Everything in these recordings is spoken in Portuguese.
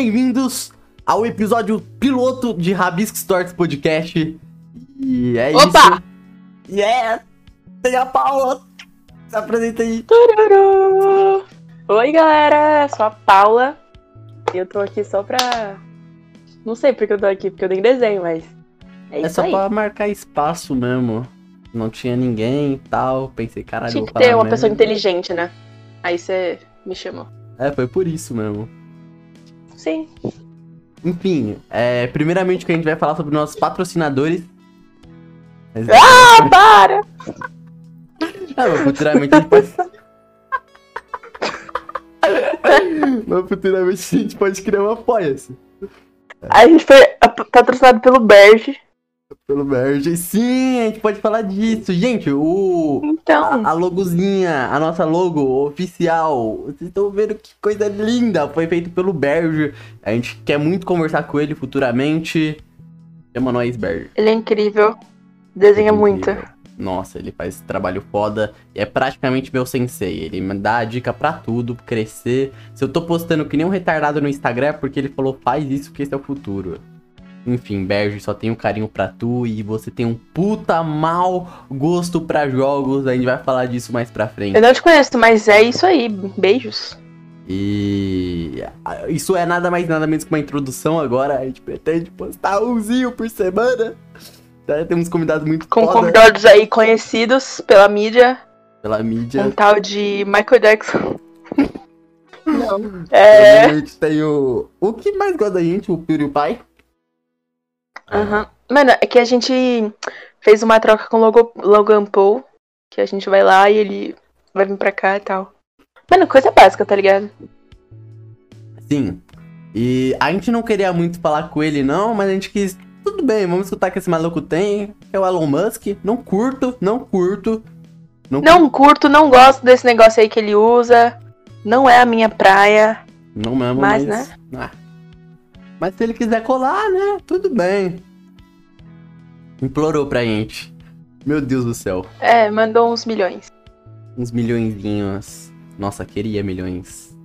Bem-vindos ao episódio piloto de Rabisco Stories Podcast. E é Opa! isso. Yeah! Tem a Paula. Se apresenta aí. Tururu! Oi, galera, sou a Paula. E eu tô aqui só pra. Não sei porque eu tô aqui, porque eu nem desenho, mas. É, É só aí. pra marcar espaço mesmo. Não tinha ninguém e tal. Pensei, caralho, Tinha que ter uma merda. pessoa inteligente, né? Aí você me chamou. É, foi por isso mesmo. Sim. Enfim, é, primeiramente que a gente vai falar sobre nossos patrocinadores. Mas- Ah, para! Ah, mas futuramente a gente pode. mas futuramente a gente pode criar um apoia-se. A gente foi patrocinado pelo Berge. Pelo Merge. Sim, a gente pode falar disso. Gente, o. Então. A, a logozinha, a nossa logo oficial. Vocês estão vendo que coisa linda. Foi feito pelo Berge. A gente quer muito conversar com ele futuramente. Chama nós, Berge. Ele é incrível. Desenha muito. Incrível. Nossa, ele faz trabalho foda. É praticamente meu sensei. Ele me dá a dica pra tudo, crescer. Se eu tô postando que nem um retardado no Instagram, é porque ele falou, faz isso que esse é o futuro. Enfim, Berge, só tenho carinho pra tu e você tem um puta mau gosto pra jogos. A gente vai falar disso mais pra frente. Eu não te conheço, mas é isso aí. Beijos. E isso é nada mais nada menos que uma introdução agora. A gente pretende postar umzinho por semana. Tá? Temos convidados muito Com foda convidados aí conhecidos pela mídia. pela mídia. Um tal de Michael Jackson. Não. É. A gente tem o. O que mais gosta da gente, o PewDiePie. Aham. Mano, é que a gente fez uma troca com o Logo- Logan Paul. Que a gente vai lá e ele vai vir pra cá e tal. Mano, coisa básica, tá ligado? Sim. E a gente não queria muito falar com ele, não, mas a gente quis. Tudo bem, vamos escutar o que esse maluco tem. É o Elon Musk. Não curto, não curto. Não, Não curto, não gosto desse negócio aí que ele usa. Não é a minha praia. Não mesmo, mas. Mas, ah. Mas se ele quiser colar, né? Tudo bem. Implorou pra gente. Meu Deus do céu. É, mandou uns milhões. Uns milhõezinhos. Nossa, queria milhões.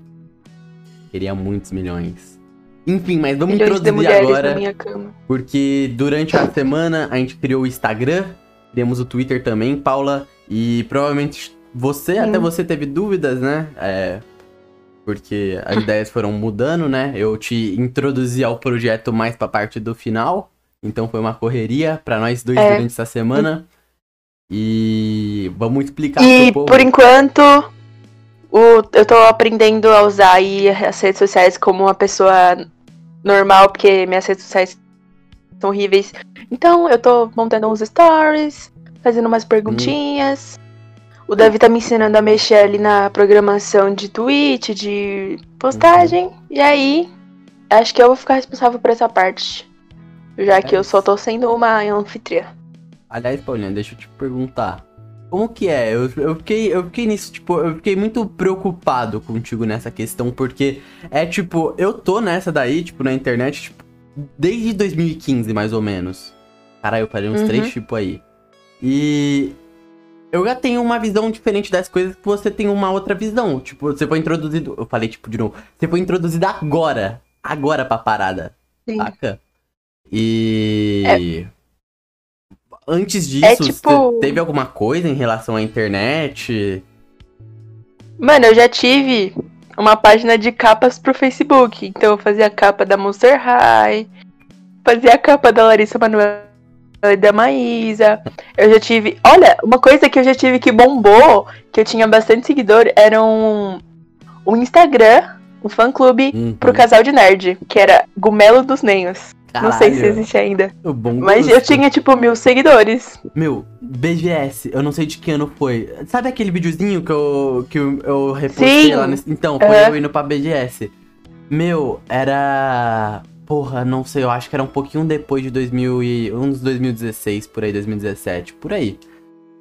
Queria muitos milhões. Enfim, mas vamos milhões introduzir agora. na minha cama. Porque durante a semana a gente criou o Instagram, criamos o Twitter também, Paula. E provavelmente você, Sim. até você teve dúvidas, né? É, porque as ideias foram mudando, né? Eu te introduzi ao projeto mais pra parte do final. Então foi uma correria pra nós dois É. durante essa semana. E vamos explicar E por enquanto, o, eu tô aprendendo a usar aí as redes sociais como uma pessoa normal, porque minhas redes sociais são horríveis. Então eu tô montando uns stories, fazendo umas perguntinhas. O Davi tá me ensinando a mexer ali na programação de tweet, de postagem. E aí, acho que eu vou ficar responsável por essa parte. Já que eu só tô sendo uma anfitriã. Aliás, Paulinha, deixa eu te perguntar. Como que é? Eu, eu, fiquei, eu fiquei nisso, tipo, eu fiquei muito preocupado contigo nessa questão, porque é tipo, eu tô nessa daí, tipo, na internet, tipo, desde 2015, mais ou menos. Caralho, eu parei uns Uhum. três, tipo, aí. E eu já tenho uma visão diferente das coisas que você tem uma outra visão. Tipo, você foi introduzido. Eu falei, tipo, de novo. Você foi introduzido agora. Agora pra parada. Sim. Saca? E. Antes disso, É tipo- teve alguma coisa em relação à internet? Mano, eu já tive uma página de capas pro Facebook. Então eu fazia a capa da Monster High, fazia a capa da Larissa Manoela da Maísa. Eu já tive. Olha, uma coisa que eu já tive que bombou, que eu tinha bastante seguidor, era um, um Instagram, um fã clube Uhum. pro casal de nerd, que era Gumelo dos Nenhos. Não sei se Caralho, existe ainda. Mas eu tinha, tipo, mil seguidores. Meu, BGS, eu não sei de que ano foi. Sabe aquele videozinho que eu, que eu, eu repostei Sim. lá nesse... Então, foi Aham. eu indo pra BGS. Meu, era. Porra, não sei, eu acho que era um pouquinho depois de 2000 e... uns 2016, por aí, 2017, por aí.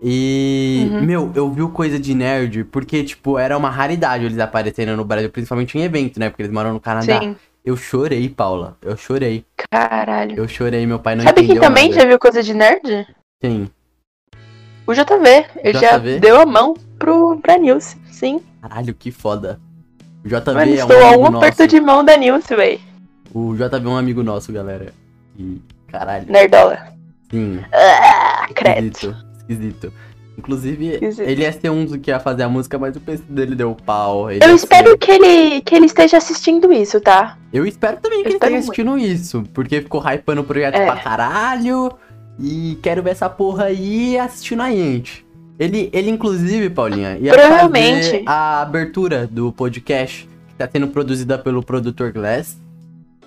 E, Uhum. meu, eu vi coisa de nerd, porque, tipo, era uma raridade eles aparecendo no Brasil, principalmente em evento, né? Porque eles moram no Canadá. Sim. Eu chorei, Paula. Eu chorei. Caralho. Eu chorei, meu pai não Sabe quem entendeu também nada. já viu coisa de nerd? Quem? O JV. Ele já JV? deu a mão pro, pra Nilce. Sim. Caralho, que foda. O JV Mano, é um estou a um aperto de mão da Nilce, véi. O JV é um amigo nosso, galera. E, caralho, Nerdola. sim, Ah, credo. esquisito, esquisito. Inclusive, Esquisito. ele ia ser um dos que ia fazer a música, mas o PC dele deu pau. ele Eu ia espero ser- que ele, que ele esteja assistindo isso, tá? Eu espero também que Eu ele espero esteja assistindo isso, porque ficou hypando o projeto É. pra caralho. E quero ver essa porra aí assistindo a gente. Ele, ele inclusive, Paulinha, ia Provavelmente. fazer a abertura do podcast, que tá sendo produzida pelo produtor Glass.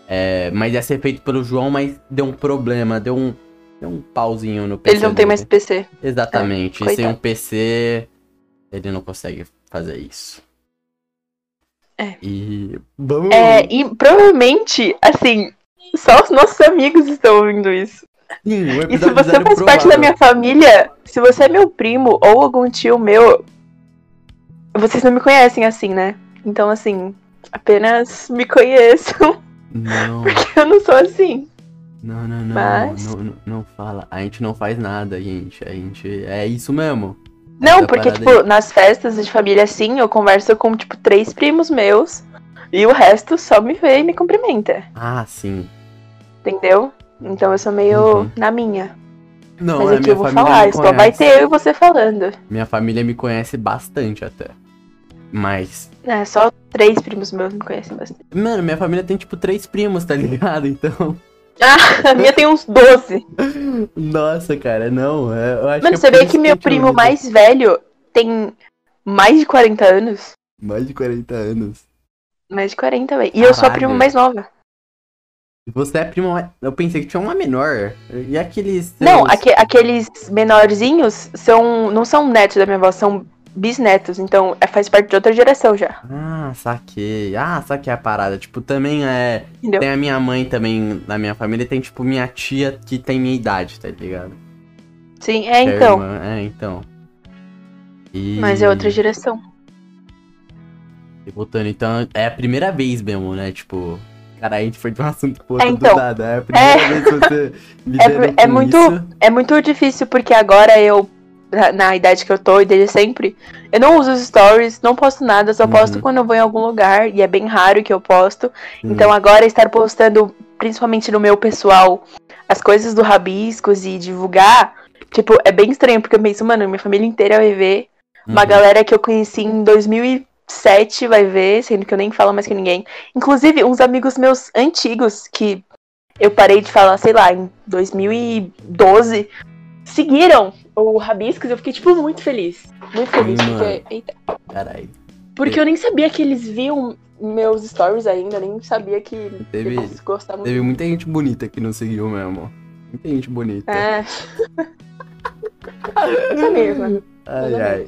É, mas ia ser feito pelo João, mas deu um problema, deu um, deu um pauzinho no PC. Ele não tem mais PC. Exatamente. É, Sem um PC, ele não consegue fazer isso. É. E. Vamos. É, e provavelmente, assim, só os nossos amigos estão ouvindo isso. Sim, E se você faz parte da provável. minha família, se você é meu primo ou algum tio meu, vocês não me conhecem assim, né? Então, assim, apenas me conheçam, Não, porque eu não sou assim. não, não, não, Mas- não, não, não fala. A gente não faz nada, gente. A gente. É isso mesmo. Não, Essa porque, tipo, aí. nas festas de família, assim, eu converso com, tipo, três primos meus e o resto só me vê e me cumprimenta, Ah, sim. entendeu? Então eu sou meio Uhum. na minha. Não, Mas a aqui minha eu vou falar, me só vai ter eu e você falando. Minha família me conhece bastante até. Mas. É, só três primos meus me conhecem bastante. Mano, minha família tem tipo três primos, tá ligado? Então. Ah, a minha tem uns 12. Nossa, cara, não. é- Eu acho Mano, que é você por vê que meu primo mais velho tem mais de 40 anos? Mais de 40 anos. Mais de 40, velho. E eu sou a Caralho. prima mais nova. Você é primo. mais- Eu pensei que tinha uma menor. E aqueles. Não, aque- aqueles menorzinhos são, não são netos da minha avó, são bisnetos. Então é, faz parte de outra geração já. Ah, saquei. Ah, saquei a parada. Tipo, também é. Entendeu? Tem a minha mãe também na minha família. e Tem, tipo, minha tia que tem minha idade, tá ligado? Sim, é a então. É, então. E... Mas é outra geração. E voltando, então, é a primeira vez mesmo, né? Tipo. Cara, a gente foi de um assunto pro outro É, então. do nada. É a primeira É. vez que você é com muito- isso. É muito difícil porque agora eu, na, idade que eu tô e desde sempre, eu não uso os stories, não posto nada, só Uhum. posto quando eu vou em algum lugar e é bem raro que eu posto. Hum. Então agora estar postando, principalmente no meu pessoal, as coisas do Rabiscos e divulgar, tipo, é bem estranho, porque eu penso, mano, minha família inteira vai ver. Uma Uhum. galera que eu conheci em 2007 vai ver, sendo que eu nem falo mais com ninguém. Inclusive, uns amigos meus antigos, que eu parei de falar, sei lá, em 2012, seguiram o Rabiscos. Eu fiquei, tipo, muito feliz. Muito feliz, Sim, porque, eita, Caralho. porque eu nem sabia que eles viam meus stories ainda, nem sabia que Teve- eles gostavam Teve muita gente bonita que não seguiu mesmo. Muita gente bonita. É. Essa mesma. Ai, ai.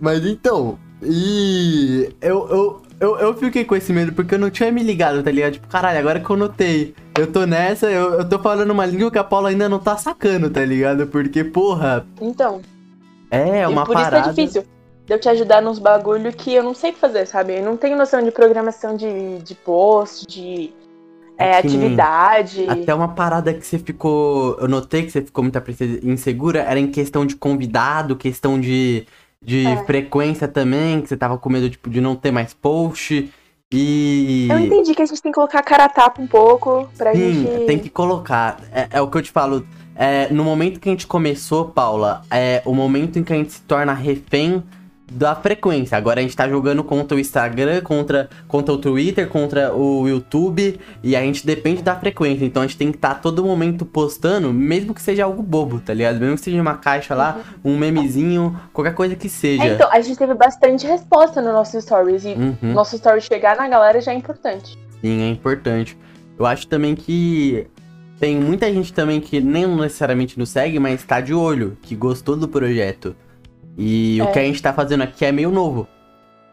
Mas então, e eu, eu, eu, eu fiquei com esse medo porque eu não tinha me ligado, tá ligado? Tipo, caralho, agora que eu notei, eu tô nessa, eu, eu tô falando uma língua que a Paula ainda não tá sacando, tá ligado? Porque, porra, Então, é uma por parada. isso é difícil. De eu te ajudar nos bagulho que eu não sei o que fazer, sabe? Eu não tenho noção de programação de, de post, de é, É atividade. Até uma parada que você ficou. Eu notei que você ficou muito insegura era em questão de convidado, questão de, de É. frequência também, que você tava com medo tipo, de não ter mais post. E. Eu entendi que a gente tem que colocar a cara a tapa um pouco pra Sim, gente. tem que colocar. É, é o que eu te falo. É, no momento que a gente começou, Paula, é o momento em que a gente se torna refém da frequência. Agora a gente tá jogando contra o Instagram, contra, contra o Twitter, contra o YouTube, e a gente depende da frequência. Então a gente tem que estar todo momento postando, mesmo que seja algo bobo, tá ligado? Mesmo que seja uma caixa lá, um memezinho, qualquer coisa que seja. É, então, a gente teve bastante resposta no nosso stories. E Uhum. nosso story chegar na galera já é importante. Sim, é importante. Eu acho também que tem muita gente também que nem necessariamente nos segue, mas tá de olho, que gostou do projeto. E o É. que a gente tá fazendo aqui é meio novo.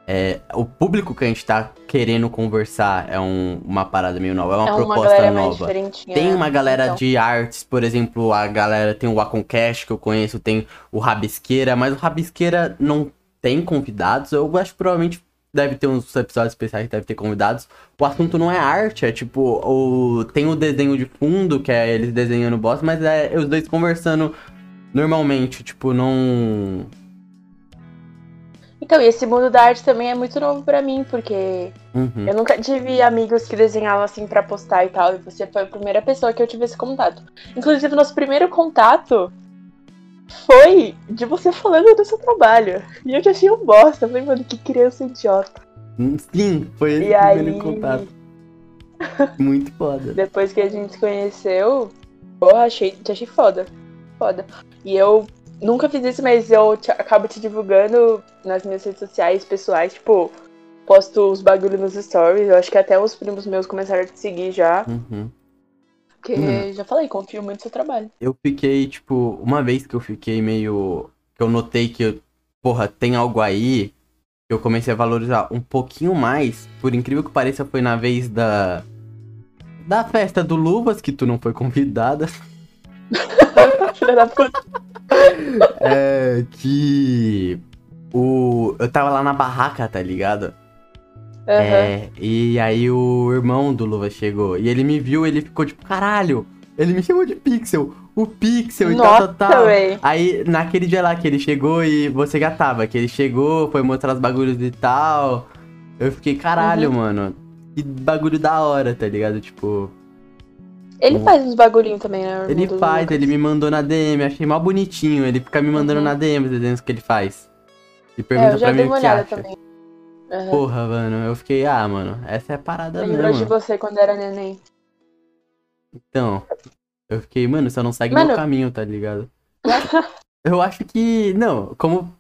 É, o público que a gente tá querendo conversar é um- uma parada meio nova, é uma é uma proposta nova. Tem uma galera Então, de artes, por exemplo, a galera tem o Aconcast que eu conheço, tem o Rabisqueira, mas o Rabisqueira não tem convidados. Eu acho que provavelmente deve ter uns episódios especiais que deve ter convidados. O assunto não é arte, é tipo, o, tem o desenho de fundo, que é eles desenhando o boss, mas é os dois conversando normalmente, tipo, não. Então, e esse mundo da arte também é muito novo pra mim, porque Uhum. eu nunca tive amigos que desenhavam assim pra postar e tal. E você foi a primeira pessoa que eu tive esse contato. Inclusive, nosso primeiro contato foi de você falando do seu trabalho. E eu já achei um bosta. Eu falei, mano, que criança idiota. Sim, foi esse E primeiro aí, contato. Muito foda. depois que a gente se conheceu, porra, achei, te achei foda. Foda. E eu nunca fiz isso, mas eu te- acabo te divulgando nas minhas redes sociais pessoais, tipo, posto os bagulho nos stories. Eu acho que até os primos meus começaram a te seguir já. Uhum. Porque, Hum. já falei, confio muito no seu trabalho. Eu fiquei, tipo, uma vez que eu fiquei meio. que eu notei que, porra, tem algo aí. que Eu comecei a valorizar um pouquinho mais. Por incrível que pareça, foi na vez da. Da festa do Luvas, que tu não foi convidada. Filha da puta. É. Que. O. Eu tava lá na barraca, tá ligado? Aham. É, e aí o irmão do Luva chegou. E ele me viu, ele ficou tipo, caralho, ele me chamou de Pixel, o Pixel e tal, Nossa, tal, tal. véi. Aí naquele dia lá que ele chegou e você já tava, que ele chegou, foi mostrar os bagulhos e tal. Eu fiquei, caralho, Uhum. mano, que bagulho da hora, tá ligado? Tipo, Ele Uhum. faz uns bagulhinhos também, né? o ele faz, ele me mandou na DM, achei mal bonitinho. Ele fica me mandando Uhum. na DM os desenhos que ele faz. E É, pergunta eu já pra dei mim uma o que olhada também. Aham. Porra, mano, eu fiquei, ah, mano, essa é a parada Lembrou mesmo. de você quando era neném. Então, eu fiquei, mano, você não segue Mano- meu caminho, tá ligado? Eu acho, eu acho que, não, como,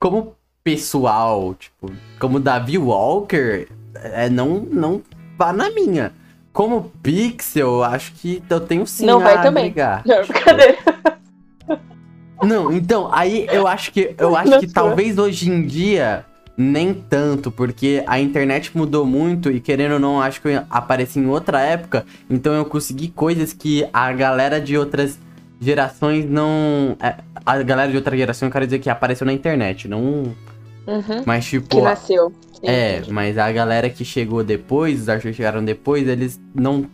como pessoal, tipo, como Davi Walker, é, não, não vá na minha. Como Pixel, eu acho que eu tenho sim Não vai também. agregar. Não, brincadeira. não, então, aí eu acho que eu acho que talvez hoje em dia nem tanto, porque a internet mudou muito e querendo ou não, acho que eu apareci em outra época, então eu consegui coisas que a galera de outras gerações não, é, a galera de outra geração, eu quero dizer que apareceu na internet, não, Uhum. mas tipo, Que nasceu. Sim, é, entendi. mas a galera que chegou depois, os artistas que chegaram depois, eles não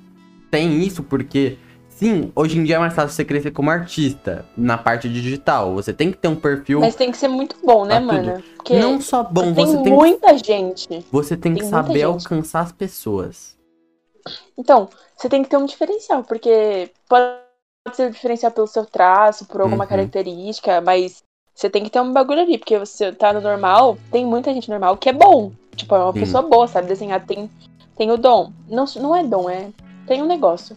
têm isso porque, sim, hoje em dia é mais fácil você crescer como artista na parte digital. Você tem que ter um perfil Mas tem que ser muito bom, né, mano? Porque não só bom, tem você tem, que, muita gente. você tem que tem muita saber alcançar as pessoas. Então, você tem que ter um diferencial, porque pode ser diferencial pelo seu traço, por alguma Uhum. característica, mas você tem que ter um bagulho ali, porque você tá no normal, tem muita gente normal que é bom. Tipo, é uma Sim. pessoa boa, sabe desenhar, tem, tem o dom. Não, não é dom, é. Tem um negócio.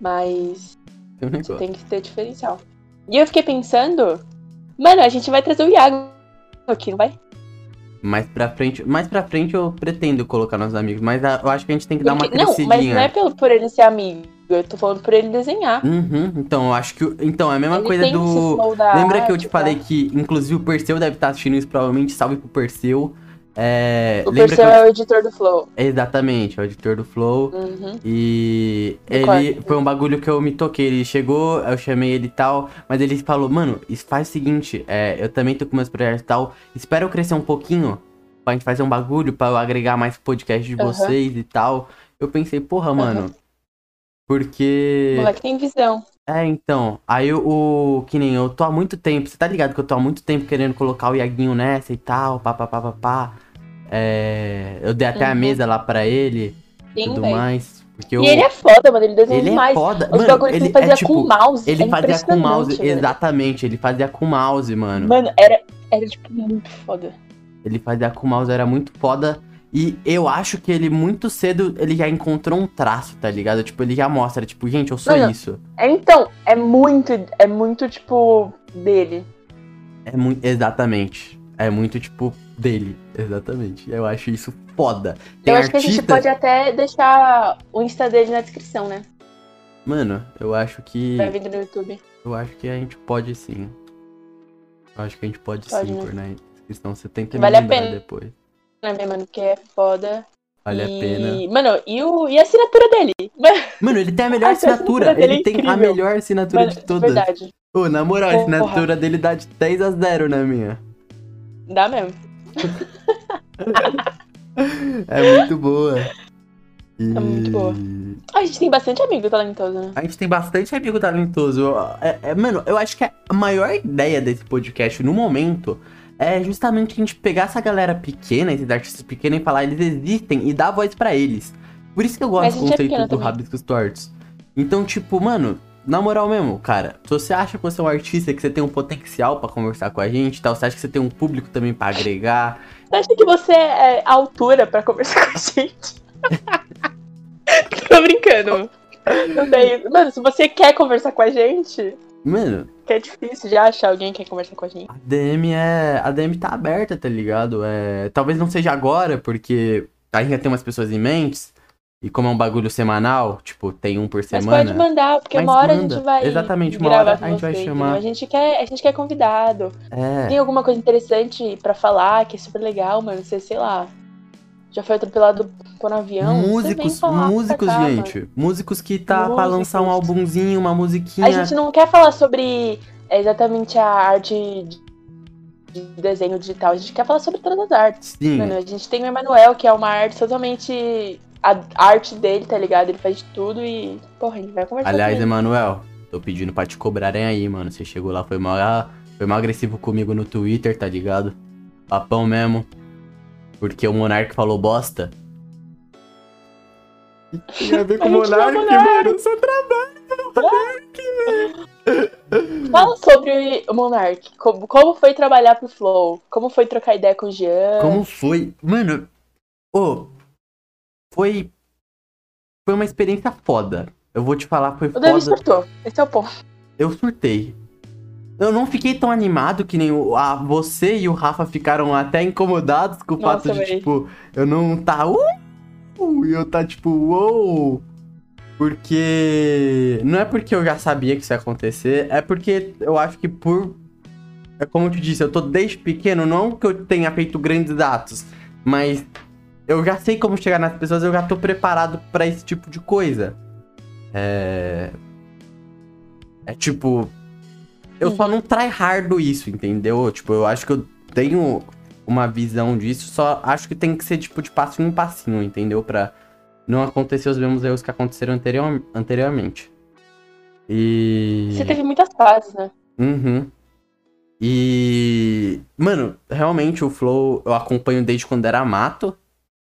Mas Tem um você negócio. tem que ter diferencial. E eu fiquei pensando, mano, a gente vai trazer o Iago aqui, não vai? Mais pra frente, mais pra frente eu pretendo colocar nossos amigos, mas eu acho que a gente tem que dar uma Porque- não, crescidinha. mas não é pelo, por ele ser amigo, eu tô falando por ele desenhar. Uhum, então eu acho que. Então, é a mesma Ele coisa do. Lembra que eu te tá? falei que, inclusive, o Perseu deve estar assistindo isso, provavelmente. Salve pro Perseu. É, O Perseu eu... é o editor do Flow. Exatamente, é o editor do Flow. Uhum. E ele foi um bagulho que eu me toquei. Ele chegou, eu chamei ele e tal, mas ele falou, mano, faz o seguinte, é, eu também tô com meus projetos e tal. Espera eu crescer um pouquinho pra gente fazer um bagulho, pra eu agregar mais podcast de Aham. vocês e tal. Eu pensei, porra, mano. Porque. O moleque tem visão. É, então. Aí o, o. Que nem eu tô há muito tempo. Você tá ligado que eu tô há muito tempo querendo colocar o Iaguinho nessa e tal. Pá, pá, pá, pá, pá. É, eu dei até a Uhum. mesa lá pra ele e Sim, tudo velho. mais. Porque eu. E ele é foda, mano. Ele desenha Ele é demais. foda. Os Mano, bagulhos que ele ele fazia é tipo. com mouse. Ele é fazia com mouse. impressionante, velho. Exatamente, ele fazia com mouse, mano. Mano, era, era tipo muito foda. Ele fazia com mouse, era muito foda. E eu acho que ele muito cedo ele já encontrou um traço, tá ligado? Tipo, ele já mostra, tipo, gente, eu sou Mano, isso. É, então, é muito, é muito, tipo, dele. É muito. Exatamente. É muito, tipo, dele. Exatamente. Eu acho isso foda. Tem eu acho que a gente artista. pode até deixar o Insta dele na descrição, né? Mano, eu acho que. Vai vindo no YouTube. Eu acho que a gente pode sim. Eu acho que a gente pode, Pode, sim, né? por na descrição. Você tenta Vale me a lembrar pena. depois. Né, mano? Porque é foda. Vale e... a pena. Mano, e, o... e a assinatura dele? Mano, ele tem a melhor assinatura assinatura. Ele é tem a melhor assinatura Mano, de todas. verdade. Ô, na moral, a assinatura dele dá de 10 a 0 na minha. Dá mesmo. É muito boa. E... É muito boa. A gente tem bastante amigo talentoso, né? A gente tem bastante amigo talentoso. É, é, mano, eu acho que a maior ideia desse podcast no momento é justamente a gente pegar essa galera pequena, esses artistas pequenos e falar, eles existem e dar voz pra eles. Por isso que eu gosto do é conceito pequena do também. Rabiscos Tortos. Então, tipo, mano, na moral mesmo, cara, se você acha que você é um artista, que você tem um potencial pra conversar com a gente tal, você acha que você tem um público também pra agregar, Você acha que você é a altura pra conversar com a gente? Tô brincando. Não tem. Mano, se você quer conversar com a gente, mano, que é difícil de achar alguém que quer conversar com a gente. A DM é. A DM tá aberta, tá ligado? É, talvez não seja agora, porque a já tem umas pessoas em mentes. E como é um bagulho semanal, tipo, tem um por Mas semana. pode mandar, porque Mas uma hora a manda. gente vai. Exatamente, uma hora a gente vai chamar. entendeu? A gente quer, a gente quer convidado. É. Tem alguma coisa interessante pra falar que é super legal, mano? Você, sei lá. Já foi atropelado por um avião? músicos, pra músicos, cá, mano. gente. Músicos que tá pra Músicos. lançar um albumzinho, uma musiquinha. A gente não quer falar sobre exatamente a arte de de desenho digital, a gente quer falar sobre todas as artes. Sim. Mano, a gente tem o Emanuel, que é uma arte totalmente. A arte dele, tá ligado? Ele faz de tudo e. Porra, a gente vai conversar Aliás. Emanuel, tô pedindo pra te cobrarem aí, mano. Você chegou lá, foi mal, foi mal agressivo comigo no Twitter, tá ligado? Papão mesmo. Porque o Monark falou bosta. Tem a ver com o Monark, mano, Eu sou Fala sobre o Monark. Como, como foi trabalhar pro Flow? Como foi trocar ideia com o Jean? Como foi? Mano, ô, foi. Foi uma experiência foda. Eu vou te falar, foi O Davi foda. surtou. Esse é o ponto. Eu surtei. Eu não fiquei tão animado que nem o, a, você e o Rafa ficaram até incomodados com o Nossa, fato de, véi. tipo, eu não tá. Uh, e eu tá tipo, uou. Porque. Não é porque eu já sabia que isso ia acontecer, é porque eu acho que por. É como eu te disse, eu tô desde pequeno, não que eu tenha feito grandes atos, mas eu já sei como chegar nas pessoas, eu já tô preparado pra esse tipo de coisa. É. É tipo. Eu só não tryhardo isso, entendeu? Tipo, eu acho que eu tenho uma visão disso, só acho que tem que ser, tipo, de passinho em passinho, entendeu? Pra não acontecer os mesmos erros que aconteceram anterior, anteriormente. E. Você teve muitas fases, né? Uhum. E. Mano, realmente o Flow eu acompanho desde quando era mato.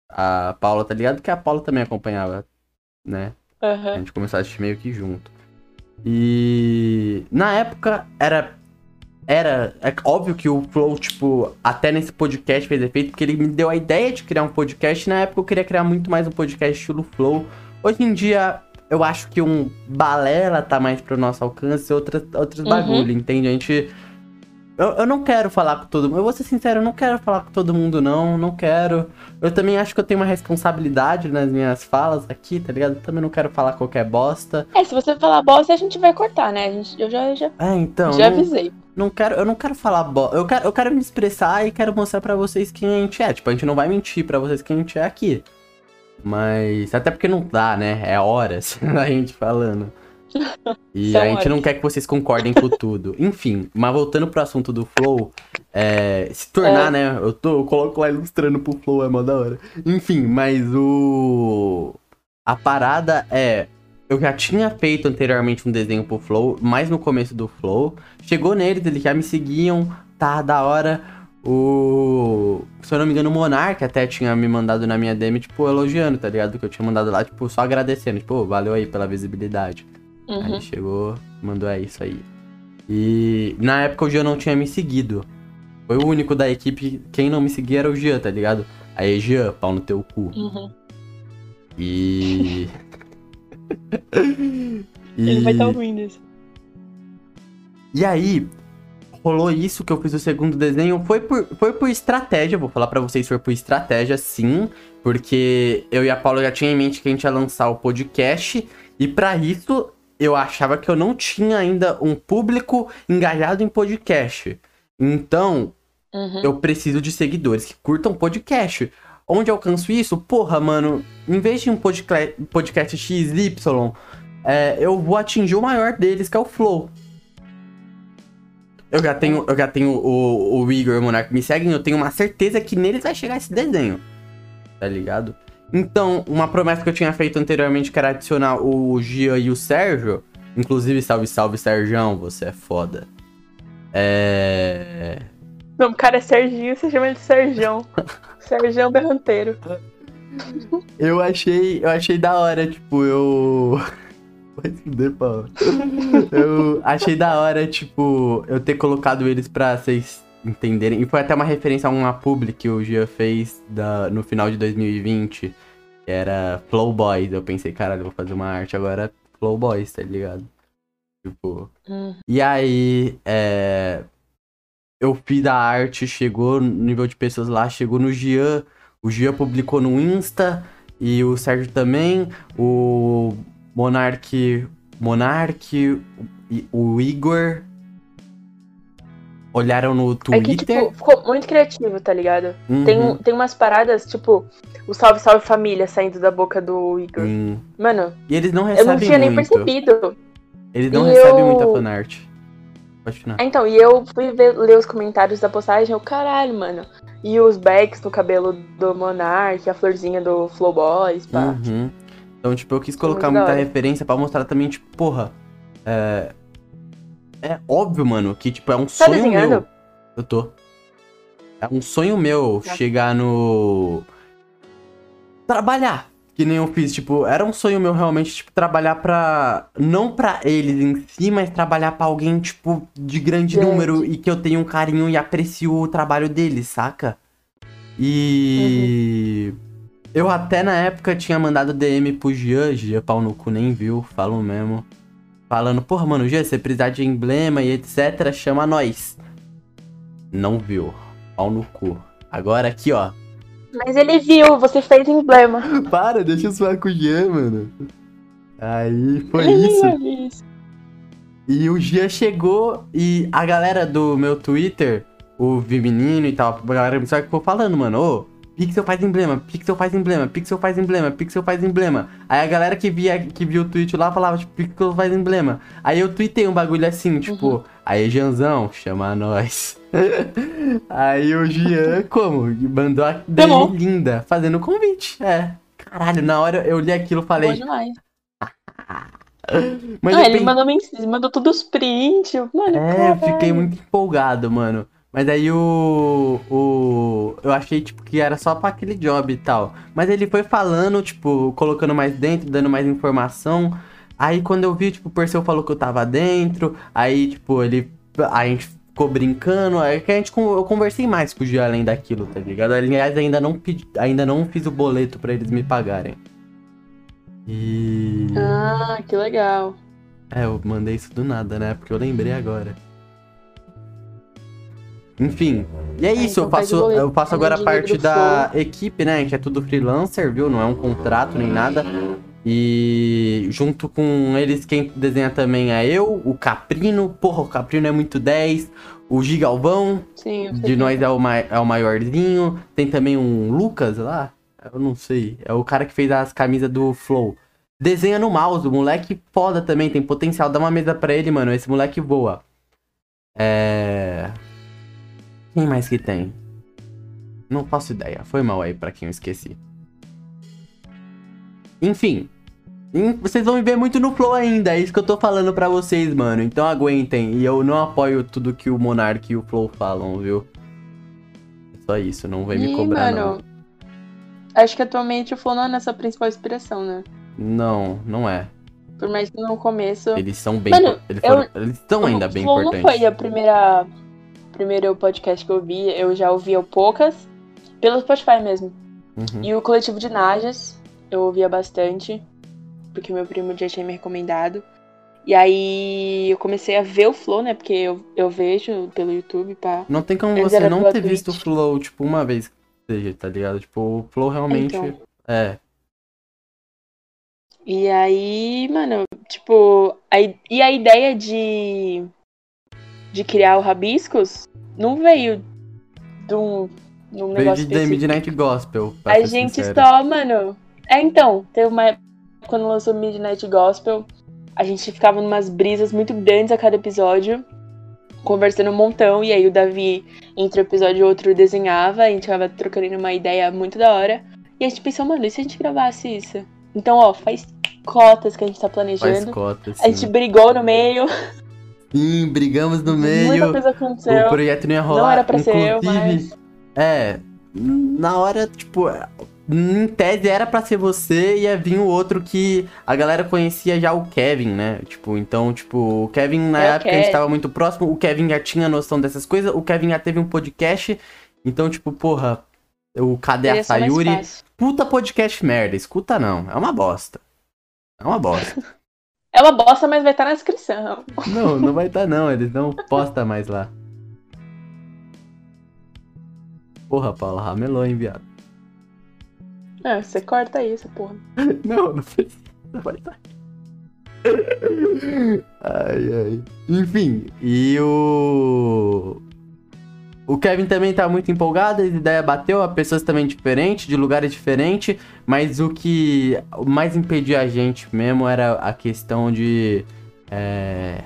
A Paula, tá ligado? Que a Paula também acompanhava, né? A Aham. gente começou a assistir meio que junto. E na época era. Era. É óbvio que o Flow, tipo, até nesse podcast fez efeito, porque ele me deu a ideia de criar um podcast. Na época eu queria criar muito mais um podcast estilo Flow. Hoje em dia, eu acho que um balela tá mais pro nosso alcance, outras, outros Uhum. bagulho, entende? A gente. Eu, eu não quero falar com todo mundo. Eu vou ser sincero, eu não quero falar com todo mundo, não. Não quero. Eu também acho que eu tenho uma responsabilidade nas minhas falas aqui, tá ligado? Eu também não quero falar qualquer bosta. É, se você falar bosta, a gente vai cortar, né? A gente, eu já, já, É, então. já não, avisei. não quero, eu não quero falar bosta. Eu quero, eu quero me expressar e quero mostrar pra vocês quem a gente é. Tipo, a gente não vai mentir pra vocês quem a gente é aqui. Mas. Até porque não dá, né? É horas a gente falando. E São a gente não quer que vocês concordem com tudo. Enfim, mas voltando pro assunto do Flow, é, se tornar, É. né? Eu, tô, eu coloco lá ilustrando pro Flow, é mó da hora. Enfim, mas o. A parada é. Eu já tinha feito anteriormente um desenho pro Flow, mais no começo do Flow. Chegou neles, eles já me seguiam, tá da hora. O. Se eu não me engano, o Monark até tinha me mandado na minha DM, tipo, elogiando, tá ligado? Que eu tinha mandado lá, tipo, só agradecendo. Tipo, "Ô, valeu aí pela visibilidade. Uhum. Aí chegou, mandou é isso aí. E na época o Jean não tinha me seguido. Foi o único da equipe, quem não me seguia era o Jean, tá ligado? Aí, Jean, pau no teu cu. Uhum. E. Ele vai e... estar ouvindo isso. E aí, rolou isso que eu fiz o segundo desenho. Foi por, foi por estratégia, vou falar pra vocês, foi por estratégia, sim. Porque eu e a Paula já tinha em mente que a gente ia lançar o podcast. E pra isso, eu achava que eu não tinha ainda um público engajado em podcast. Então, Uhum. eu preciso de seguidores que curtam podcast. Onde eu alcanço isso? Porra, mano, em vez de um podca- podcast XY, é, eu vou atingir o maior deles, que é o Flow. Eu já tenho, eu já tenho o, o Igor e o Monark me seguem, eu tenho uma certeza que neles vai chegar esse desenho. Tá ligado? Então, uma promessa que eu tinha feito anteriormente, que era adicionar o Gia e o Sérgio. Inclusive, salve, salve, Sérgio, você é foda. É. Não, o cara é Serginho, você chama ele de Serjão. Serjão Berranteiro. Eu achei, eu achei da hora, tipo, eu. Vai se fuder, pau. Eu achei da hora, tipo, eu ter colocado eles pra vocês entenderem. E foi até uma referência a uma publi que o Gia fez da, no final de 2020. Que era Flow Boys. Eu pensei, caralho, eu vou fazer uma arte agora Flow Boys, tá ligado? Tipo. Hum. E aí, é. Eu fiz a arte, chegou no nível de pessoas lá, chegou no Gian. O Gian publicou no Insta. E o Sérgio também. O Monark. Monark. O Igor. Olharam no É Twitter. que, tipo, ficou muito criativo, tá ligado? Uhum. Tem, tem umas paradas, tipo, o salve, salve família saindo da boca do Igor. Hum. Mano, E eles não eu não recebem tinha nem muito. percebido. Eles não E recebem eu- muita fanart. Pode. Ah, Então, e eu fui ver- ler os comentários da postagem, eu, caralho, mano. E os backs no cabelo do Monark, a florzinha do Flow Boys, pá. Uhum. Então, tipo, eu quis colocar muita referência pra mostrar também, tipo, porra. É. É óbvio, mano, que, tipo, é um Tá sonho desenhando? meu. Eu tô. É um sonho meu Tá. chegar no. Trabalhar. Que nem eu fiz, tipo, era um sonho meu realmente, tipo, trabalhar pra. Não pra eles em si, mas trabalhar pra alguém, tipo, de grande Grande. número e que eu tenho um carinho e aprecio o trabalho deles, saca? E. Eu até na época tinha mandado DM pro Jean, Jean pau no cu nem viu, falo mesmo. Falando, porra, mano, Jean, você precisar de emblema e etc, chama nós. Não viu. Pau no cu. Agora aqui, ó. Mas ele viu, você fez emblema. Para, deixa eu suar com o Jean, mano. Aí foi isso. isso. E o Jean chegou e a galera do meu Twitter, o Vimenino e tal, a galera me ficou falando, mano, ô, Pixel faz emblema, Pixel faz emblema, Pixel faz emblema, Pixel faz emblema. Aí a galera que via que viu o tweet lá falava, tipo, Pixel faz emblema. Aí eu tuitei um bagulho assim, tipo, aí Janzão, chama nós. aí o Jean, como? Mandou a. DM linda, fazendo convite. É. Caralho, na hora eu li aquilo e falei. demais. Mas ah, ele pensei- mandou mensagem, mandou todos os prints. Mano, É, eu caralho. fiquei muito empolgado, mano. Mas aí o. o eu achei, tipo, que era só pra aquele job e tal. Mas ele foi falando, tipo, colocando mais dentro, dando mais informação. Aí quando eu vi, tipo, o Perseu falou que eu tava dentro. Aí, tipo, ele. A gente ficou brincando. Aí que a gente, eu conversei mais com o Gia além daquilo, tá ligado? Aliás, ainda não, pedi, ainda não fiz o boleto pra eles me pagarem. E. Ah, que legal. É, eu mandei isso do nada, né? Porque eu lembrei agora. Enfim, e é Ah, isso, então eu o boleto, eu faço faz o agora dinheiro parte da equipe, né? A gente é tudo freelancer, viu? Não é um contrato nem nada. E junto com eles, quem desenha também é eu, o Caprino. Porra, o Caprino é muito 10. O Gigalvão, Sim, de que- nós é o, mai- é o maiorzinho. Tem também um Lucas lá. Eu não sei. É o cara que fez as camisas do Flow. Desenha no mouse. O moleque foda também. Tem potencial. Dá uma mesa pra ele, mano. Esse moleque voa. É. Quem mais que tem? Não faço ideia. Foi mal aí pra quem eu esqueci. Enfim. Vocês vão me ver muito no Flow ainda, é isso que eu tô falando pra vocês, mano. Então aguentem. E eu não apoio tudo que o Monark e o Flow falam, viu? É só isso, não vem me Ih, cobrar, mano, Acho que atualmente o Flow não é nossa principal inspiração, né? não. Não, não é. Por mais que no começo. Eles são bem. Mano, eles, eu- foram- eles estão ainda o bem Flow importantes. não foi a primeira. Primeiro podcast que eu vi, eu já ouvia poucas. Pelo Spotify mesmo. Uhum. E o coletivo de Najas, eu ouvia bastante. Porque meu primo já tinha me recomendado. E aí eu comecei a ver o Flow, né? Porque eu, eu vejo pelo YouTube, pá. Não tem como Eles você não ter visto o Twitch. Flow, tipo, uma vez que seja, tá ligado? Tipo, o Flow realmente. Então. É. E aí, mano, tipo, a, e a ideia de, de criar o Rabiscos não veio de um, de um Veio negócio de. Midnight Gospel. A gente sincero. só, mano. É, então, teve uma quando lançou Midnight Gospel, a gente ficava numas brisas muito grandes a cada episódio, conversando um montão, e aí o Davi, entre um episódio e outro, desenhava, a gente tava trocando uma ideia muito da hora. E a gente pensou, mano, e se a gente gravasse isso? Então, ó, faz cotas que a gente tá Faz planejando. cota, A gente sim. brigou no meio. Sim, brigamos no Muita meio. coisa O aconteceu. projeto não ia rolar. Não era pra ser eu, Inclusive, mas. É, na hora, tipo, em tese era pra ser você e ia vir o outro que a galera conhecia já o Kevin, né? Tipo, então, tipo, o Kevin na É o época a gente Kevin. tava muito próximo, o Kevin já tinha noção dessas coisas, o Kevin já teve um podcast, então, tipo, porra, o Cadê a Sayuri? Puta podcast merda, escuta não, é uma bosta. É uma bosta. É uma bosta, mas vai estar na descrição. não, não vai estar não, eles não postam mais lá. Porra, Paula, ramelou, hein, viado. É, você corta isso, porra. Não, não precisa. Vai estar. Ai, ai. Enfim, e o. O Kevin também tá muito empolgado, a ideia bateu, a pessoas também diferentes, de lugares diferentes, mas o que mais impedia a gente mesmo era a questão de. É.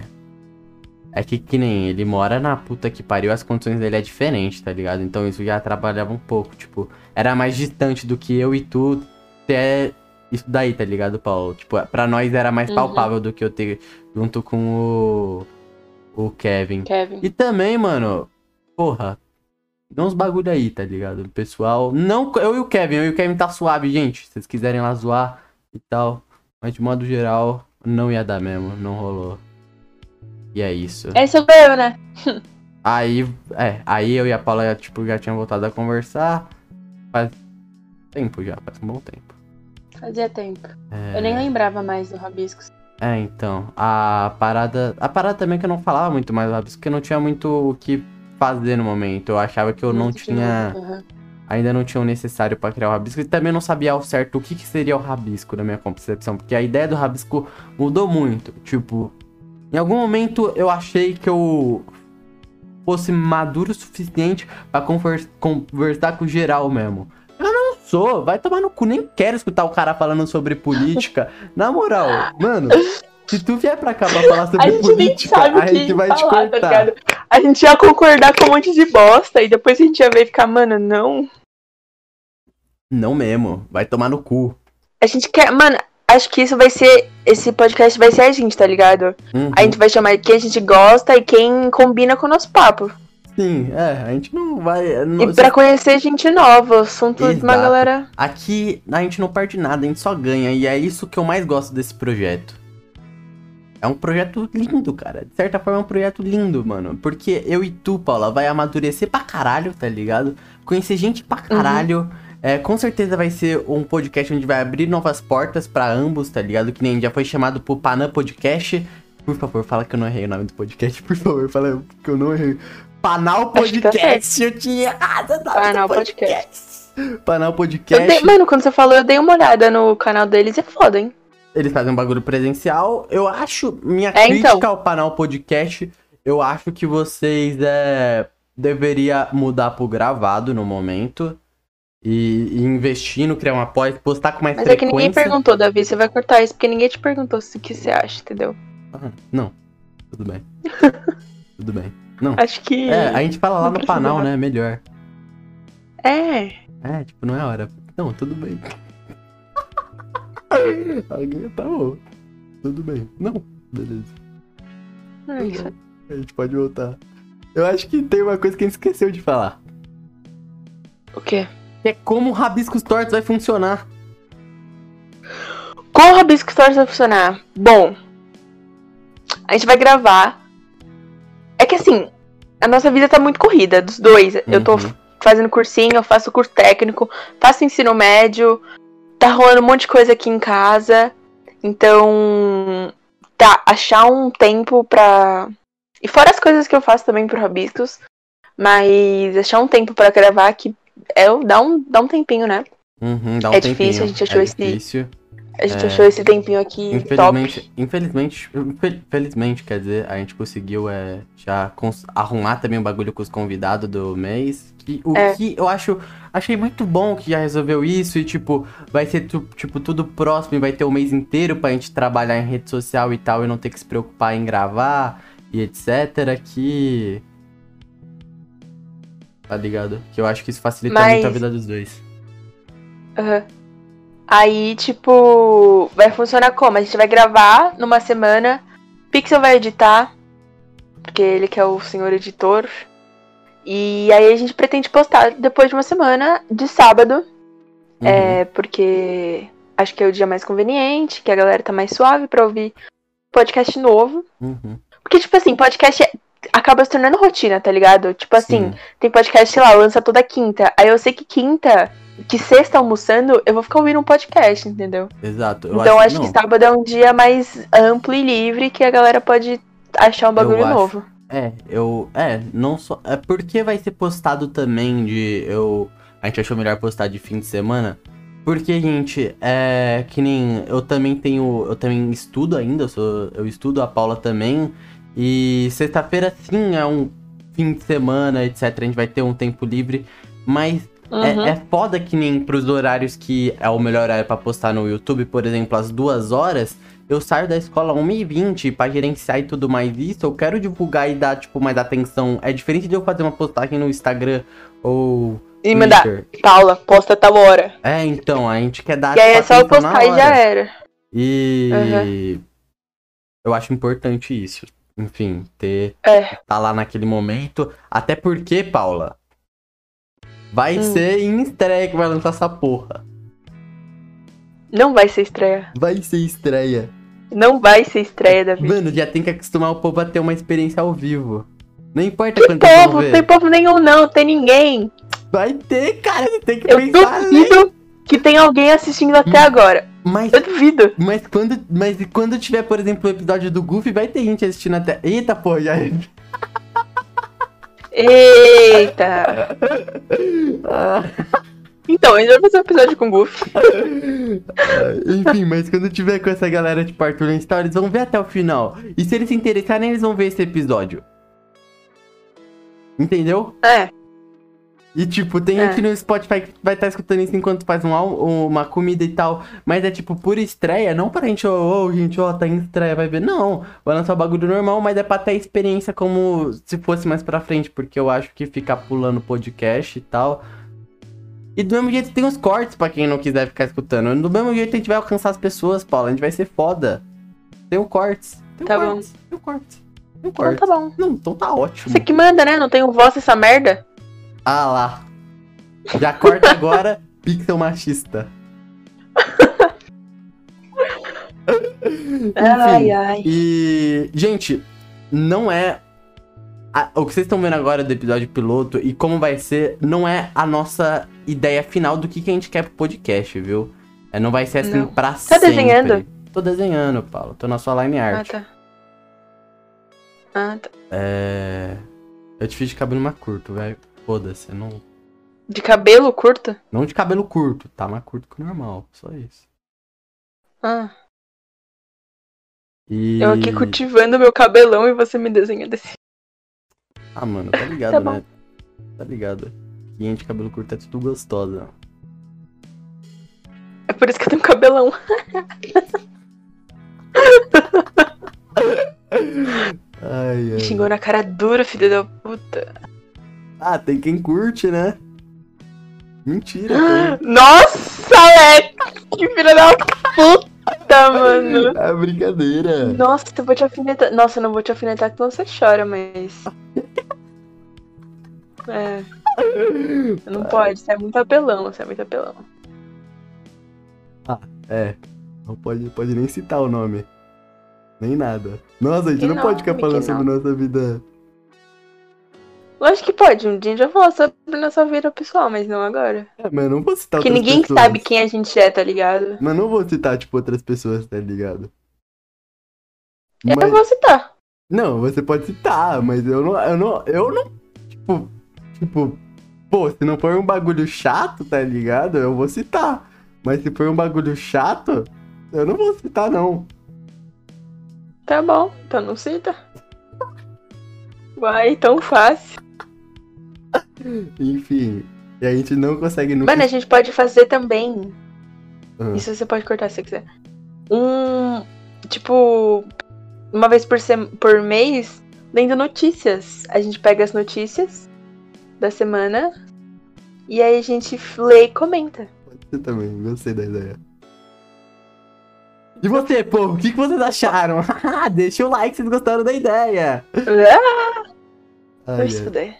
É que, que nem ele mora na puta que pariu, as condições dele é diferente, tá ligado? Então isso já atrapalhava um pouco, tipo, era mais distante do que eu e tu ter isso daí, tá ligado, Paulo? Tipo, pra nós era mais Uhum. palpável do que eu ter junto com o, o Kevin. Kevin. E também, mano, porra, dá uns bagulho aí, tá ligado? Pessoal, não, eu e o Kevin, eu e o Kevin tá suave, gente, se vocês quiserem lá zoar e tal, mas de modo geral, não ia dar mesmo, não rolou. E é isso. Esse sou eu, né? Aí, é, aí eu e a Paula, tipo, já tinham voltado a conversar faz tempo já, faz um bom tempo. Fazia tempo. É... Eu nem lembrava mais do Rabiscos. É, então, a parada. A parada também que eu não falava muito mais do Rabisco, porque não tinha muito o que fazer no momento. Eu achava que eu não Muito tinha. Uhum. Ainda não tinha o necessário pra criar o Rabisco. E também não sabia ao certo o que, que seria o Rabisco na minha concepção. Porque a ideia do Rabisco mudou muito. Tipo, em algum momento eu achei que eu fosse maduro o suficiente pra conver- conversar com o geral mesmo. Eu não sou, vai tomar no cu, nem quero escutar o cara falando sobre política. Na moral, mano, se tu vier pra cá pra falar A sobre nem política, a gente vai te falar, tá cortar. ligado? A gente ia concordar com um monte de bosta e depois a gente ia ver e ficar, mano, não. não mesmo, vai tomar no cu. A gente quer. Mano, acho que isso vai ser. Esse podcast vai ser a gente, tá ligado? Uhum. A gente vai chamar quem a gente gosta e quem combina com o nosso papo. Sim, é, a gente não vai. não- E pra conhecer gente nova, assunto de uma galera. Aqui a gente não perde nada, a gente só ganha. E é isso que eu mais gosto desse projeto. É um projeto lindo, cara. De certa forma é um projeto lindo, mano. Porque eu e tu, Paula, vai amadurecer pra caralho, tá ligado? Conhecer gente pra caralho. É, com certeza vai ser um podcast onde vai abrir novas portas pra ambos, tá ligado? Que nem já foi chamado pro Panam Podcast. Por favor, fala que eu não errei o nome do podcast. Por favor, fala que eu não errei. Panal Podcast, eu tinha errado o nome Panal do podcast. Panal Podcast. dei- mano, quando você falou, eu dei uma olhada no canal deles e é foda, hein? Eles fazem um bagulho presencial. Eu acho. Minha É, crítica então. ao Panal Podcast, eu acho que vocês é, deveria mudar pro gravado no momento. E, e investir no criar uma pós, postar com mais Mas é que frequência. ninguém perguntou, Davi. Você vai cortar isso porque ninguém te perguntou o que você acha, entendeu? Ah, não, tudo bem. tudo bem. Não. Acho que. É, a gente fala lá Não no não. né? Melhor. É. É, tipo, não é hora. Não, tudo bem. Tá bom. Tudo bem. Não, beleza. É isso. A gente pode voltar. Eu acho que tem uma coisa que a gente esqueceu de falar. O quê? Que é como o Rabiscos Tortos vai funcionar. Como o Rabisco Stories vai funcionar? Bom, a gente vai gravar. É que assim, a nossa vida tá muito corrida, dos dois. Eu tô Uhum. fazendo cursinho, eu faço curso técnico, faço ensino médio, tá rolando um monte de coisa aqui em casa. Então, tá, achar um tempo pra. E fora as coisas que eu faço também pro Rabiscos, mas achar um tempo pra gravar que é, dá, um, dá um tempinho, né? Uhum, dá um É tempinho. difícil, a gente achou é esse- difícil. A gente É. achou esse tempinho aqui Infelizmente, top. infelizmente, infel- felizmente, quer dizer, a gente conseguiu é, já arrumar também o bagulho com os convidados do mês. Que, o É. que eu acho, achei muito bom que já resolveu isso e, tipo, vai ser tipo, tudo próximo e vai ter o mês inteiro pra gente trabalhar em rede social e tal e não ter que se preocupar em gravar e etc. Que. Tá ligado? Que eu acho que isso facilita Mas- muito a vida dos dois. Aham. Aí, tipo, vai funcionar como? A gente vai gravar numa semana, Pixel vai editar, porque ele que é o senhor editor. E aí a gente pretende postar depois de uma semana, de sábado, Uhum. é, porque acho que é o dia mais conveniente, que a galera tá mais suave pra ouvir podcast novo. Uhum. Porque, tipo assim, podcast é- acaba se tornando rotina, tá ligado? Tipo assim, Sim. tem podcast, sei lá, lança toda quinta. Aí eu sei que quinta, que sexta almoçando, eu vou ficar ouvindo um podcast, entendeu? Exato. Eu então acho, não, que sábado é um dia mais amplo e livre que a galera pode achar um bagulho acho. novo. É, eu. É, não só. É porque vai ser postado também de. Eu. A gente achou melhor postar de fim de semana. Porque, gente, é. Que nem. Eu também tenho. Eu também estudo ainda. Eu, sou, eu estudo, a Paula também. E sexta-feira, sim, é um fim de semana, etc. A gente vai ter um tempo livre. Mas Uhum. é, é foda que nem pros horários que é o melhor horário pra postar no YouTube, por exemplo, às duas horas, eu saio da escola 1h20 pra gerenciar e tudo mais isso, eu quero divulgar e dar, tipo, mais atenção. É diferente de eu fazer uma postagem no Instagram ou E mandar. Paula, posta tal hora. É, então, a gente quer dar E aí é tipo, só eu postar e já era. E eu acho importante isso. Enfim, ter É. tá lá naquele momento. Até porque, Paula, vai Hum. ser em estreia que vai lançar essa porra. Não vai ser estreia. Vai ser estreia. Não vai ser estreia, Davi. Mano, já tem que acostumar o povo a ter uma experiência ao vivo. Não importa Que quanto tempo povo, ver. tem povo nenhum não, tem ninguém. Vai ter, cara, você tem que Eu pensar. né? duvido que tem alguém assistindo até agora. Mas, Eu duvido. mas, quando, mas quando tiver, por exemplo, o episódio do Goofy, vai ter gente assistindo até. Eita, pô, já. Eita. Então, a gente vai fazer um episódio com o Goofy. Enfim, mas quando tiver com essa galera de Arthur Story, eles vão ver até o final. E se eles se interessarem, eles vão ver esse episódio. Entendeu? É. E tipo, tem É. gente no Spotify que vai estar escutando isso enquanto faz um, uma comida e tal. Mas é tipo, por estreia, não pra gente, ô, ô, gente, ó, tá em estreia, vai ver. Não, vai lançar o bagulho normal, mas é pra ter experiência como se fosse mais pra frente. Porque eu acho que ficar pulando podcast e tal. E do mesmo jeito tem os cortes pra quem não quiser ficar escutando. Do mesmo jeito a gente vai alcançar as pessoas, Paula. A gente vai ser foda. Tem o cortes. Tem o Tá bom. cortes. Tem o cortes. Tem o Então cortes. tá bom. Não, então tá ótimo. Você que manda, né? Não tenho voz essa merda. Ah lá. Já corta agora, pixel machista. Ai, Enfim, ai. E, gente, não é. A- o que vocês estão vendo agora do episódio piloto e como vai ser, não é a nossa ideia final do que, que a gente quer pro podcast, viu? É, não vai ser assim Não. pra Tá sempre. desenhando? Tô desenhando, Paulo. Tô na sua line Ah, art. tá. Ah, tá. É. Eu te fiz de cabelo mais curto, velho. Foda-se, não. De cabelo curto? Não de cabelo curto, tá mais curto que o normal. Só isso. Ah, E... eu aqui cultivando meu cabelão e você me desenha desse. Ah, mano, tá ligado, Tá né? Tá ligado. Gente de cabelo curto é tudo gostosa. É por isso que eu tenho cabelão. Ai, Me ai. xingou na cara dura, filho da puta. Ah, tem quem curte, né? Mentira, tem. Nossa, Alex! Que filho da puta, mano. É brincadeira. Nossa, eu vou te alfinetar. Nossa, eu não vou te alfinetar, senão você chora, mas. É, não pode, você é muito apelão, você é muito apelão. É. Não pode, pode nem citar o nome. Nem nada. Nossa, a gente Que não, pode ficar falando que sobre nossa vida. Lógico que pode, um dia a gente vai falar sobre nossa vida pessoal, mas não agora. É, mas eu não vou citar Porque outras ninguém pessoas. sabe quem a gente é, tá ligado? Mas não vou citar, tipo, outras pessoas, tá ligado? Eu Mas- vou citar. Não, você pode citar, mas eu não. Eu não. Eu não. Tipo. Tipo. Pô, se não for um bagulho chato, tá ligado? Eu vou citar. Mas se for um bagulho chato, eu não vou citar, não. Tá bom, então não cita. Vai, tão fácil. Enfim. E a gente não consegue nunca. Mano, a gente pode fazer também. Ah. Isso você pode cortar se você quiser. Um. Tipo. Uma vez por, sem... por mês, lendo notícias. A gente pega as notícias da semana. E aí a gente lê e comenta. Pode ser também, gostei da ideia. E você, povo, o que, que vocês acharam? Deixa o like se vocês gostaram da ideia. Ah, Ai, vai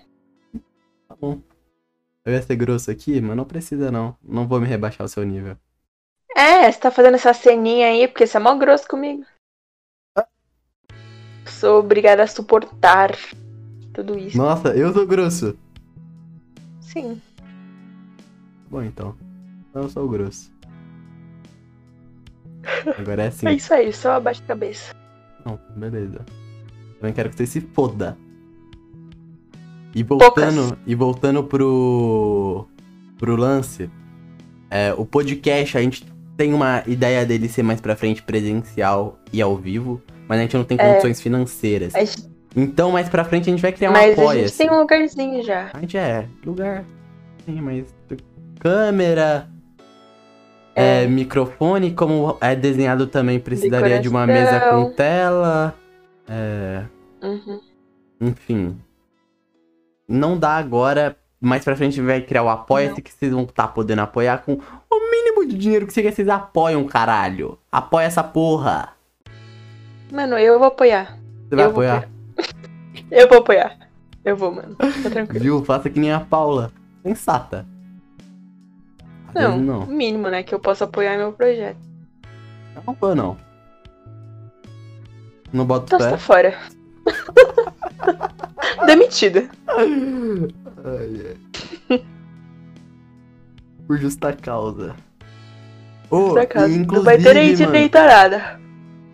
bom. Eu ia ser grosso aqui, mas não precisa não. Não vou me rebaixar o seu nível. É, você tá fazendo essa ceninha aí porque você é mó grosso comigo. Sou obrigada a suportar tudo isso. Nossa, eu sou grosso. Sim. Bom, então. Eu sou grosso. Agora é assim. É isso aí, só abaixa a cabeça. Não, beleza. Também quero que você se foda. E voltando, Poucas. e voltando pro, pro lance, é, o podcast, a gente tem uma ideia dele ser mais pra frente presencial e ao vivo, mas a gente não tem É. condições financeiras. A gente- Então, mais pra frente a gente vai criar um mas a gente tem um lugarzinho já. A gente é, lugar. Sim, mas câmera, é, É. microfone, como é desenhado também, precisaria de uma mesa com tela. É, Uhum. enfim. Não dá agora. Mais pra frente vai criar o Apoia-se que vocês vão estar podendo apoiar com o mínimo de dinheiro que vocês apoiam, caralho. Apoia essa porra. Mano, eu vou apoiar. Você vai Eu vou apoiar? Eu vou apoiar. Eu vou, mano. Tá tranquilo. Viu? Faça que nem a Paula. Sensata. Às Não, não. o mínimo, né? Que eu posso apoiar meu projeto. Não vou, não. Não boto Então você fé. tá fora. Demitida. Ai, ai. Por justa causa. Por acaso. e Não vai ter aí direito a nada.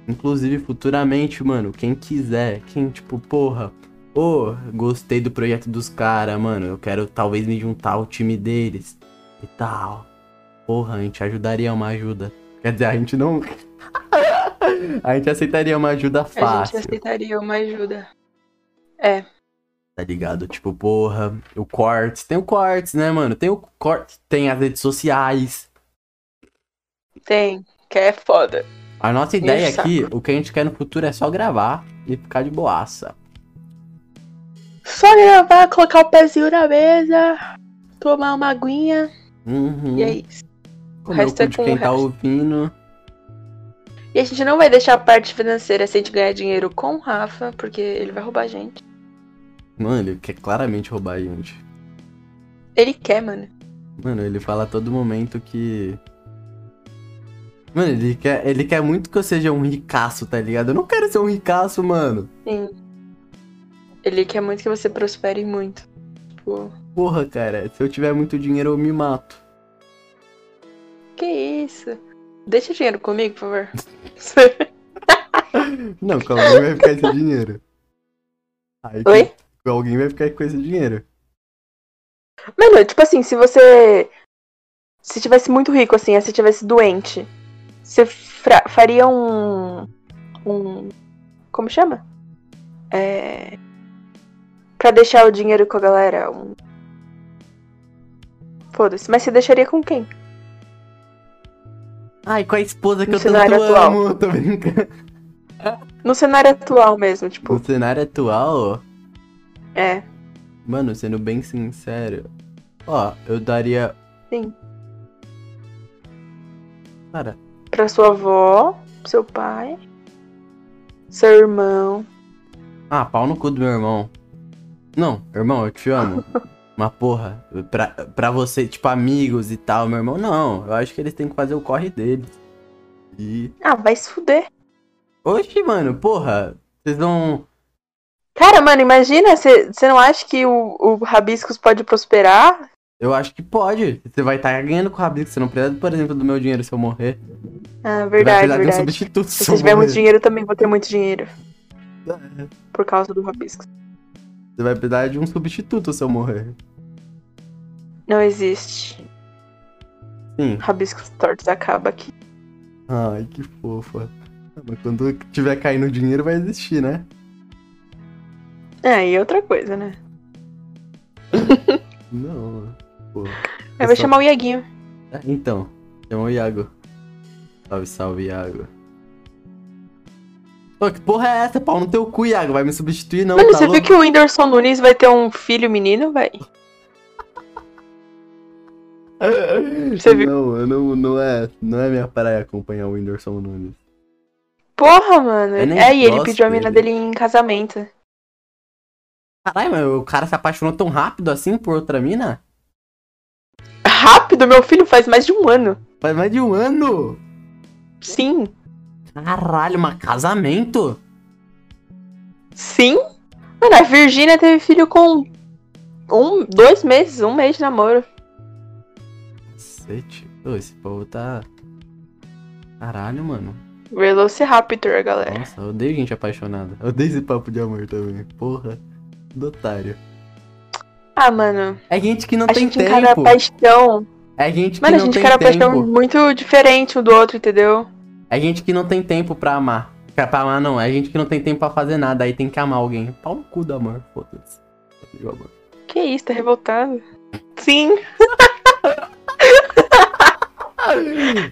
Inclusive, futuramente, mano, quem quiser, quem, tipo, porra, ô, gostei do projeto dos caras, mano, eu quero talvez me juntar ao time deles e tal. Porra, a gente ajudaria uma ajuda. Quer dizer, a gente não. a gente aceitaria uma ajuda A gente fácil. aceitaria uma ajuda. É. Tá ligado? Tipo, porra, o Quartz. Tem o Quartz, né, mano? Tem o Quartz. Tem as redes sociais. Tem. Que é foda. A nossa ideia Isso. aqui, o que a gente quer no futuro é só gravar e ficar de boaça. Só gravar, colocar o pezinho na mesa, tomar uma aguinha Uhum. e é isso. Comer o resto é de com quem o tá resto. ouvindo. E a gente não vai deixar a parte financeira se a gente ganhar dinheiro com o Rafa, porque ele vai roubar a gente. Mano, ele quer claramente roubar a gente. Ele quer, mano. Mano, ele fala a todo momento que. Mano, ele quer, ele quer muito que eu seja um ricaço, tá ligado? Eu não quero ser um ricaço, mano. Sim. Ele quer muito que você prospere muito. Tipo, Porra, cara, se eu tiver muito dinheiro eu me mato. que isso? Deixa o dinheiro comigo, por favor. Não, com alguém vai ficar esse dinheiro. Aí Oi? com alguém vai ficar com esse dinheiro. Mano, tipo assim, se você. Se tivesse muito rico, assim, se tivesse doente, você faria um. Um. Como chama? É. Pra deixar o dinheiro com a galera. Um. Foda-se. Mas você deixaria com quem? Ai, com a esposa que No eu tanto cenário atual. amo, tô brincando. No cenário atual mesmo, tipo. No cenário atual, É. mano, sendo bem sincero, ó, eu daria. Sim. Cara, Pra sua avó, seu pai, seu irmão. ah, pau no cu do meu irmão. Não, irmão, eu te amo. Mas porra, pra, pra você, tipo, amigos e tal, meu irmão, não. Eu acho que eles têm que fazer o corre deles. E. Ah, vai se fuder. Oxi, mano, porra, vocês vão. Cara, mano, imagina, você não acha que o, o Rabiscos pode prosperar? Eu acho que pode. Você vai estar ganhando com o Rabisco. Você não precisa, por exemplo, do meu dinheiro se eu morrer. Ah, verdade, precisar de um verdade. substituto Se se tiver morrer. muito dinheiro, eu também vou ter muito dinheiro. É. Por causa do Rabiscos. Você vai precisar de um substituto se eu morrer. Não existe. Sim. Rabiscos tortos acaba aqui. Ai, que fofa. Ah, Mas quando tiver caindo dinheiro vai existir, né? É, e outra coisa, né? Não. Pô. Aí vai só- chamar o Iaguinho. Ah, Então, chama o Iago. Salve, salve, Iago. Pô, que porra é essa? Pau no teu cu, Iago. Vai me substituir, não, Mano, tá você louco? viu que o Whindersson Nunes vai ter um filho menino, véi? Você viu? Não, eu não, não é, não é minha praia acompanhar o Whindersson Nunes. Porra, mano. Nem É, e ele pediu a mina dele. dele em casamento. Caralho, mas o cara se apaixonou tão rápido assim por outra mina? Rápido, meu filho faz mais de um ano. Faz mais de um ano! Sim. Caralho, mas casamento? Sim. Mano, a Virgínia teve filho com um, dois meses, um mês de namoro. Cacete. Ô, esse povo tá. Caralho, mano. Velociraptor, galera. Nossa, eu odeio gente apaixonada. Eu odeio esse papo de amor também. Porra. Do otário. Ah, mano. É gente que não A tem gente encara a tempo. paixão. É gente que Mano, não gente tem encara a paixão tempo. muito diferente um do outro, entendeu? É gente que não tem tempo pra amar. Pra amar, não. É gente que não tem tempo pra fazer nada. Aí tem que amar alguém. Pau no cu do amor. Foda-se. Que isso, tá revoltado? Sim.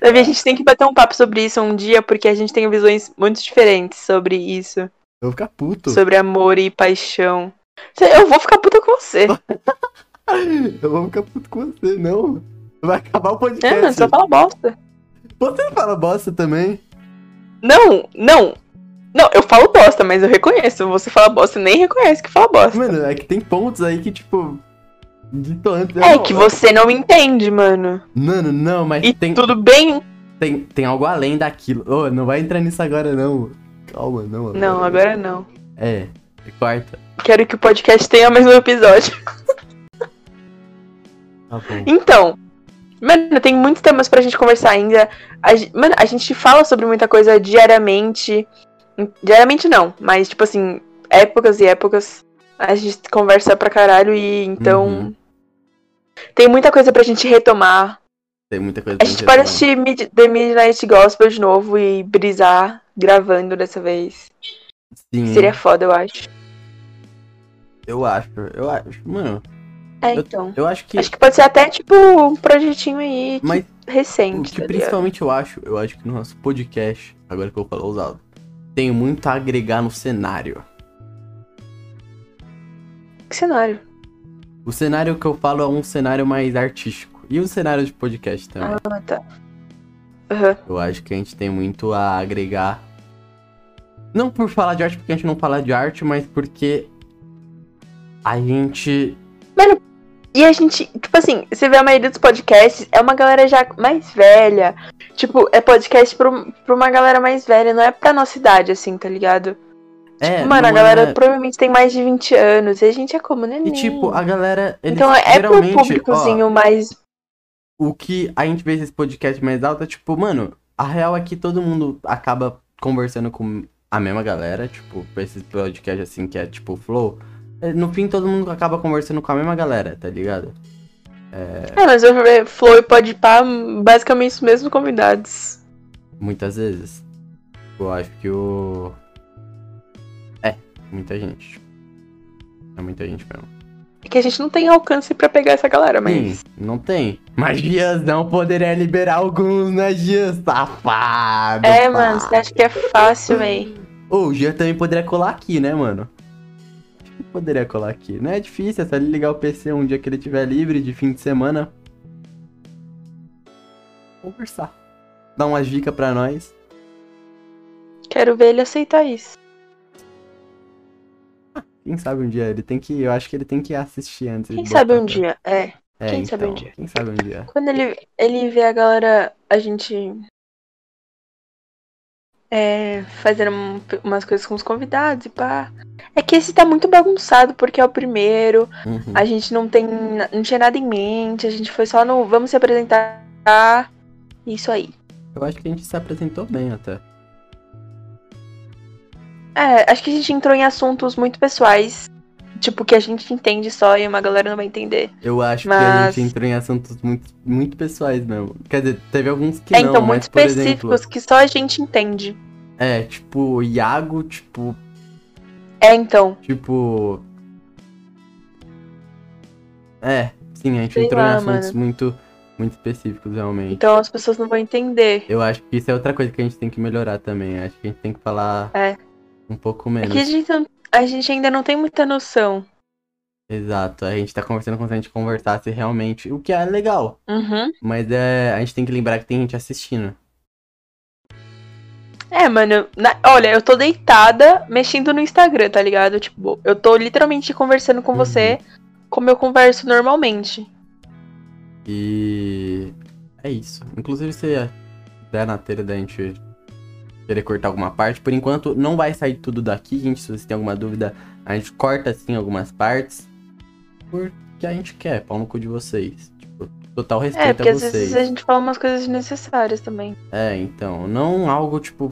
Davi, a gente tem que bater um papo sobre isso um dia, porque a gente tem visões muito diferentes sobre isso. Eu vou ficar puto. Sobre amor e paixão. Eu vou ficar puta com você. Eu vou ficar puto com você, não. Vai acabar o É, podcast. mano, só fala bosta. Você fala bosta também? Não, não. Não, eu falo bosta, mas eu reconheço. Você fala bosta nem reconhece que fala bosta. Mano, é que tem pontos aí que, tipo. Dito antes. É eu que não- você não entende, mano. Mano, não, mas E tem, tudo bem? tem, tem algo além daquilo. Ô, não vai entrar nisso agora, não. Calma, não. Não, agora não. É, quarta. Quero que o podcast tenha mais um episódio. Tá bom. Então, mano, tem muitos temas pra gente conversar ainda. A, mano, a gente fala sobre muita coisa diariamente. Diariamente não, mas tipo assim, épocas e épocas. A gente conversa pra caralho e então. Uhum. Tem muita coisa pra gente retomar. Tem muita coisa A pra gente dizer pode assistir Mid- The Midnight Gospel de novo e brisar gravando dessa vez. Sim, Seria foda, eu acho. eu acho. Eu acho. Mano, É, Eu- então. eu acho que. Acho que pode ser até tipo um projetinho aí Mas o recente. que tá ligado? principalmente eu acho, eu acho que no nosso podcast, agora que eu vou falar usado, tem muito a agregar no cenário. Que cenário. O cenário que eu falo é um cenário mais artístico. E o cenário de podcast também. Ah, tá. Aham. Eu acho que a gente tem muito a agregar. Não por falar de arte, porque a gente não fala de arte, mas porque a gente. E a gente, tipo assim, você vê a maioria dos podcasts, é uma galera já mais velha. Tipo, é podcast pra, um- pra uma galera mais velha, não é pra nossa idade, assim, tá ligado? É, Tipo, mano, a galera é- provavelmente tem mais de 20 anos, e a gente é como neném. E tipo, a galera. Eles, Então é pro públicozinho mais. ó, o que a gente vê esse podcast mais alto é tipo, mano, a real é que todo mundo acaba conversando com a mesma galera, tipo, pra esses podcasts assim que é tipo Flow. É, No fim, todo mundo acaba conversando com a mesma galera, tá ligado? É, mas eu Flow e Podpah, basicamente os mesmos convidados. Muitas vezes. Eu acho que o. É, muita gente. É muita gente mesmo. É que a gente não tem alcance pra pegar essa galera, mas. Sim, não tem. Mas Gias não poderia liberar alguns, né, Gias? Safado! É, pá. mano, você acha que é fácil, véi? Ô, o Gia também poderia colar aqui, né, mano? Poderia colar aqui. Não é difícil, é só ele ligar o PC um dia que ele tiver livre, de fim de semana. Conversar. Dar umas dicas pra nós. Quero ver ele aceitar isso. Quem sabe um dia ele tem que. Eu acho que ele tem que assistir antes. de Quem sabe um pra- dia, é. É, quem sabe um então, dia. Quem sabe um dia. Quando ele, ele vê a galera, a gente. É, fazendo um- umas coisas com os convidados e pá. É que esse tá muito bagunçado porque é o primeiro. Uhum. A gente não tem. Não tinha nada em mente. A gente foi só no. Vamos se apresentar. Isso aí. Eu acho que a gente se apresentou bem até. É, acho que a gente entrou em assuntos muito pessoais. Tipo, que a gente entende só e uma galera não vai entender. Eu acho que a Mas- gente entrou em assuntos muito, muito pessoais mesmo. Quer dizer, teve alguns que é, não, então, mas, muito por específicos exemplo, que só a gente entende. É, tipo, Iago, tipo, É, então. tipo... É, sim, a gente Sei entrou em lá, assuntos mano. muito, muito específicos, realmente. Então as pessoas não vão entender. Eu acho que isso é outra coisa que a gente tem que melhorar também. Acho que a gente tem que falar É. um pouco É menos. que a gente, não- a gente ainda não tem muita noção. Exato, a gente tá conversando como se a gente conversasse realmente, o que é legal. Uhum. Mas é, a gente tem que lembrar que tem gente assistindo. É, mano, na- olha, eu tô deitada mexendo no Instagram, tá ligado? Tipo, eu tô literalmente conversando com Uhum. você como eu converso normalmente. E é isso. Inclusive, se der na telha da gente querer cortar alguma parte, por enquanto não vai sair tudo daqui, gente. Se vocês têm alguma dúvida, a gente corta assim algumas partes. Porque a gente quer, pau no cu de vocês. Tipo, total É, respeito porque a às vocês. vezes a gente fala umas coisas desnecessárias também. É, então, não algo tipo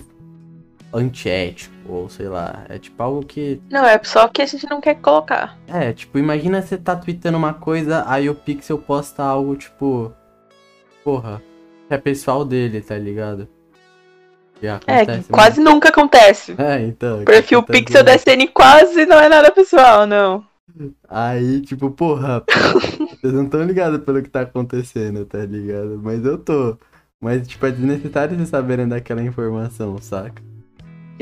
antiético, ou sei lá. É tipo algo que. Não, é só que a gente não quer colocar. É, tipo, imagina você tá tweetando uma coisa, aí o Pixel posta algo tipo. Porra, é pessoal dele, tá ligado? E É, acontece, que quase nunca acontece. É, então. que Perfil acontece Pixel da SN quase não é nada pessoal, não. Aí, tipo, porra, vocês não estão ligados pelo que tá acontecendo, tá ligado? Mas eu tô. Mas, tipo, é desnecessário vocês saberem daquela informação, saca?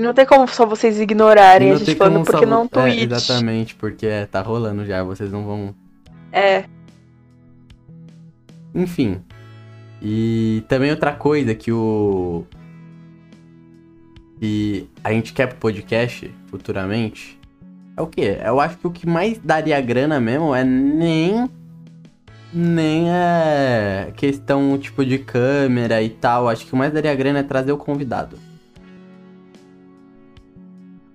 E não tem como só vocês ignorarem E a gente falando porque não É, tweet. exatamente, porque é, tá rolando já, vocês não vão. É. Enfim. E também outra coisa que o. que a gente quer pro podcast futuramente é o quê? Eu acho que o que mais daria grana mesmo é nem. Nem é questão tipo de câmera e tal. Acho que o mais daria grana é trazer o convidado.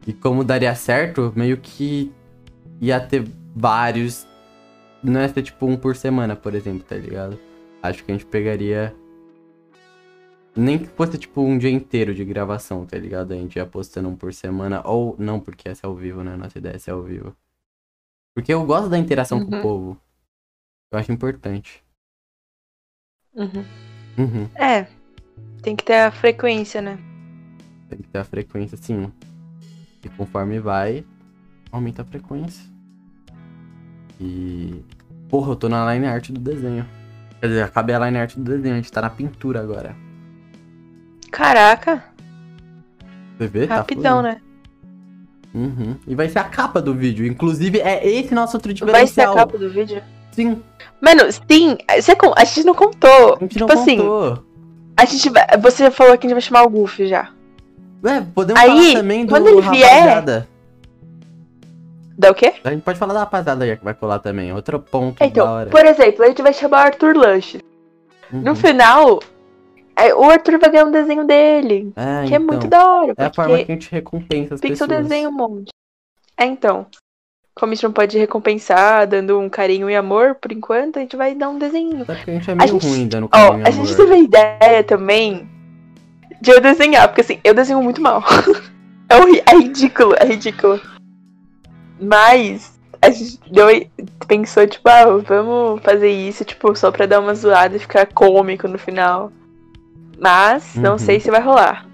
E como daria certo, meio que ia ter vários. Não ia ser tipo um por semana, por exemplo, tá ligado? Acho que a gente pegaria. Nem que fosse tipo um dia inteiro de gravação, tá ligado? A gente ia postando um por semana. Ou não, porque essa é ao vivo, né? Nossa ideia é ser ao vivo. Porque eu gosto da interação com o Uhum. povo. Eu acho importante. Uhum. Uhum. É. Tem que ter a frequência, né? Tem que ter a frequência, sim. E conforme vai, aumenta a frequência. E. Porra, eu tô na line art do desenho. Quer dizer, acabei a line art do desenho, a gente tá na pintura agora. Caraca, Você vê? Tá rapidão, fluindo. né? Uhum. E vai ser a capa do vídeo. Inclusive, é esse nosso outro Vai ser a diferencial. capa do vídeo? Sim, Mano, sim, você, a gente não contou. a gente tipo não assim, contou. a gente vai, você falou que a gente vai chamar o Goofy já. É, podemos Aí, falar também do quando ele vier- rapaziada. Dá o quê? A gente pode falar da rapaziada aí que vai colar também. Outro ponto da Então, hora. por exemplo, a gente vai chamar o Arthur Lanches. No Uhum. final, é, o Arthur vai ganhar um desenho dele. É, Que é então. muito da hora. É a forma que a gente recompensa as Pixel pessoas. desenha um monte. É, então. Como a gente não pode recompensar dando um carinho e amor, por enquanto, a gente vai dar um desenho. Até porque a gente é meio gente- ruim dando Ó, carinho e a gente amor. teve a ideia também de eu desenhar, porque assim, eu desenho muito mal. é, horri- é ridículo, é ridículo. Mas a gente deu, pensou, tipo, ah, vamos fazer isso, tipo, só pra dar uma zoada e ficar cômico no final. Mas não Uhum. sei se vai rolar.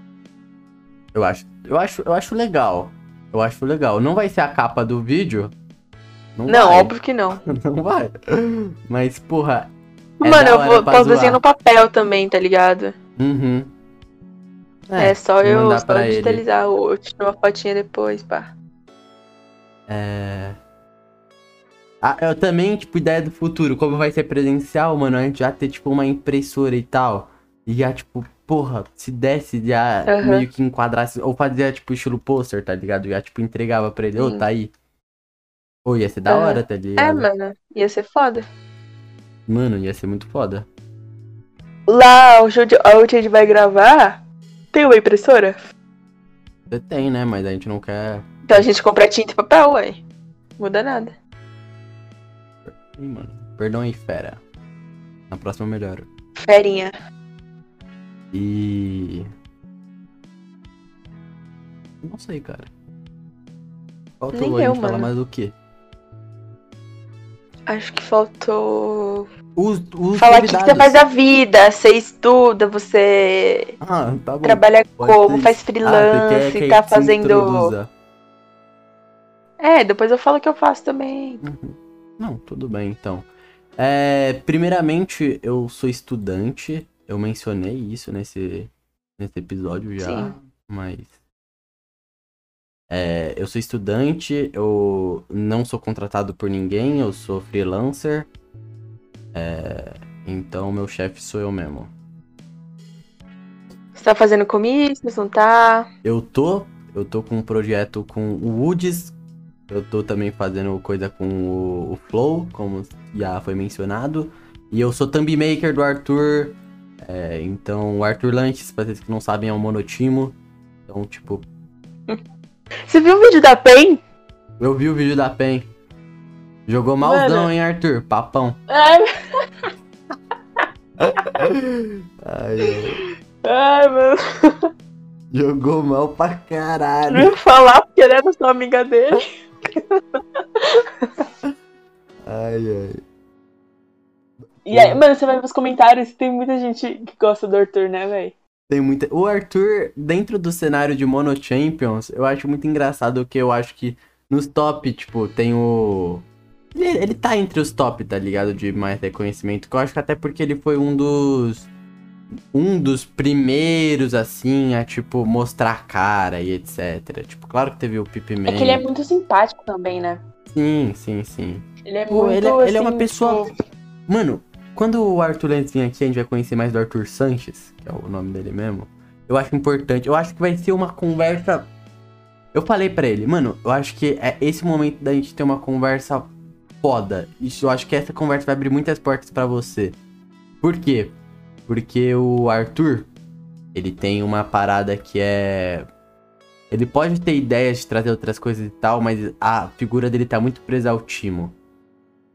Eu acho, eu acho, eu acho legal. Eu acho legal. Não vai ser a capa do vídeo. Não, Não, vai. óbvio que não. Não vai. Mas, porra. é Mano, eu vou, posso desenhar no papel também, tá ligado? Uhum. É, só eu só pra ele. digitalizar ou tirar uma fotinha depois, pá. É. Ah, eu também, tipo, ideia do futuro, como vai ser presencial, mano, a gente já ter, tipo, uma impressora e tal. E já, tipo, porra, se desse, já Aham. meio que enquadrasse, ou fazia, tipo, estilo pôster, tá ligado? Já, tipo, entregava pra ele, ô, Sim. tá aí. Ô, ia ser da Aham. hora, tá ligado? É, mano, ia ser foda. Mano, ia ser muito foda. Lá onde onde a gente vai gravar, tem uma impressora? Você tem, né? Mas a gente não quer. Então a gente compra tinta e papel, ué. Muda nada. Ih, mano. Perdão aí, fera. Na próxima eu melhoro. Ferinha. E. Não sei, cara. Faltou Nem a gente eu, falar mais do quê? Acho que faltou. Os, os Falar o que, que você faz da vida. Você estuda, você Ah, tá trabalha Pode como, faz. Ah, você freelance, quer tá fazendo. introduza. É, depois eu falo que eu faço também. Uhum. Não, tudo bem, então. É, primeiramente, eu sou estudante. Eu mencionei isso nesse, nesse episódio já, Sim. mas. É, eu sou estudante, eu não sou contratado por ninguém, eu sou freelancer. É, então, meu chefe sou eu mesmo. Você tá fazendo comícios, não tá? Eu tô, eu tô com um projeto com o Woods, eu tô também fazendo coisa com o, o Flow, como já foi mencionado. E eu sou thumb maker do Arthur. É, então, o Arthur Lanches, pra vocês que não sabem, é um monotimo. Então, tipo. Você viu o vídeo da PEN? Eu vi o vídeo da PEN. Jogou malzão, hein, Arthur? Papão. Ai, Ai, ai. ai, mano. Jogou mal pra Não caralho. ia falar porque ele era sua amiga dele. Ai, ai. E aí, mano, você vai ver os comentários, tem muita gente que gosta do Arthur, né, velho? Tem muita. O Arthur, dentro do cenário de Mono Champions, eu acho muito engraçado que eu acho que nos top, tipo, tem o. Ele, tá entre os top, tá ligado? De mais reconhecimento. Que eu acho que até porque ele foi um dos. Um dos primeiros, assim, a, tipo, mostrar a cara e etc. Tipo, claro que teve o Pip Man. É que ele é muito simpático também, né? Sim, sim, sim. Ele é Pô, muito. ele, é- ele é uma assim, pessoa. tipo, Mano, quando o Arthur Lentes vir aqui, a gente vai conhecer mais do Arthur Sanches, que é o nome dele mesmo. Eu acho importante. Eu acho que vai ser uma conversa. Eu falei pra ele, mano, eu acho que é esse momento da gente ter uma conversa foda. Isso, eu acho que essa conversa vai abrir muitas portas pra você. Por quê? Porque o Arthur, ele tem uma parada que é. Ele pode ter ideias de trazer outras coisas e tal, mas a figura dele tá muito presa ao Timo.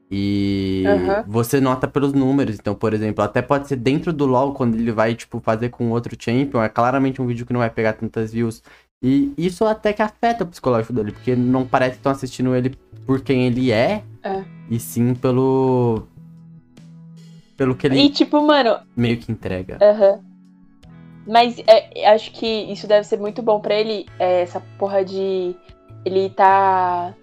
E Aham. você nota pelos números. Então, por exemplo, até pode ser dentro do LoL, quando ele vai, tipo, fazer com outro champion. É claramente um vídeo que não vai pegar tantas views. E isso até que afeta o psicológico dele, porque não parece que estão assistindo ele por quem ele é, É. e sim pelo. pelo que ele E tipo, mano, meio que entrega. aham. Mas é, acho que isso deve ser muito bom pra ele, é, essa porra de ele tá.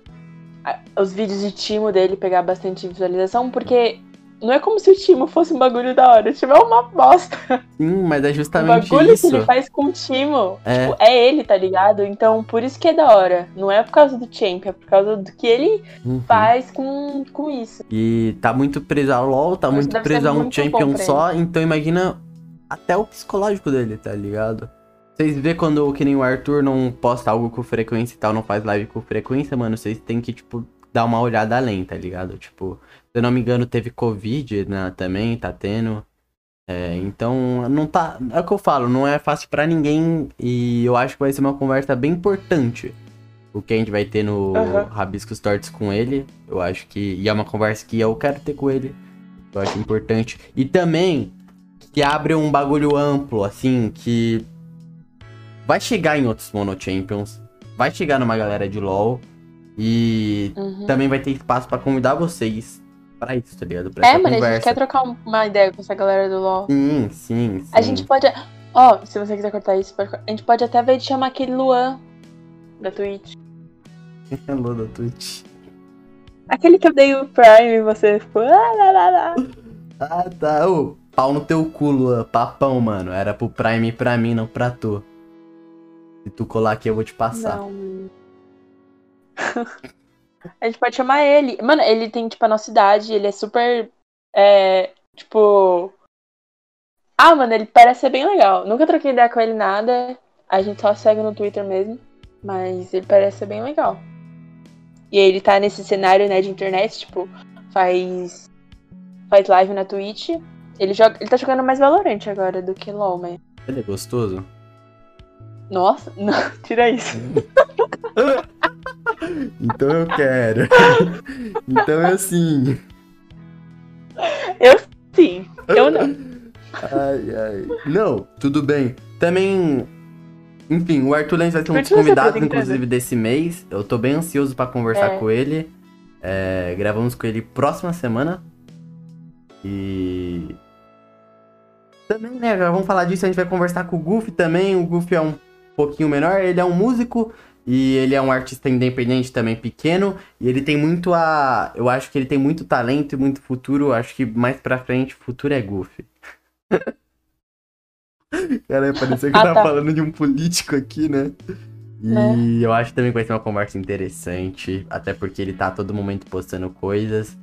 Os vídeos de Timo dele pegar bastante visualização, porque não é como se o Timo fosse um bagulho da hora. O Timo é uma bosta. Sim, mas é O justamente bagulho isso. que ele faz com o Timo É. tipo, é ele, tá ligado? Então, por isso que é da hora. Não é por causa do Champ, é por causa do que ele Uhum. faz com, com isso. E tá muito preso ao LoL, tá muito preso a um champion só, então imagina até o psicológico dele, tá ligado? Vocês vê quando que nem o Arthur não posta algo com frequência e tal, não faz live com frequência, mano, vocês tem que, tipo, dar uma olhada além, tá ligado? Tipo, eu não me engano, teve Covid né, também, tá tendo. É, então, não tá. É o que eu falo, não é fácil pra ninguém e eu acho que vai ser uma conversa bem importante. O que a gente vai ter no Aham. Rabiscos Tortos com ele. Eu acho que. E é uma conversa que eu quero ter com ele. Eu acho importante. E também que abre um bagulho amplo, assim, que vai chegar em outros Mono Champions. Vai chegar numa galera de LoL. E Uhum. também vai ter espaço pra convidar vocês pra isso, tá ligado? Pra É, mano, a gente conversa. quer trocar um- uma ideia com essa galera do LoL. Sim, sim, sim. A gente pode. Ó, se você quiser cortar isso, pode... a gente pode até ver de chamar aquele Luan da Twitch. Hello da Twitch. Aquele que eu dei o Prime e você ficou. Ah, lá, lá, lá. Ah, tá. Ô, pau no teu cu, Luan. Papão, mano. Era pro Prime e pra mim, não pra tu. Se tu colar aqui, eu vou te passar. Não. a gente pode chamar ele. Mano, ele tem, tipo, a nossa idade, ele é super. É. Tipo. Ah, mano, ele parece ser bem legal. Nunca troquei ideia com ele nada. A gente só segue no Twitter mesmo. Mas ele parece ser bem legal. E ele tá nesse cenário, né, de internet, tipo, faz. Faz live na Twitch. Ele, joga, ele tá jogando mais Valorant agora do que LOL, mas. Ele é gostoso? Nossa, não, tira isso. Então eu quero. então eu sim. Sim, eu não. Ai, ai. Não, tudo bem. Também. Enfim, o Arthur Lenz vai ser um dos Continua se convidados, inclusive, desse mês. Eu tô bem ansioso pra conversar É. com ele. É, gravamos com ele próxima semana. E. Também, né? já Vamos falar disso. A gente vai conversar com o Goofy também. O Goofy é um pouquinho menor. Ele é um músico. E ele é um artista independente também pequeno. E ele tem muito a. Eu acho que ele tem muito talento e muito futuro. Acho que mais pra frente o futuro é Goofy. Cara, parecia que eu Ah, tava tá. falando de um político aqui, né? E eu acho também que vai ser uma conversa interessante. Até porque ele tá a todo momento postando coisas.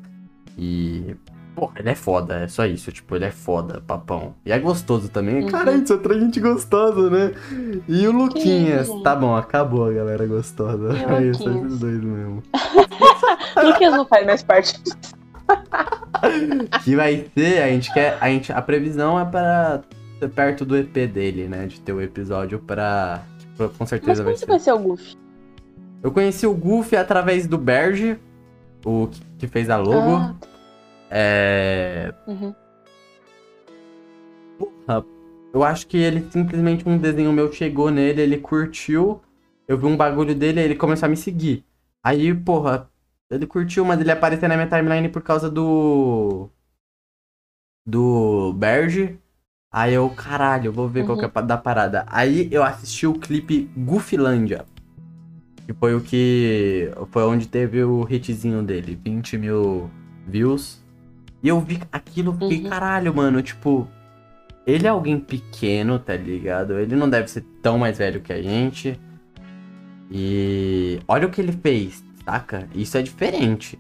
E Porra, ele é foda, é só isso. Tipo, ele é foda, papão. E é gostoso também. Uhum. Cara, isso é outra gente gostosa, né? E o Luquinhas. gente? tá bom, acabou a galera gostosa. É isso, Luquinhas? esses dois mesmo. Luquinhas não faz mais parte. Que vai ser, a gente quer. A, gente, a previsão é para ser perto do EP dele, né? De ter o episódio pra. que com Mas certeza vai como você ser. conheceu o Goofy? Eu conheci o Goofy através do Berge, o que- que fez a logo. Ah, É. uhum. Eu acho que ele simplesmente um desenho meu chegou nele, ele curtiu. Eu vi um bagulho dele, ele começou a me seguir. Aí, porra, ele curtiu, mas ele apareceu na minha timeline por causa do. Do Berge. Aí eu, caralho, eu vou ver qual que é pa- da parada. Aí eu assisti o clipe Goofilândia. Que foi o que. Foi onde teve o hitzinho dele. 20 mil views. E eu vi aquilo, fiquei, Uhum. caralho, mano, tipo. Ele é alguém pequeno, tá ligado? Ele não deve ser tão mais velho que a gente. E olha o que ele fez, saca? Isso é diferente.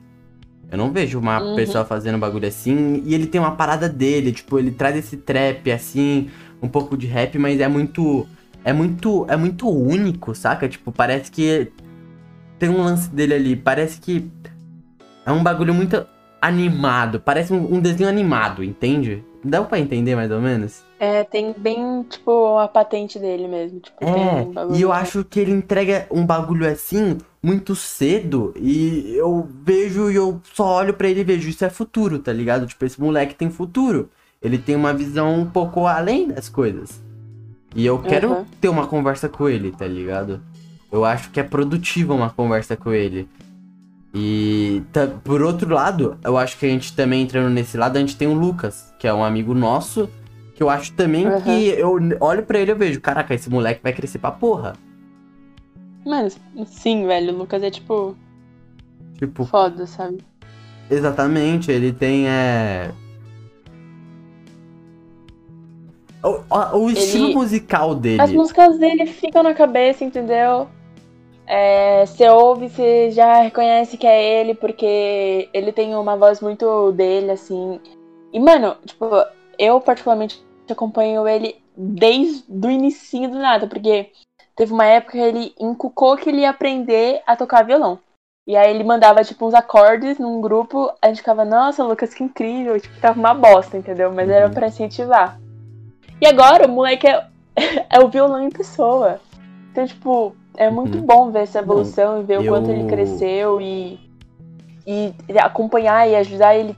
Eu não vejo uma Uhum. pessoa fazendo bagulho assim. E ele tem uma parada dele, tipo, ele traz esse trap assim, um pouco de rap, mas é muito. É muito. É muito único, saca? Tipo, parece que. Tem um lance dele ali. Parece que. É um bagulho muito animado. Parece um, um desenho animado, entende? Dá pra entender mais ou menos? É, tem bem, tipo, a patente dele mesmo. Tipo, É, um e eu que- acho que ele entrega um bagulho assim muito cedo e eu vejo e eu só olho pra ele e vejo isso é futuro, tá ligado? Tipo, esse moleque tem futuro. Ele tem uma visão um pouco além das coisas. E eu quero Uhum. ter uma conversa com ele, tá ligado? Eu acho que é produtiva uma conversa com ele. E tá- por outro lado, eu acho que a gente também entrando nesse lado, a gente tem o Lucas, que é um amigo nosso, que eu acho também Uhum. que eu olho pra ele e eu vejo, caraca, esse moleque vai crescer pra porra. Mano, sim, velho. O Lucas é, tipo, Tipo, foda, sabe? exatamente, ele tem é o, o- o estilo Ele- musical dele. As músicas dele ficam na cabeça, entendeu? É, você ouve, você já reconhece que é ele, porque ele tem uma voz muito dele, assim. E, mano, tipo, eu particularmente acompanho ele desde o inicinho do nada, porque teve uma época que ele encucou que ele ia aprender a tocar violão. E aí ele mandava, tipo, uns acordes num grupo, a gente ficava, nossa, Lucas, que incrível. Tipo, tava uma bosta, entendeu? Mas era Uhum. pra incentivar. E agora o moleque é, é o violão em pessoa. Então, tipo, é muito Uhum. bom ver essa evolução e ver o eu- quanto ele cresceu e, e acompanhar e ajudar ele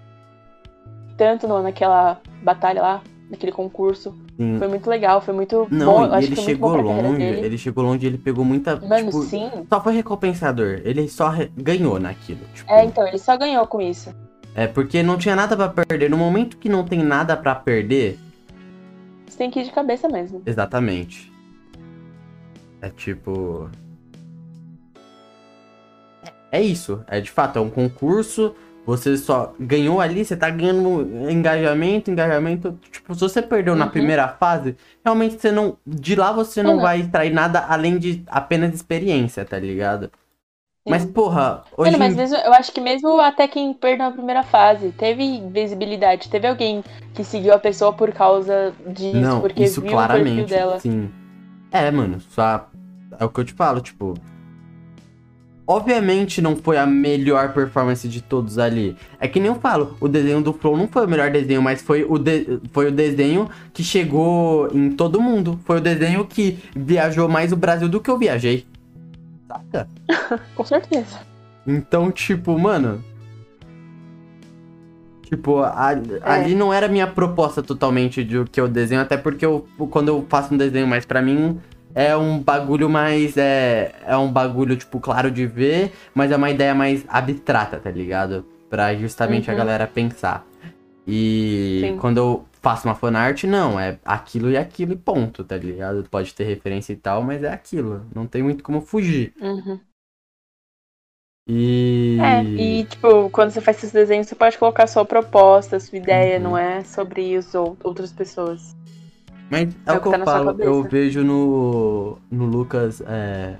tanto no- naquela batalha lá, naquele concurso. Sim. Foi muito legal, foi muito Não, bom. Acho ele que foi muito bom chegou longe, ele chegou longe, ele pegou muita, Mano, tipo, sim. só foi recompensador. Ele só re- ganhou naquilo, tipo. É, então, ele só ganhou com isso. É porque não tinha nada pra perder. No momento que não tem nada pra perder, Você tem que ir de cabeça mesmo. exatamente. É tipo. É isso. É de fato, é um concurso. Você só ganhou ali, você tá ganhando engajamento, engajamento. Tipo, se você perdeu na Uhum. primeira fase, realmente você não. De lá você não Uhum. vai extrair nada além de apenas experiência, tá ligado? Mas, porra, hoje. Mano, mas mesmo, eu acho que mesmo até quem perdeu a primeira fase, teve visibilidade, teve alguém que seguiu a pessoa por causa disso, Não, porque isso viu o perfil claramente, dela. sim. É, mano, só é o que eu te falo, tipo, obviamente não foi a melhor performance de todos ali. É que nem eu falo, o desenho do Flow não foi o melhor desenho, mas foi o de... foi o desenho que chegou em todo mundo. Foi o desenho que viajou mais o Brasil do que eu viajei. Saca? Com certeza. Então, tipo, mano. Tipo, a- ali não era minha proposta totalmente de o que eu desenho, até porque eu, quando eu faço um desenho mais pra mim, é um bagulho mais. É, é um bagulho, tipo, claro de ver, mas é uma ideia mais abstrata, tá ligado? Pra justamente a Uhum. galera pensar. E Sim. quando eu faço uma fanart, não, é aquilo e aquilo e ponto, tá ligado? Pode ter referência e tal, mas é aquilo. Não tem muito como fugir. Uhum. E. É, e tipo, quando você faz esses desenhos, você pode colocar sua proposta, sua ideia, Uhum. não é sobre os ou- outras pessoas. Mas é, É o que que eu falo, eu vejo no, no Lucas é,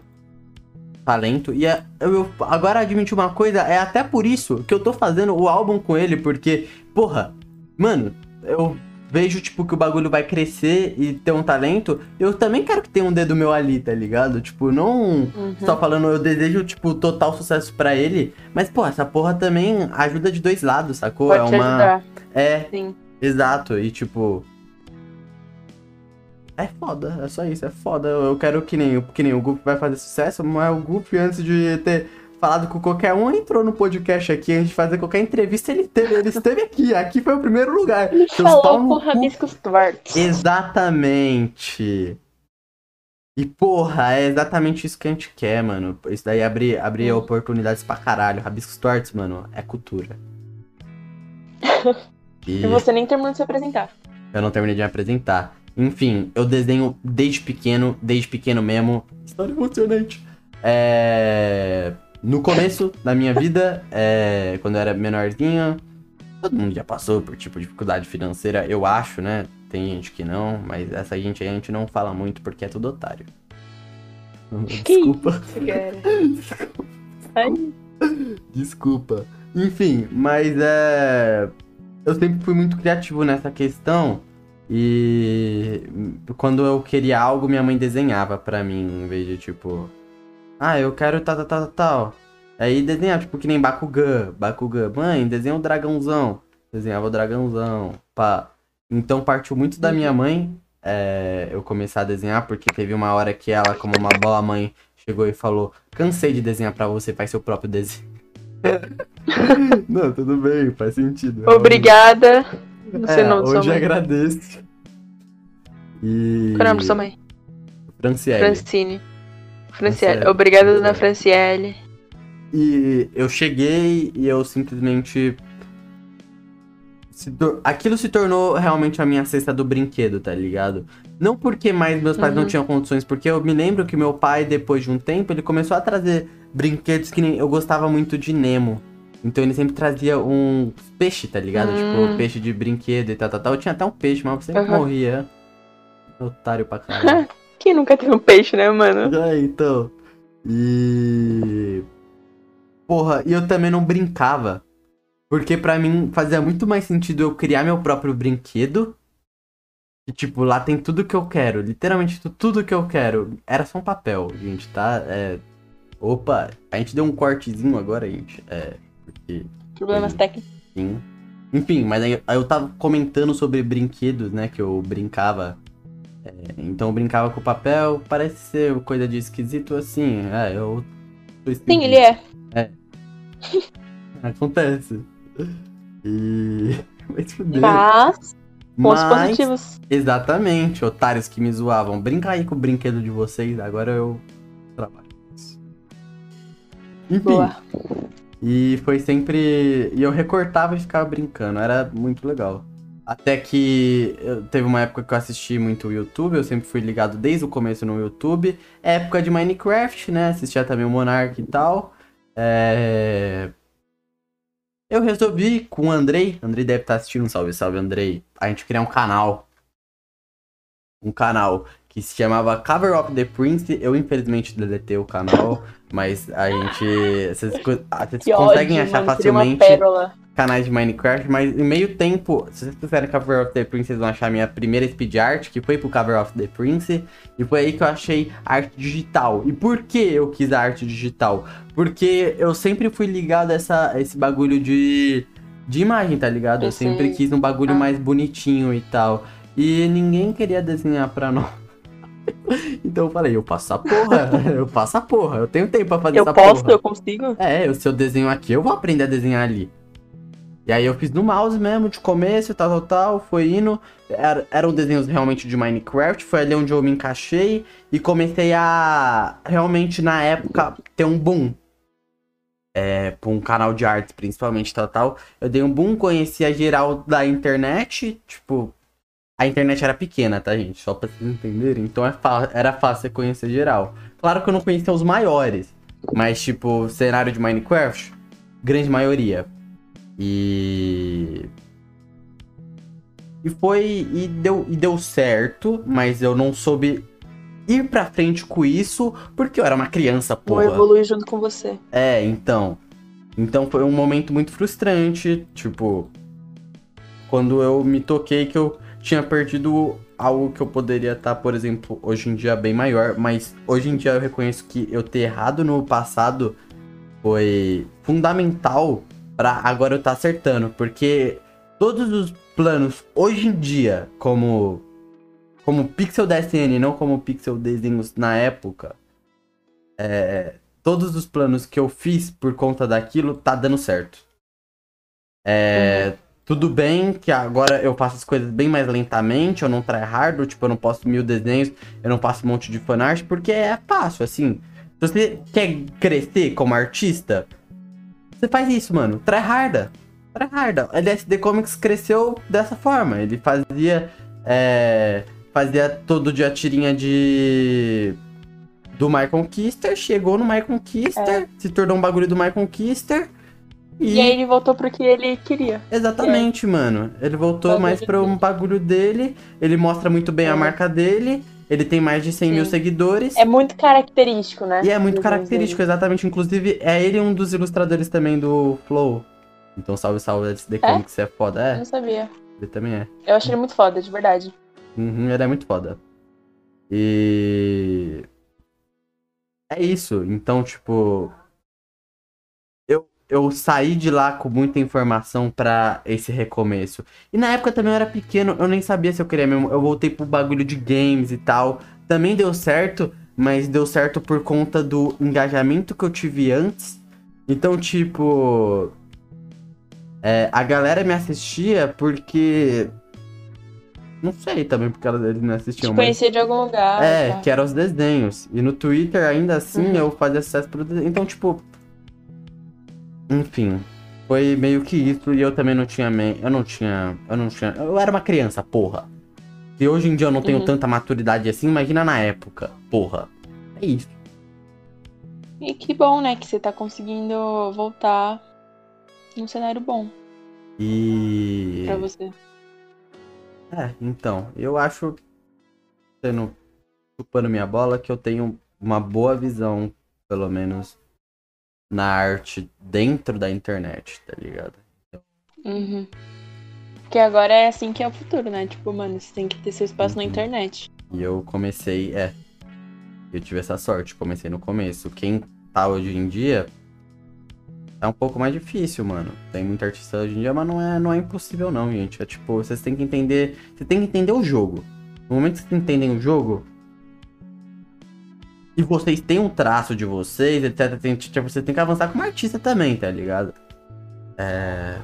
talento. E é, eu, agora admitir uma coisa, é até por isso que eu tô fazendo o álbum com ele, porque, porra, mano, eu vejo, tipo, que o bagulho vai crescer e ter um talento, eu também quero que tenha um dedo meu ali, tá ligado? Tipo, não Uhum. só falando, eu desejo, tipo, total sucesso pra ele, mas, pô, essa porra também ajuda de dois lados, sacou? Pode é uma. ajudar. É, Sim. exato, e tipo. É foda, é só isso, é foda. Eu quero que nem, que nem o Goofy vai fazer sucesso, mas o Goofy, antes de ter falado com qualquer um, entrou no podcast aqui, antes de fazer qualquer entrevista, ele, teve, ele esteve aqui. Aqui foi o primeiro lugar. Ele Seus falou com. Rabiscos Tortos. Exatamente. E porra, é exatamente isso que a gente quer, mano. Isso daí abre, abre Sim. oportunidades pra caralho. Rabiscos tortos, mano, é cultura. E E você nem terminou de se apresentar. eu não terminei de me apresentar. Enfim, eu desenho desde pequeno, desde pequeno mesmo. História emocionante. É... No começo da minha vida, é, quando eu era menorzinho, todo mundo já passou por tipo de dificuldade financeira, eu acho, né? Tem gente que não, mas essa gente aí a gente não fala muito porque é tudo otário. Desculpa. Ai, Desculpa. Enfim, mas é. Eu sempre fui muito criativo nessa questão. E quando eu queria algo, minha mãe desenhava pra mim, em vez de tipo. Ah, eu quero tal, tal, tal, tal. Aí desenhava, tipo, que nem Bakugan. Bakugan, mãe, desenha o dragãozão. Desenhava o dragãozão. Pá. Então partiu muito da minha mãe é, eu começar a desenhar, porque teve uma hora que ela, como uma boa mãe, chegou e falou: Cansei de desenhar pra você, faz seu próprio desenho. Não, tudo bem, faz sentido. Obrigada. Não sei É, o nome sua hoje agradeço. E. Qual é o nome da sua mãe? Franciele. Francine. Franciele. Franciele. Obrigada, dona Franciele. E eu cheguei e eu simplesmente. Aquilo se tornou realmente a minha cesta do brinquedo, tá ligado? Não porque mais meus pais não Uhum. tinham condições, porque eu me lembro que meu pai, depois de um tempo, ele começou a trazer brinquedos que nem. Eu gostava muito de Nemo. Então ele sempre trazia um peixe, tá ligado? Hum. Tipo, peixe de brinquedo e tal, tal, tal. Eu tinha até um peixe, mas sempre Aham. morria. Otário pra caralho. Quem nunca teve um peixe, né, mano? É, então. E. Porra, e eu também não brincava. Porque pra mim fazia muito mais sentido eu criar meu próprio brinquedo. E, tipo, lá tem tudo que eu quero. Literalmente tu- tudo que eu quero. Era só um papel, gente, tá? É. Opa, a gente deu um cortezinho agora, gente. É. Porque. Problemas técnicos. Sim. Enfim, mas aí, aí eu tava comentando sobre brinquedos, né? Que eu brincava. É, então eu brincava com papel, parece ser coisa de esquisito assim. É, eu. Sim, ele é. Acontece. E. Fuder. Mas, pontos Mas- positivos. Exatamente, otários que me zoavam. Brinca aí com o brinquedo de vocês, agora eu trabalho com isso. Enfim, Boa. E foi sempre. E eu recortava e ficava brincando, era muito legal. Até que teve uma época que eu assisti muito o YouTube, eu sempre fui ligado desde o começo no YouTube. Época de Minecraft, né? Assistia também o Monark e tal. É... Eu resolvi com o Andrei, Andrei deve estar assistindo, salve, salve Andrei, a gente criar um canal. Um canal que se chamava Cover of the Prince. Eu infelizmente deletei o canal, mas a gente. Vocês, ah, vocês conseguem ódio, achar mano. Facilmente canais de Minecraft, mas em meio tempo, se vocês quiserem Cover of the Prince, vocês vão achar minha primeira speed art, que foi pro Cover of the Prince, e foi aí que eu achei arte digital. E por que eu quis a arte digital? Porque eu sempre fui ligado a, essa, a esse bagulho de, de imagem, tá ligado? Eu Eu sempre quis um bagulho Ah. mais bonitinho e tal. E ninguém queria desenhar pra nós. então eu falei, eu faço essa porra, eu faço a porra, eu tenho tempo pra fazer Eu essa posso, porra. eu consigo. É, se eu desenho aqui, eu vou aprender a desenhar ali. E aí eu fiz no mouse mesmo, de começo, tal, tal, tal, foi indo. Era- eram desenhos realmente de Minecraft, foi ali onde eu me encaixei e comecei a realmente, na época, ter um boom. É, pra um canal de artes, principalmente, tal, tal. Eu dei um boom, conheci a geral da internet, tipo... A internet era pequena, tá, gente? Só pra vocês entenderem. Então é era fácil você conhecer geral. Claro que eu não conhecia os maiores. Mas, tipo, cenário de Minecraft, grande maioria. E. E foi. E deu, e deu certo, mas eu não soube ir pra frente com isso, porque eu era uma criança, Vou porra. evoluir junto com você. É, então. Então foi um momento muito frustrante, tipo, quando eu me toquei que eu tinha perdido algo que eu poderia estar, por exemplo, hoje em dia bem maior, mas hoje em dia eu reconheço que eu ter errado no passado foi fundamental pra agora eu estar acertando, porque todos os planos hoje em dia, como como Pixel DSN, não como Pixel Desenhos na época, é, todos os planos que eu fiz por conta daquilo tá dando certo. É, Tudo bem que agora eu faço as coisas bem mais lentamente, eu não tryhardo, tipo, eu não posto mil desenhos, eu não passo um monte de fanart, porque é fácil, assim. Se você quer crescer como artista, você faz isso, mano. Tryharda. Tryharda. A LSD Comics cresceu dessa forma. Ele fazia. É, fazia todo dia tirinha de. Do My Conquister, chegou no My Conquister, se tornou um bagulho do My Conquister. E aí ele voltou pro que ele queria. Exatamente, mano. Ele voltou mais para um dele. bagulho dele. Ele mostra muito bem a É. marca dele. Ele tem mais de 100 mil Sim. seguidores. É muito característico, né? E é muito característico, exatamente. Inclusive, é ele um dos ilustradores também do Flow. Então, salve, salve, LSD Comics, é foda. Eu É, não sabia. ele também é. Eu achei ele muito foda, de verdade. Uhum, ele é muito foda. E. É isso. Então, tipo. Eu, saí de lá com muita informação pra esse recomeço. E na época também eu era pequeno, eu nem sabia se eu queria mesmo. Eu voltei pro bagulho de games e tal. Também deu certo, mas deu certo por conta do engajamento que eu tive antes. Então, tipo. é, a galera me assistia porque. Não sei também porque ela- eles não assistiam, Te mas. conhecia de algum lugar. É, tá? que eram os desenhos. E no Twitter, ainda assim, Uhum. eu fazia sucesso pro desenho. Então, tipo. Enfim. Foi meio que isso. E eu também não tinha. me- Eu não tinha. Eu não tinha. Eu era uma criança, porra. Se hoje em dia eu não tenho Uhum. tanta maturidade assim, imagina na época. Porra. É isso. E que bom, né? Que você tá conseguindo voltar num cenário bom E. pra você. É, então, eu acho, sendo chupando minha bola, que eu tenho uma boa visão, pelo menos, na arte dentro da internet, tá ligado? Uhum. Porque agora é assim que é o futuro, né? Tipo, mano, você tem que ter seu espaço na Uhum. internet. E eu comecei, é, eu tive essa sorte, comecei no começo. Quem tá hoje em dia, é um pouco mais difícil, mano. Tem muita artista hoje em dia, mas não é, não é impossível não, gente. É tipo, vocês têm que entender, você tem que entender o jogo. No momento que vocês entendem o jogo, e vocês têm um traço de vocês, etc, tem, tipo, você tem que avançar como artista também, tá ligado? É...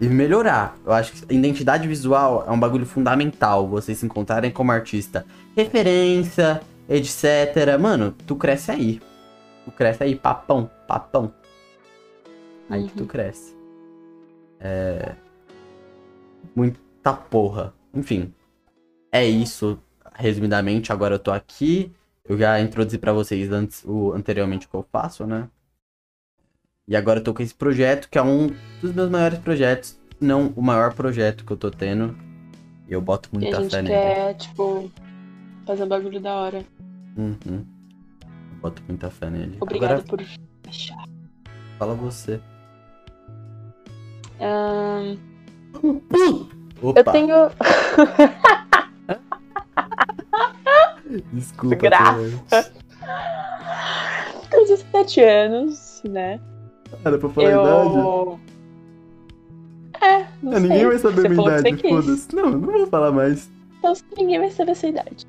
E melhorar. Eu acho que identidade visual é um bagulho fundamental, vocês se encontrarem como artista. Referência, etc. Mano, tu cresce aí. Tu cresce aí, papão, papão. Aí que tu Uhum. cresce. É. Muita porra. Enfim. É isso. Resumidamente, agora eu tô aqui. Eu já introduzi pra vocês antes o anteriormente o que eu faço, né? E agora eu tô com esse projeto, que é um dos meus maiores projetos, não o maior projeto que eu tô tendo. E eu boto E a muita gente fé nele. quer, tipo, fazer um bagulho da hora. Uhum. Eu boto muita fé nele. Obrigado Agora por achar. fala você. Ahn, Opa, eu tenho. desculpa. Graça. Clemente. tenho 17 anos, né? Era pra falar a idade? Eu. É, não Ah, ninguém sei. vai saber Você minha idade, foda-se. Não, não vou falar mais. Então ninguém vai saber essa idade.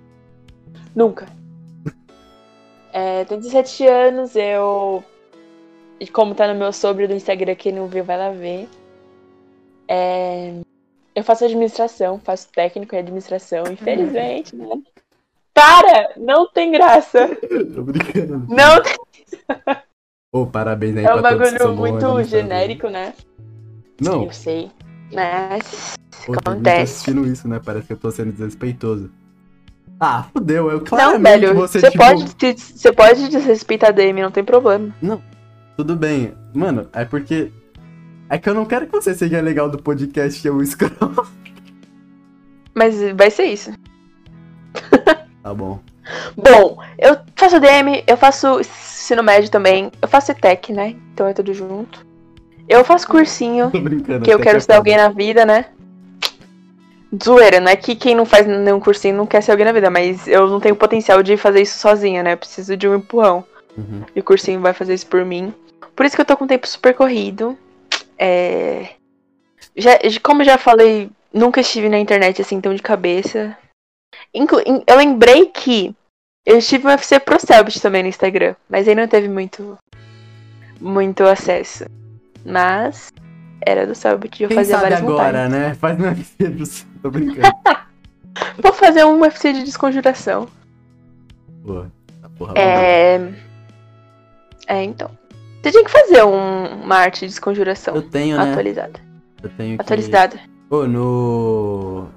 Nunca. É, tenho 17 anos, eu. E como tá no meu sobre do Instagram, quem não viu vai lá ver. É, Eu faço administração, faço técnico em administração, infelizmente, né? Para! Não tem graça! Tô brincando. Não tem... Ô, parabéns aí É um pra que bagulho bons muito genérico, né? Não, Eu sei. Mas. Pô, Acontece. assistindo isso, né? Parece que eu tô sendo desrespeitoso. Ah, fudeu. Eu Não, claramente velho, você, você tipo... pode, te- você pode desrespeitar a DM, não tem problema. Tudo bem. Mano, é porque... É que eu não quero que você seja legal do podcast eu escroto. Mas vai ser isso. Tá bom. Bom, eu faço DM, eu faço ensino médio também, eu faço ETEC, né? Então é tudo junto. Eu faço cursinho, que eu quero que ser alguém na vida, né? Zoeira, não é que quem não faz nenhum cursinho não quer ser alguém na vida, mas eu não tenho potencial de fazer isso sozinha, né? Eu preciso de um empurrão. Uhum. E o cursinho vai fazer isso por mim. Por isso que eu tô com o tempo super corrido. É... Já, como já falei, nunca estive na internet assim tão de cabeça. Inclu- in- eu lembrei que eu estive no UFC Pro Selbit também no Instagram, mas aí não teve muito muito acesso. Mas era do Selbit, eu Quem fazia sabe várias agora, montagens. né? Faz no UFC pro seu. Tô brincando. Vou fazer um UFC de desconjuração. Pô, essa porra. É. É, então. Você tinha que fazer um- uma arte de desconjuração Eu tenho, né? atualizada. Eu tenho que... Atualizada. Pô, no.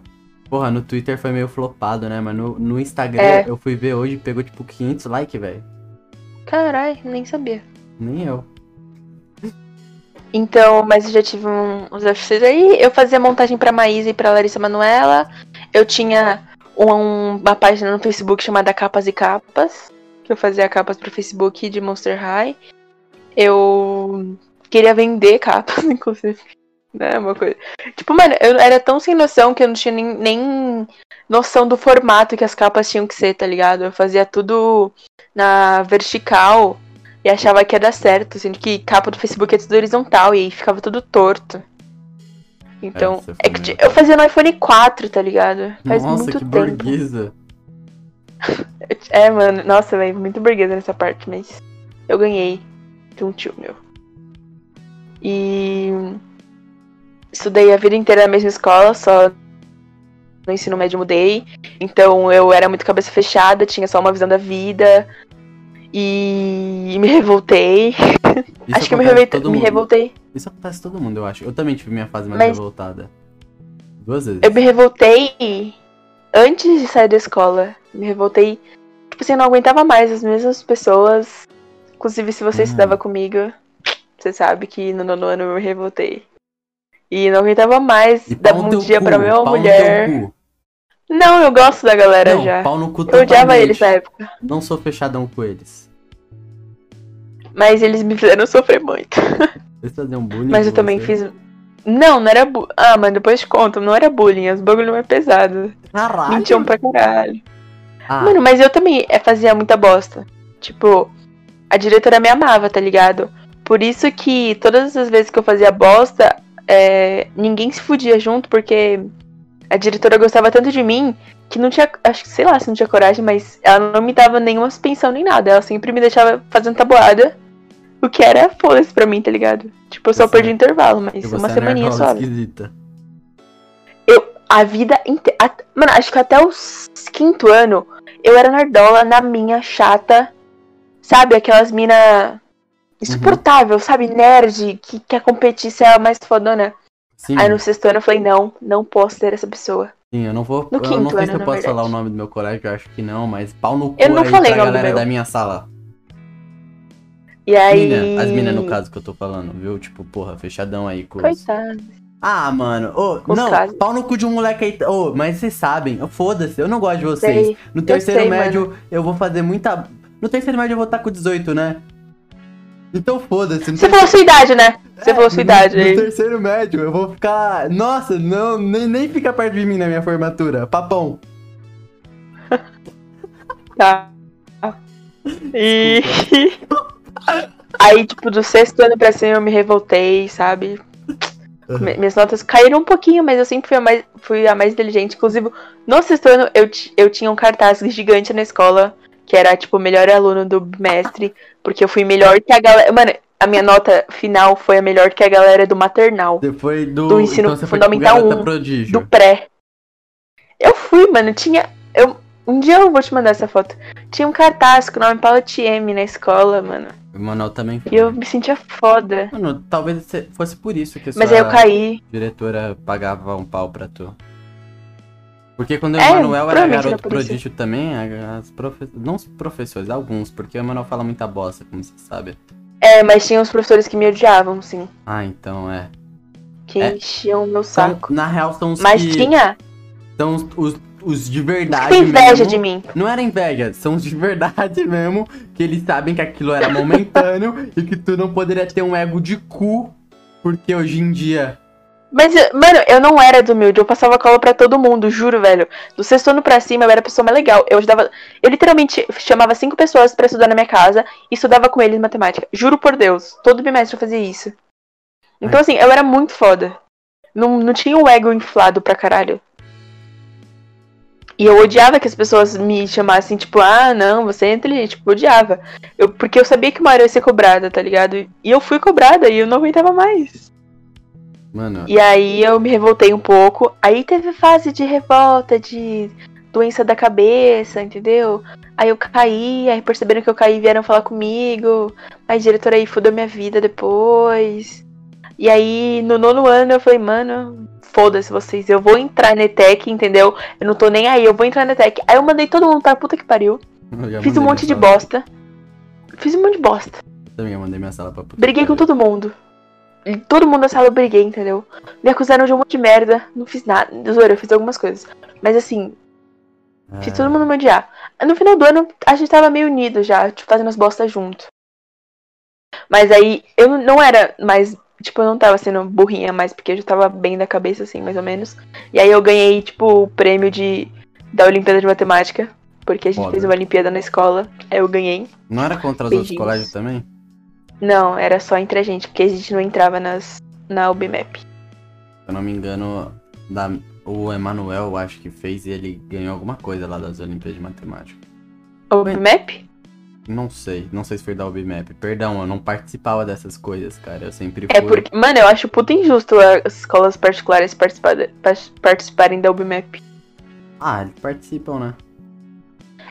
Porra, no Twitter foi meio flopado, né? Mas no, no Instagram É. eu fui ver hoje pegou tipo 500 likes, velho. Caralho, nem sabia. Nem eu. Então, mas eu já tive um- uns UFCs aí. Eu fazia montagem pra Maísa e pra Larissa Manuela. Eu tinha um- uma página no Facebook chamada Capas e Capas. Que eu fazia capas pro Facebook de Monster High. Eu queria vender capas, inclusive. Né, uma coisa. Tipo, mano, eu era tão sem noção que eu não tinha nem, nem noção do formato que as capas tinham que ser, tá ligado? Eu fazia tudo na vertical e achava que ia dar certo, sendo que capa do Facebook é tudo horizontal e aí ficava tudo torto. Então, foi é que eu fazia no iPhone 4, tá ligado? Faz Nossa, muito que tempo. burguesa. É, mano, nossa, velho, muito burguesa nessa parte, mas eu ganhei de um tio meu. E estudei a vida inteira na mesma escola, só no ensino médio mudei. Então eu era muito cabeça fechada, tinha só uma visão da vida. E me revoltei. Acho que eu me, revoltei, me revoltei. Isso acontece todo mundo, eu acho. Eu também tive minha fase mais Mas- revoltada. Duas vezes. Eu me revoltei antes de sair da escola. Me revoltei. Tipo assim, eu não aguentava mais as mesmas pessoas. Inclusive, se você Hum. estudava comigo, você sabe que no nono ano eu me revoltei. E não aguentava mais E um dia cu, pra no mulher. Não, eu gosto da galera Não, já. pau no cu Eu odiava eles na época. Não sou fechadão com eles. Mas eles me fizeram sofrer muito. Eles faziam bullying Mas eu também você. fiz. Não, não era bullying. Ah, mas depois te conto, não era bullying, os bagulho mais pesado. Caralho. Mentiam pra caralho. Ah, Mano, mas eu também eh, fazia muita bosta. Tipo, a diretora me amava, tá ligado? Por isso que todas as vezes que eu fazia bosta, é, ninguém se fudia junto, porque a diretora gostava tanto de mim que não tinha. Acho que, sei lá, se não tinha coragem, mas ela não me dava nenhuma suspensão nem nada. Ela sempre me deixava fazendo tabuada. O que era foda-se pra mim, tá ligado? Tipo, eu só Você- perdi intervalo, mas uma é semaninha suave. esquisita. A vida inteira. Mano, acho que até o quinto ano eu era nerdola na minha chata. Sabe? Aquelas mina insuportável, sabe? Nerd, que quer competir ser a mais fodona. Sim, Aí no sexto ano eu falei, não, não posso ter essa pessoa. sim, eu não vou. No eu quinto não sei ano, se eu posso falar o nome do meu colégio, eu acho que não, mas pau no cu Eu não aí falei pra galera da minha sala. E aí. Mina, as minas no caso que eu tô falando, viu? Tipo, porra, fechadão aí com. Coitado. Ah, mano, os não, casos. pau no cu de um moleque aí. Ô, mas vocês sabem, foda-se, eu não gosto de vocês. Sei. No terceiro sei, médio, eu vou fazer muita. No terceiro médio eu vou estar com 18, né? Então foda-se. no Você falou sua idade, né? Você É, falou sua no- idade no, aí. terceiro médio, eu vou ficar. Nossa, não, nem, nem fica perto de mim na minha formatura. Papão. Tá. E. Aí, tipo, do sexto ano pra cima eu me revoltei, sabe? Uhum. Mi- Minhas notas caíram um pouquinho, mas eu sempre fui a mais, fui a mais inteligente. Inclusive, no sexto ano eu, eu tinha um cartaz gigante na escola, que era, tipo, o melhor aluno do bimestre, porque eu fui melhor que a galera. Mano, a minha nota final foi a melhor que a galera do maternal, Depois do. Do ensino então foi, fundamental tipo, garota um, prodígio. do pré. Eu fui, mano, tinha. Eu, um dia eu vou te mandar essa foto. Tinha um cartaz com o nome Paula TM na escola, mano. O Manuel também foi. E eu me sentia foda. Mano, talvez se- fosse por isso que Mas sua aí eu caí. diretora pagava um pau pra tu. Porque quando o É, Emanuel era garoto era isso. prodígio também, as profe... não os professores, alguns, porque o Emanuel fala muita bosta, como você sabe. É, mas tinha uns professores que me odiavam, sim. Ah, então é. Que É. enchiam o meu saco. na real, são os Mas que... tinha. São os, os, os de verdade Tem inveja mesmo. de mim. Não era inveja, são os de verdade mesmo, que eles sabem que aquilo era momentâneo e que tu não poderia ter um ego de cu, porque hoje em dia. Mas, mano, eu não era do humilde, eu passava cola pra todo mundo, juro, velho. Do sexto ano pra cima, eu era a pessoa mais legal. Eu ajudava. Eu literalmente chamava cinco pessoas pra estudar na minha casa e estudava com eles matemática. Juro por Deus, todo bimestre eu fazia isso. Então, assim, eu era muito foda. Não, não tinha um ego inflado pra caralho. E eu odiava que as pessoas me chamassem, tipo, ah, não, você é inteligente. Tipo, odiava. Eu, porque eu sabia que uma hora eu ia ser cobrada, tá ligado? E eu fui cobrada e eu não aguentava mais. Mano, E aí eu me revoltei um pouco. Aí teve fase de revolta, de doença da cabeça, entendeu? Aí eu caí, aí perceberam que eu caí vieram falar comigo. Aí a diretora aí fudeu minha vida depois. E aí no nono ano eu falei, mano, foda-se vocês, eu vou entrar na ETEC, entendeu? Eu não tô nem aí, eu vou entrar na ETEC. Aí eu mandei todo mundo pra puta que pariu. Fiz um monte de bosta. Fiz um monte de bosta. Também eu mandei minha sala pra puta. Briguei com todo mundo. Todo mundo na sala eu briguei, entendeu? Me acusaram de um monte de merda. Não fiz nada. Zoeira, eu fiz algumas coisas. Mas assim, fiz É, todo mundo me odiar. No final do ano, a gente tava meio unido já, tipo, fazendo as bostas junto. Mas aí, eu não- era mais. Tipo, eu não tava sendo burrinha mais, porque eu já tava bem da cabeça, assim, mais ou menos. E aí eu ganhei, tipo, o prêmio de, da Olimpíada de Matemática. Porque a gente Foda. fez uma Olimpíada na escola. Aí eu ganhei. Não era contra os outros Beijinhos. colégios também? Não, era só entre a gente, porque a gente não entrava nas, na UBMAP. Se eu não me engano, da, o Emanuel, acho que fez e ele ganhou alguma coisa lá das Olimpíadas de Matemática. UBMAP? Não sei, não sei se foi da UBMAP. Perdão, eu não participava dessas coisas, cara. Eu sempre fui. É porque, mano, eu acho puta injusto as escolas particulares participa- participarem da UBMAP. Ah, eles participam, né?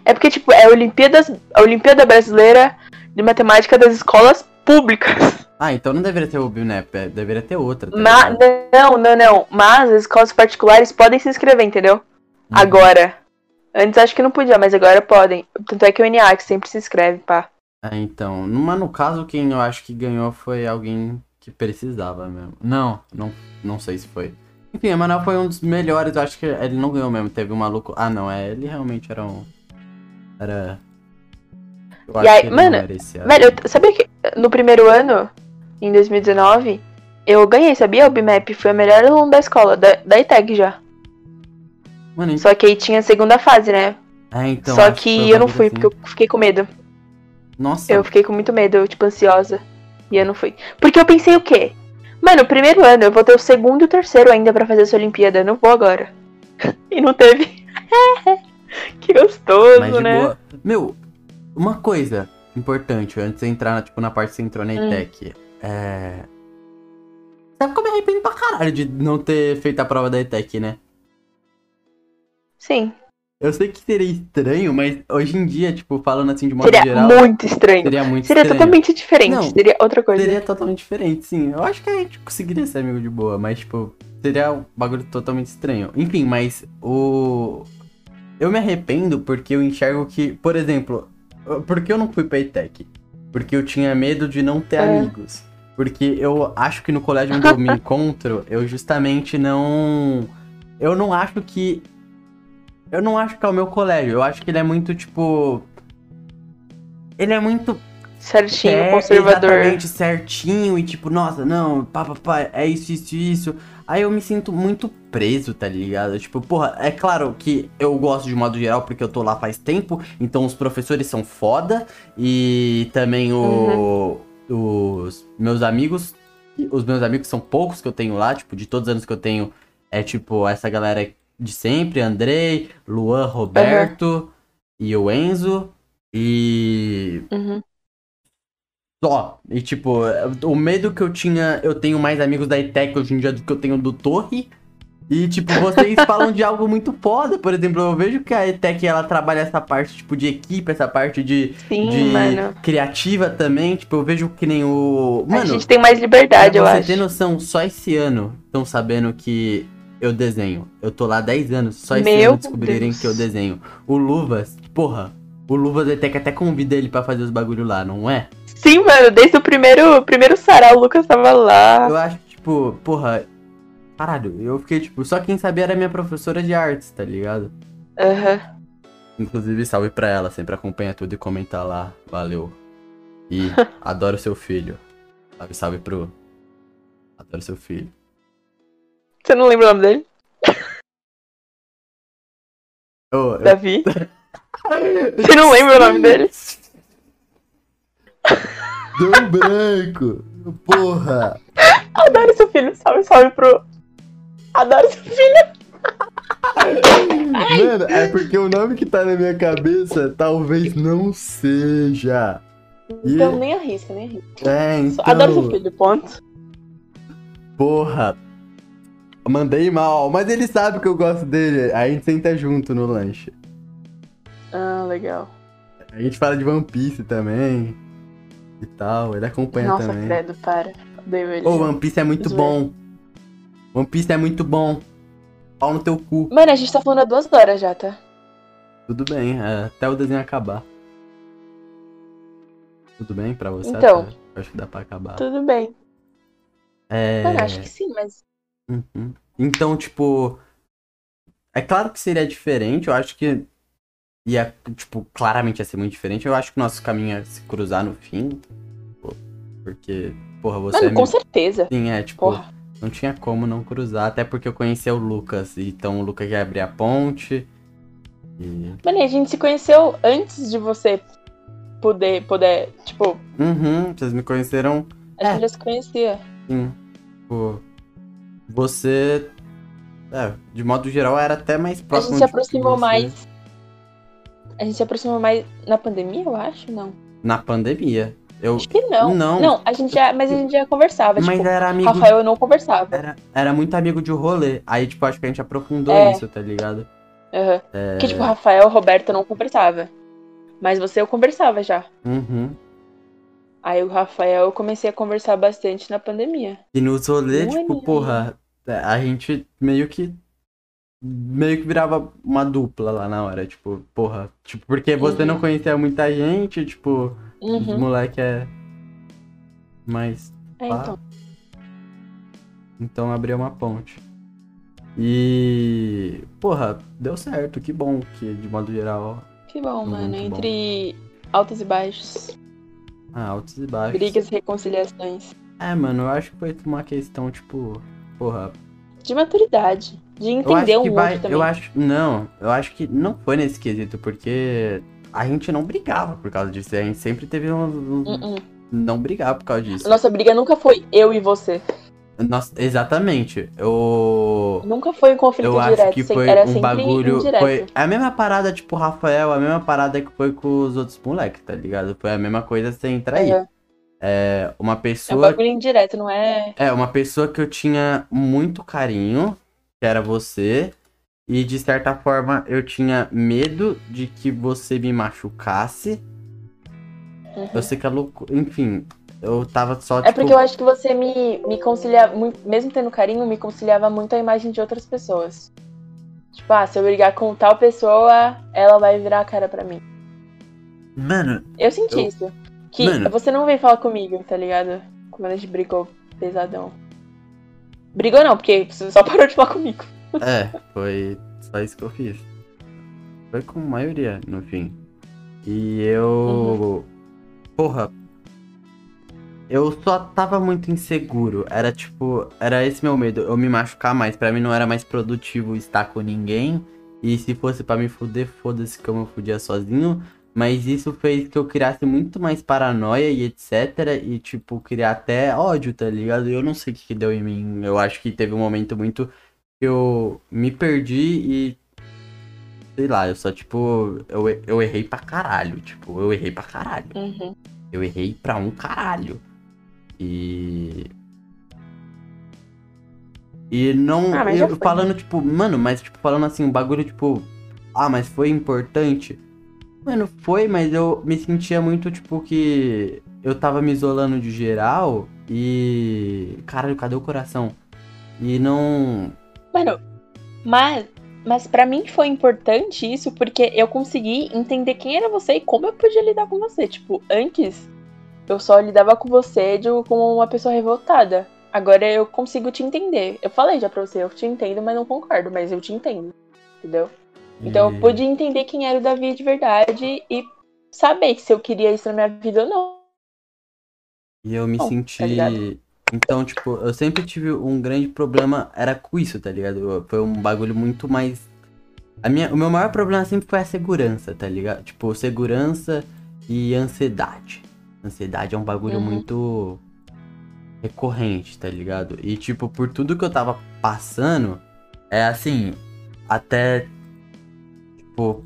É porque, tipo, é a Olimpíada, a Olimpíada Brasileira de Matemática das Escolas Públicas. Ah, então não deveria ter o UBMAP, é, deveria ter outra. Tá Ma ligado? não, não, não. Mas as escolas particulares podem se inscrever, entendeu? Uhum. Agora. Antes acho que não podia, mas agora podem. Tanto é que o NA que sempre se inscreve, pá. É, então. Mas no caso, quem eu acho que ganhou foi alguém que precisava mesmo. Não, não, não sei se foi. Enfim, o Emanuel foi um dos melhores, eu acho que ele não ganhou mesmo. Teve um maluco. Ah, não, é, ele realmente era um. Era. Eu E aí, mano. Velho, eu- sabia que no primeiro ano, em 2019, eu ganhei, sabia? O BMAP foi a melhor aluno da escola, da, da ITEG já. Mano, Só que aí tinha a segunda fase, né? é, então. Só acho que eu não fui, assim. porque eu fiquei com medo. Nossa, Eu fiquei com muito medo, eu, tipo, ansiosa. E eu não fui. Porque eu pensei o quê? Mano, o primeiro ano eu vou ter o segundo e o terceiro ainda pra fazer essa Olimpíada. Eu não vou agora. e não teve. que gostoso, né? boa. Meu, uma coisa importante, antes de entrar, tipo, na parte que você entrou na Hum. ETEC. É. Sabe como eu me arrependo pra caralho de não ter feito a prova da ETEC, né? Sim. Eu sei que seria estranho, mas hoje em dia, tipo, falando assim de modo Seria geral, muito estranho. seria muito Seria estranho. totalmente diferente. Não, seria outra coisa. Seria totalmente diferente, sim. Eu acho que a gente conseguiria ser amigo de boa, mas, tipo, seria um bagulho totalmente estranho. Enfim, mas o. Eu me arrependo porque eu enxergo que, por exemplo, por que eu não fui pra ETEC? Porque eu tinha medo de não ter É. amigos. Porque eu acho que no colégio onde eu me encontro, eu justamente não. Eu não acho que. Eu não acho que é o meu colégio. Eu acho que ele é muito, tipo. Ele é muito Certinho, conservador. Exatamente, certinho e tipo, nossa, não, pá, pá, pá, é isso, isso, isso. Aí eu me sinto muito preso, tá ligado? Tipo, porra, é claro que eu gosto de modo geral porque eu tô lá faz tempo, então os professores são foda e também o, os meus amigos, os meus amigos são poucos que eu tenho lá, tipo, de todos os anos que eu tenho, é tipo, essa galera de sempre, Andrei, Luan, Roberto e o Enzo. E Uhum. Só. E tipo, o medo que eu tinha, eu tenho mais amigos da ETEC hoje em dia do que eu tenho do Torre. E tipo, vocês falam de algo muito foda. Por exemplo, eu vejo que a ETEC ela trabalha essa parte tipo de equipe, essa parte de, Sim, de mano. criativa também. Tipo, eu vejo que nem o. a Mano, gente tem mais liberdade, eu você acho. ter noção, só esse ano estão sabendo que eu desenho. Eu tô lá há 10 anos, só esse Meu ano descobrirem Deus. que eu desenho. O Luvas, porra, o Luvas até que até convida ele pra fazer os bagulho lá, não é? Sim, mano, desde o primeiro, primeiro sarau, o Lucas tava lá. Eu acho, tipo, porra. Caralho, eu fiquei, tipo, só quem sabia era minha professora de artes, tá ligado? Aham. Inclusive, salve pra ela, sempre acompanha tudo e comenta lá. Valeu. E adoro seu filho. Salve, salve pro. Adoro seu filho. Você não lembra o nome dele? Eu- Davi? Você não lembra o nome dele? Deu um branco. Porra. Adoro seu filho. Salve, salve pro. Adoro seu filho. Mano, é porque o nome que tá na minha cabeça talvez não seja. E- Então nem arrisca, nem arrisca. É, então. Adoro seu filho, ponto. Porra. Mandei mal, mas ele sabe que eu gosto dele. Aí a gente senta junto no lanche. Ah, legal. A gente fala de One Piece também. E tal. Ele acompanha Nossa, também. credo, para. Ô, One Piece é muito bom. One Piece é muito bom. Pau no teu cu. Mano, a gente tá falando há duas horas já, tá? Tudo bem, é, até o desenho acabar. Tudo bem pra você? Então. Até? Acho que dá pra acabar. Tudo bem. É... Mano, acho que sim, mas. Uhum. Então, tipo. É claro que seria diferente, eu acho que. Ia, tipo, claramente ia ser muito diferente. Eu acho que o nosso caminho ia se cruzar no fim. Porque, porra, você Mano, é. com certeza. Sim, é, tipo, Porra. não tinha como não cruzar, até porque eu conhecia o Lucas. Então o Lucas ia abrir a ponte. E. Mano, a gente se conheceu antes de você poder, poder, tipo, Uhum, vocês me conheceram. a É. gente já se conhecia. Sim. Tipo, você. É, de modo geral, era até mais A próximo gente se aproximou mais. A gente se aproximou mais na pandemia, eu acho? Não. Na pandemia. Eu. Acho que não. Não. Não, a gente já. Mas a gente já conversava. Mas tipo, era amigo. Rafael eu não conversava. Era, era muito amigo de rolê. Aí, tipo, acho que a gente aprofundou É. isso, tá ligado? Aham. É. Porque, tipo, Rafael, Roberto eu não conversava. Mas você eu conversava já. Uhum. Aí o Rafael eu comecei a conversar bastante na pandemia. E nos rolês, Um tipo, aninho. porra, a gente meio que. Meio que virava uma dupla lá na hora, tipo, porra. Tipo, porque você Uhum. não conhecia muita gente, tipo, os Uhum. moleque é. Mas. É, então. Então abriu uma ponte. E. Porra, deu certo, que bom que de modo geral. Que bom, mano. bom. Entre altos e baixos, Ah, altos e baixos. brigas e reconciliações. É, mano, eu acho que foi uma questão, tipo. Porra, De maturidade. De acho entender um que outro vai. também. Eu acho. Não, eu acho que não foi nesse quesito, porque a gente não brigava por causa disso. A gente sempre teve um. um- Uh-uh. Não brigava por causa disso. A Nossa briga nunca foi eu e você. Nossa, exatamente. Eu. Nunca foi um conflito Eu acho direto. que sem- foi era um bagulho. indireto. Foi a mesma parada, tipo, o Rafael, a mesma parada que foi com os outros moleques, tá ligado? Foi a mesma coisa sem trair. Aham. É uma É um pessoa. bagulho indireto, não é. É, uma pessoa que eu tinha muito carinho, que era você. E de certa forma eu tinha medo de que você me machucasse. Uhum. Eu sei que é louco. Enfim, eu tava só, É tipo. porque eu acho que você me, me conciliava, muito, mesmo tendo carinho, me conciliava muito a imagem de outras pessoas. Tipo, ah, se eu brigar com tal pessoa, ela vai virar a cara pra mim. Mano, Eu senti Eu- isso. Que Mano. você não veio falar comigo, tá ligado? Quando a gente brigou pesadão. Brigou não, porque você só parou de falar comigo. É, foi só isso que eu fiz. Foi com maioria, no fim. E eu. Porra. Eu só tava muito inseguro. Era tipo. Era esse meu medo. Eu me machucar mais. Pra mim não era mais produtivo estar com ninguém. E se fosse pra me fuder, foda-se como eu fudia sozinho. Mas isso fez que eu criasse muito mais paranoia e etc. E, tipo, criar até ódio, tá ligado? Eu não sei o que, que deu em mim. Eu acho que teve um momento muito que eu me perdi e. Sei lá, eu só, tipo. Eu, eu errei pra caralho. Tipo, eu errei pra caralho. Uhum. Eu errei pra um caralho. E. E não. Ah, eu falando, tipo, mano, mas tipo, falando assim, um bagulho, tipo. Ah, mas foi importante. Mano, foi, mas eu me sentia muito, tipo, que eu tava me isolando de geral e. Caralho, cadê o coração? E não. Mano, mas, mas para mim foi importante isso porque eu consegui entender quem era você e como eu podia lidar com você. Tipo, antes eu só lidava com você de, como uma pessoa revoltada. Agora eu consigo te entender. Eu falei já pra você, eu te entendo, mas não concordo, mas eu te entendo. Entendeu? Então E- eu pude entender quem era o Davi de verdade e saber se eu queria isso na minha vida ou não. E eu me Bom, tá senti. ligado? então, tipo, eu sempre tive um grande problema, era com isso, tá ligado? Foi um bagulho muito mais. A minha, o meu maior problema sempre foi a segurança, tá ligado? Tipo, segurança e ansiedade. Ansiedade é um bagulho Uhum. muito recorrente, tá ligado? E, tipo, por tudo que eu tava passando, é assim, até. Tipo.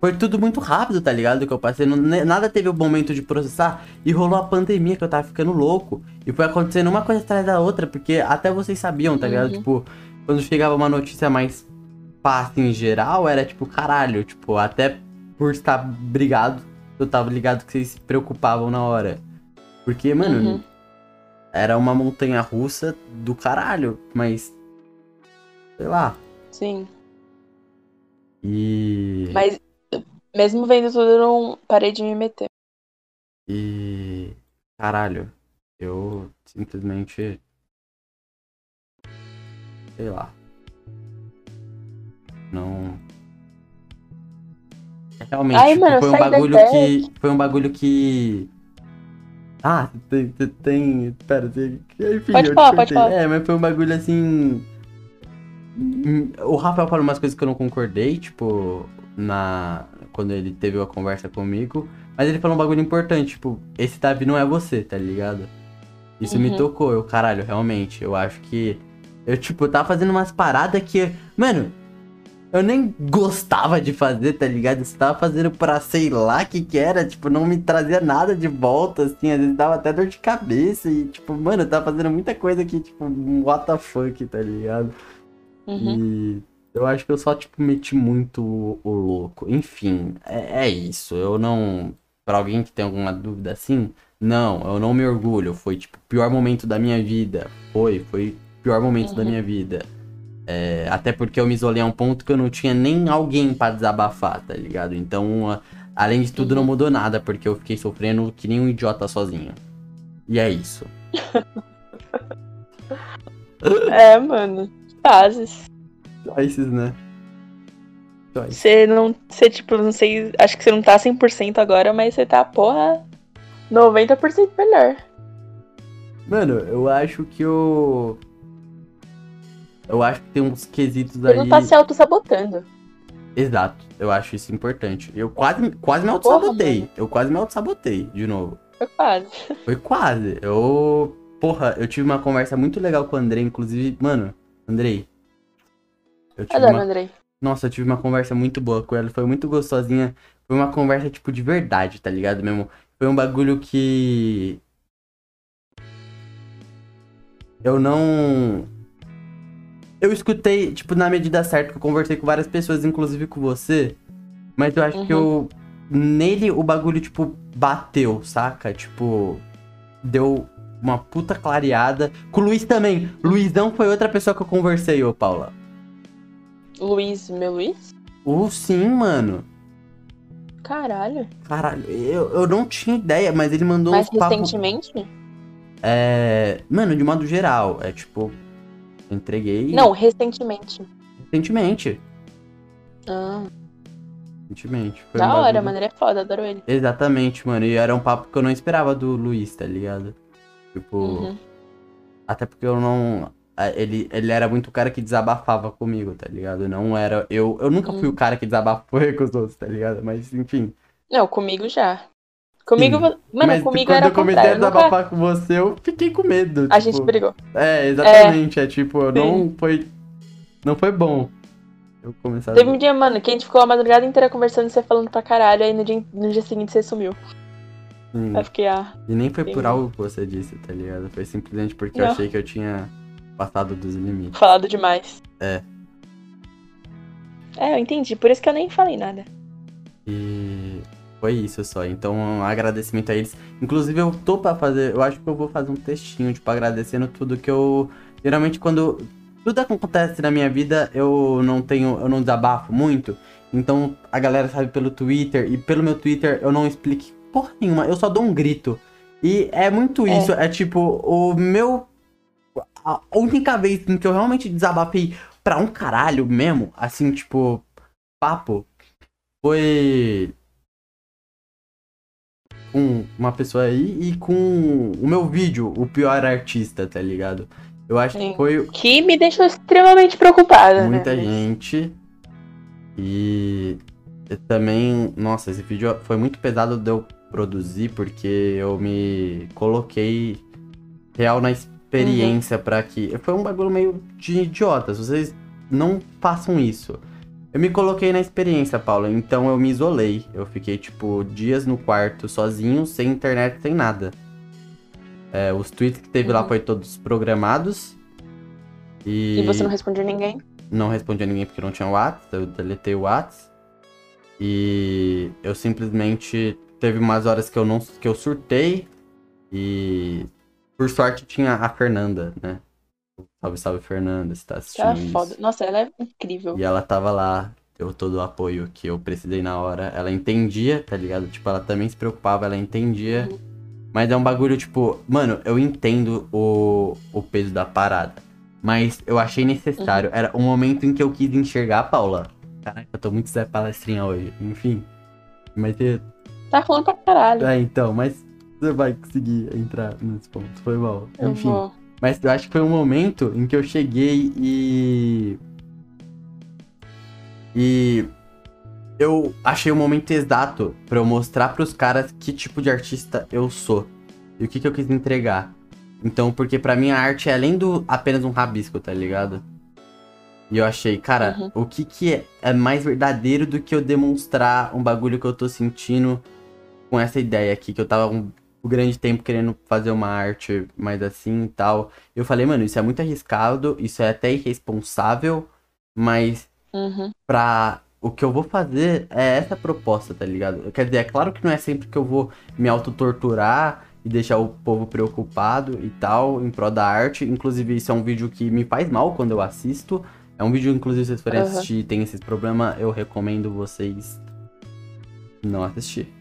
Foi tudo muito rápido, tá ligado? Que eu passei. não- nada teve o momento de processar. E rolou a pandemia que eu tava ficando louco. E foi acontecendo uma coisa atrás da outra. Porque até vocês sabiam, tá ligado? Uhum. Tipo, quando chegava uma notícia mais fácil em geral, era tipo, caralho. Tipo, até por estar brigado, eu tava ligado que vocês se preocupavam na hora. Porque, mano, Uhum. era uma montanha russa do caralho. Mas. Sei lá. Sim. E. Mas mesmo vendo tudo, eu não parei de me meter. E. Caralho, eu simplesmente. Sei lá. Não. Realmente, Ai, tipo, mano, foi um bagulho que. Foi um bagulho que. Ah, tem. tem, tem pera, tem. Enfim, Pode falar, pode falar. É, mas foi um bagulho assim. Hum, O Rafael falou umas coisas que eu não concordei, tipo, na. Quando ele teve a conversa comigo. Mas ele falou um bagulho importante, tipo, esse Davi não é você, tá ligado? Isso me Uhum. tocou, eu, caralho, realmente, eu acho que. Eu, tipo, tava fazendo umas paradas que. Mano, eu nem gostava de fazer, tá ligado? Você tava fazendo pra sei lá o que que era, tipo, não me trazia nada de volta, assim, às vezes dava até dor de cabeça e, tipo, mano, eu tava fazendo muita coisa que, tipo, what the fuck, tá ligado? Uhum. E eu acho que eu só, tipo, meti muito o, o louco. Enfim, é, é isso. Eu não. Pra alguém que tem alguma dúvida assim, não, eu não me orgulho. Foi, tipo, o pior momento da minha vida. Foi, foi o pior momento da Uhum. minha vida. É, até porque eu me isolei a um ponto que eu não tinha nem alguém pra desabafar, tá ligado? Então, a- além de tudo, não mudou nada, porque eu fiquei sofrendo que nem um idiota sozinho. E é isso. É, mano. Fases. Choices, né? Você não. Você, tipo, não sei. Acho que você não tá 100% agora, mas você tá, porra, 90% melhor. Mano, eu acho que eu. Eu acho que tem uns quesitos Você aí. não tá se auto-sabotando. Exato, eu acho isso importante. Eu quase, quase me auto-sabotei. Eu quase me auto-sabotei de novo. Foi quase. Foi quase. Eu. Porra, eu tive uma conversa muito legal com o Andrei, inclusive. Mano, Andrei. Eu tive Adoro, uma... Andrei. Nossa, eu tive uma conversa muito boa com ela. Foi muito gostosinha. Foi uma conversa, tipo, de verdade, tá ligado mesmo? Foi um bagulho que. Eu não. Eu escutei, tipo, na medida certa, que eu conversei com várias pessoas, inclusive com você. Mas eu acho que eu. Nele o bagulho, tipo, bateu, saca? Tipo. Deu uma puta clareada. Com o Luiz também. Luizão foi outra pessoa que eu conversei, ô Paula. Luiz, meu Luiz? Uh, sim, mano. Caralho. Caralho, eu, eu não tinha ideia, mas ele mandou uns papo... recentemente? É... Mano, de modo geral, é tipo... Entreguei Não, recentemente. recentemente. Ah, Recentemente. Foi da um hora, bagulho- mano. Ele é foda, adoro ele. Exatamente, mano. E era um papo que eu não esperava do Luiz, tá ligado? Tipo... Uhum. Até porque eu não... a- Ele, ele era muito o cara que desabafava comigo, tá ligado? Não era... Eu, eu nunca fui o cara que desabafou com os outros, tá ligado? Mas, enfim. Não, comigo já. Comigo, Sim, mano, Mas comigo quando era eu o comecei a eu Nunca... desabafar com você, eu fiquei com medo. A tipo... gente brigou. É, exatamente. É, tipo, eu não foi. Não foi bom. Eu começar Teve um dia, mano, que a gente ficou a madrugada inteira conversando, você falando pra caralho, aí no dia, no dia seguinte você sumiu. Sim. Eu fiquei, ah, E nem foi por Entendi. algo que você disse, tá ligado? Foi simplesmente porque eu Não. achei que eu tinha passado dos limites. falado demais. É. É, eu entendi. Por isso que eu nem falei nada. E foi isso só. Então, um agradecimento a eles. Inclusive, eu tô pra fazer. Eu acho que eu vou fazer um textinho, tipo, agradecendo tudo que eu. Geralmente, quando tudo acontece na minha vida, eu não tenho. Eu não desabafo muito. Então, a galera sabe pelo Twitter. E pelo meu Twitter, eu não explico porra nenhuma. Eu só dou um grito. E é muito É. isso. É tipo, o meu. A única vez em que eu realmente desabafei pra um caralho mesmo, assim, tipo. papo foi com uma pessoa aí e com o meu vídeo, o pior artista, tá ligado? Eu acho Sim. que foi Que me deixou extremamente preocupada, muita né? gente. E eu também, nossa, esse vídeo foi muito pesado de eu produzir porque eu me coloquei real na experiência pra que foi um bagulho meio de idiotas. Vocês não façam isso. Eu me coloquei na experiência, Paula, então eu me isolei. Eu fiquei, tipo, dias no quarto sozinho, sem internet, sem nada. É, os tweets que teve lá Uhum. foi todos programados. E, E você não respondia ninguém? não respondi a ninguém porque não tinha WhatsApp, eu deletei o WhatsApp. E eu simplesmente teve umas horas que eu não que eu surtei e por sorte tinha a Fernanda, né? Salve, salve Fernanda, se tá assistindo Ela é isso. foda. Nossa, ela é incrível. E ela tava lá, deu todo o apoio que eu precisei na hora. Ela entendia, tá ligado? Tipo, ela também se preocupava, ela entendia. Uhum. Mas é um bagulho, tipo, mano, eu entendo o, o peso da parada. Mas eu achei Uhum. necessário. Era um momento em que eu quis enxergar a Paula. Caraca, eu tô muito Zé Palestrinha hoje. Enfim. Mas é, Tá falando pra caralho. é, então, mas você vai conseguir entrar nesse ponto. Foi mal. Eu Enfim. vou. Mas eu acho que foi um momento em que eu cheguei e. E. Eu achei o momento exato pra eu mostrar pros caras que tipo de artista eu sou. E o que, que eu quis entregar. Então, porque pra mim a arte é além do apenas um rabisco, tá ligado? E eu achei, cara, Uhum. o que, que é, é mais verdadeiro do que eu demonstrar um bagulho que eu tô sentindo com essa ideia aqui, que eu tava um, um grande tempo querendo fazer uma arte mais assim e tal. Eu falei, mano, isso é muito arriscado, isso é até irresponsável, mas Uhum. pra. O que eu vou fazer é essa proposta, tá ligado? Quer dizer, é claro que não é sempre que eu vou me autotorturar e deixar o povo preocupado e tal, em prol da arte. Inclusive, isso é um vídeo que me faz mal quando eu assisto. É um vídeo, inclusive, se vocês forem Aham. assistir e tem esses problemas, eu recomendo vocês não assistir.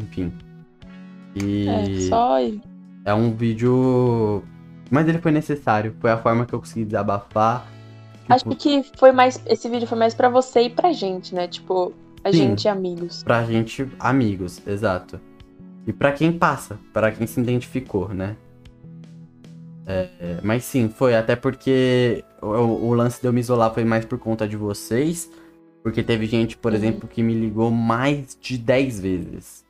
Enfim. E É, só. é um vídeo. Mas ele foi necessário. Foi a forma que eu consegui desabafar. Acho Tipo, que foi mais. Esse vídeo foi mais pra você e pra gente, né? Tipo, a Sim. gente amigos. pra gente, amigos, exato. E pra quem passa, pra quem se identificou, né? É, mas sim, foi até porque o, o lance de eu me isolar foi mais por conta de vocês. Porque teve gente, por Uhum. exemplo, que me ligou mais de 10 vezes.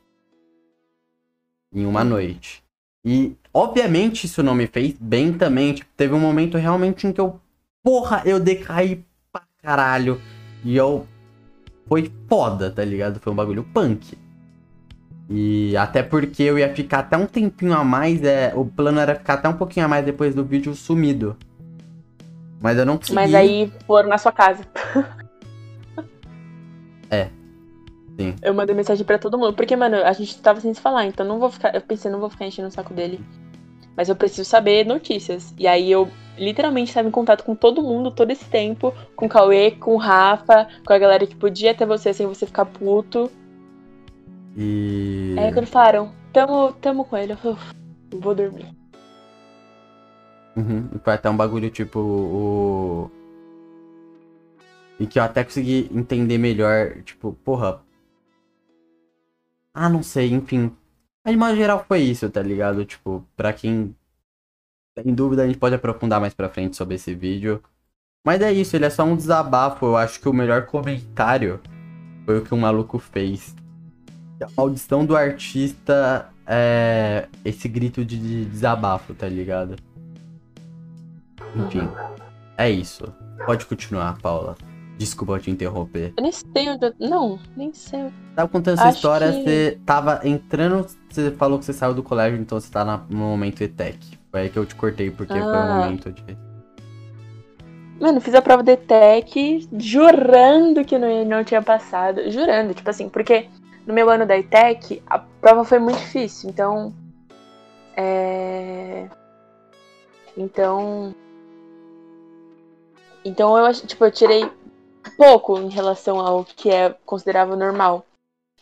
Em uma noite. E, obviamente, isso não me fez bem também. Tipo, teve um momento realmente em que eu. Porra, eu decaí pra caralho. E eu. Foi foda, tá ligado? Foi um bagulho punk. E até porque eu ia ficar até um tempinho a mais. É, o plano era ficar até um pouquinho a mais depois do vídeo sumido. Mas eu não consegui. Mas aí foram na sua casa. É. Sim. Eu mandei mensagem pra todo mundo. Porque, mano, a gente tava sem se falar, então não vou ficar. Eu pensei, não vou ficar enchendo o saco dele. Mas eu preciso saber notícias. E aí eu literalmente estava em contato com todo mundo todo esse tempo. Com o Cauê, com o Rafa, com a galera que podia ter você sem você ficar puto. E. Aí quando falaram, tamo, tamo com ele, eu falei, "Uf, vou dormir. Uhum. E foi até um bagulho tipo o. E que eu até consegui entender melhor, tipo, porra. Ah, não sei, enfim. Mas de modo geral foi isso, tá ligado? Tipo, pra quem tem dúvida, a gente pode aprofundar mais pra frente sobre esse vídeo. Mas é isso, ele é só um desabafo. Eu acho que o melhor comentário foi o que um maluco fez. A maldição do artista é esse grito de desabafo, tá ligado? Enfim, é isso. Pode continuar, Paula. Desculpa te interromper. Eu nem sei onde eu... Não, nem sei. onde- Tava contando essa história, que- você tava entrando, você falou que você saiu do colégio, então você tá no momento ETEC. Foi aí que eu te cortei, porque foi o Ah. momento de. Mano, fiz a prova de ETEC jurando que não, não tinha passado. Jurando, tipo assim, porque no meu ano da ETEC a prova foi muito difícil. Então. É. Então. Então eu acho, tipo, eu tirei pouco em relação ao que é considerável normal.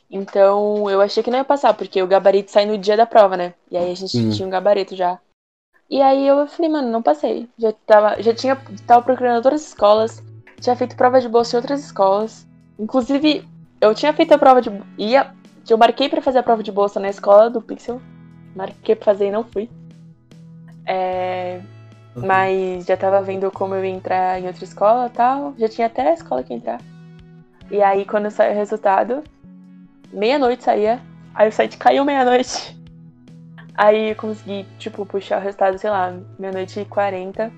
Então eu achei que não ia passar, porque o gabarito sai no dia da prova, né? E aí a gente Sim. tinha um gabarito já. E aí eu falei, mano, não passei. Já tava, já tinha, tava procurando todas as escolas, tinha feito prova de bolsa em outras escolas. Inclusive, eu tinha feito a prova de. ia Eu marquei pra fazer a prova de bolsa na escola do Pixel. Marquei pra fazer e não fui. É, Uhum. mas já tava vendo como eu ia entrar em outra escola e tal. Já tinha até a escola que entrar. E aí, quando saiu o resultado, meia-noite saía. Aí o site caiu meia-noite. Aí eu consegui, tipo, puxar o resultado, sei lá, meia-noite e quarenta.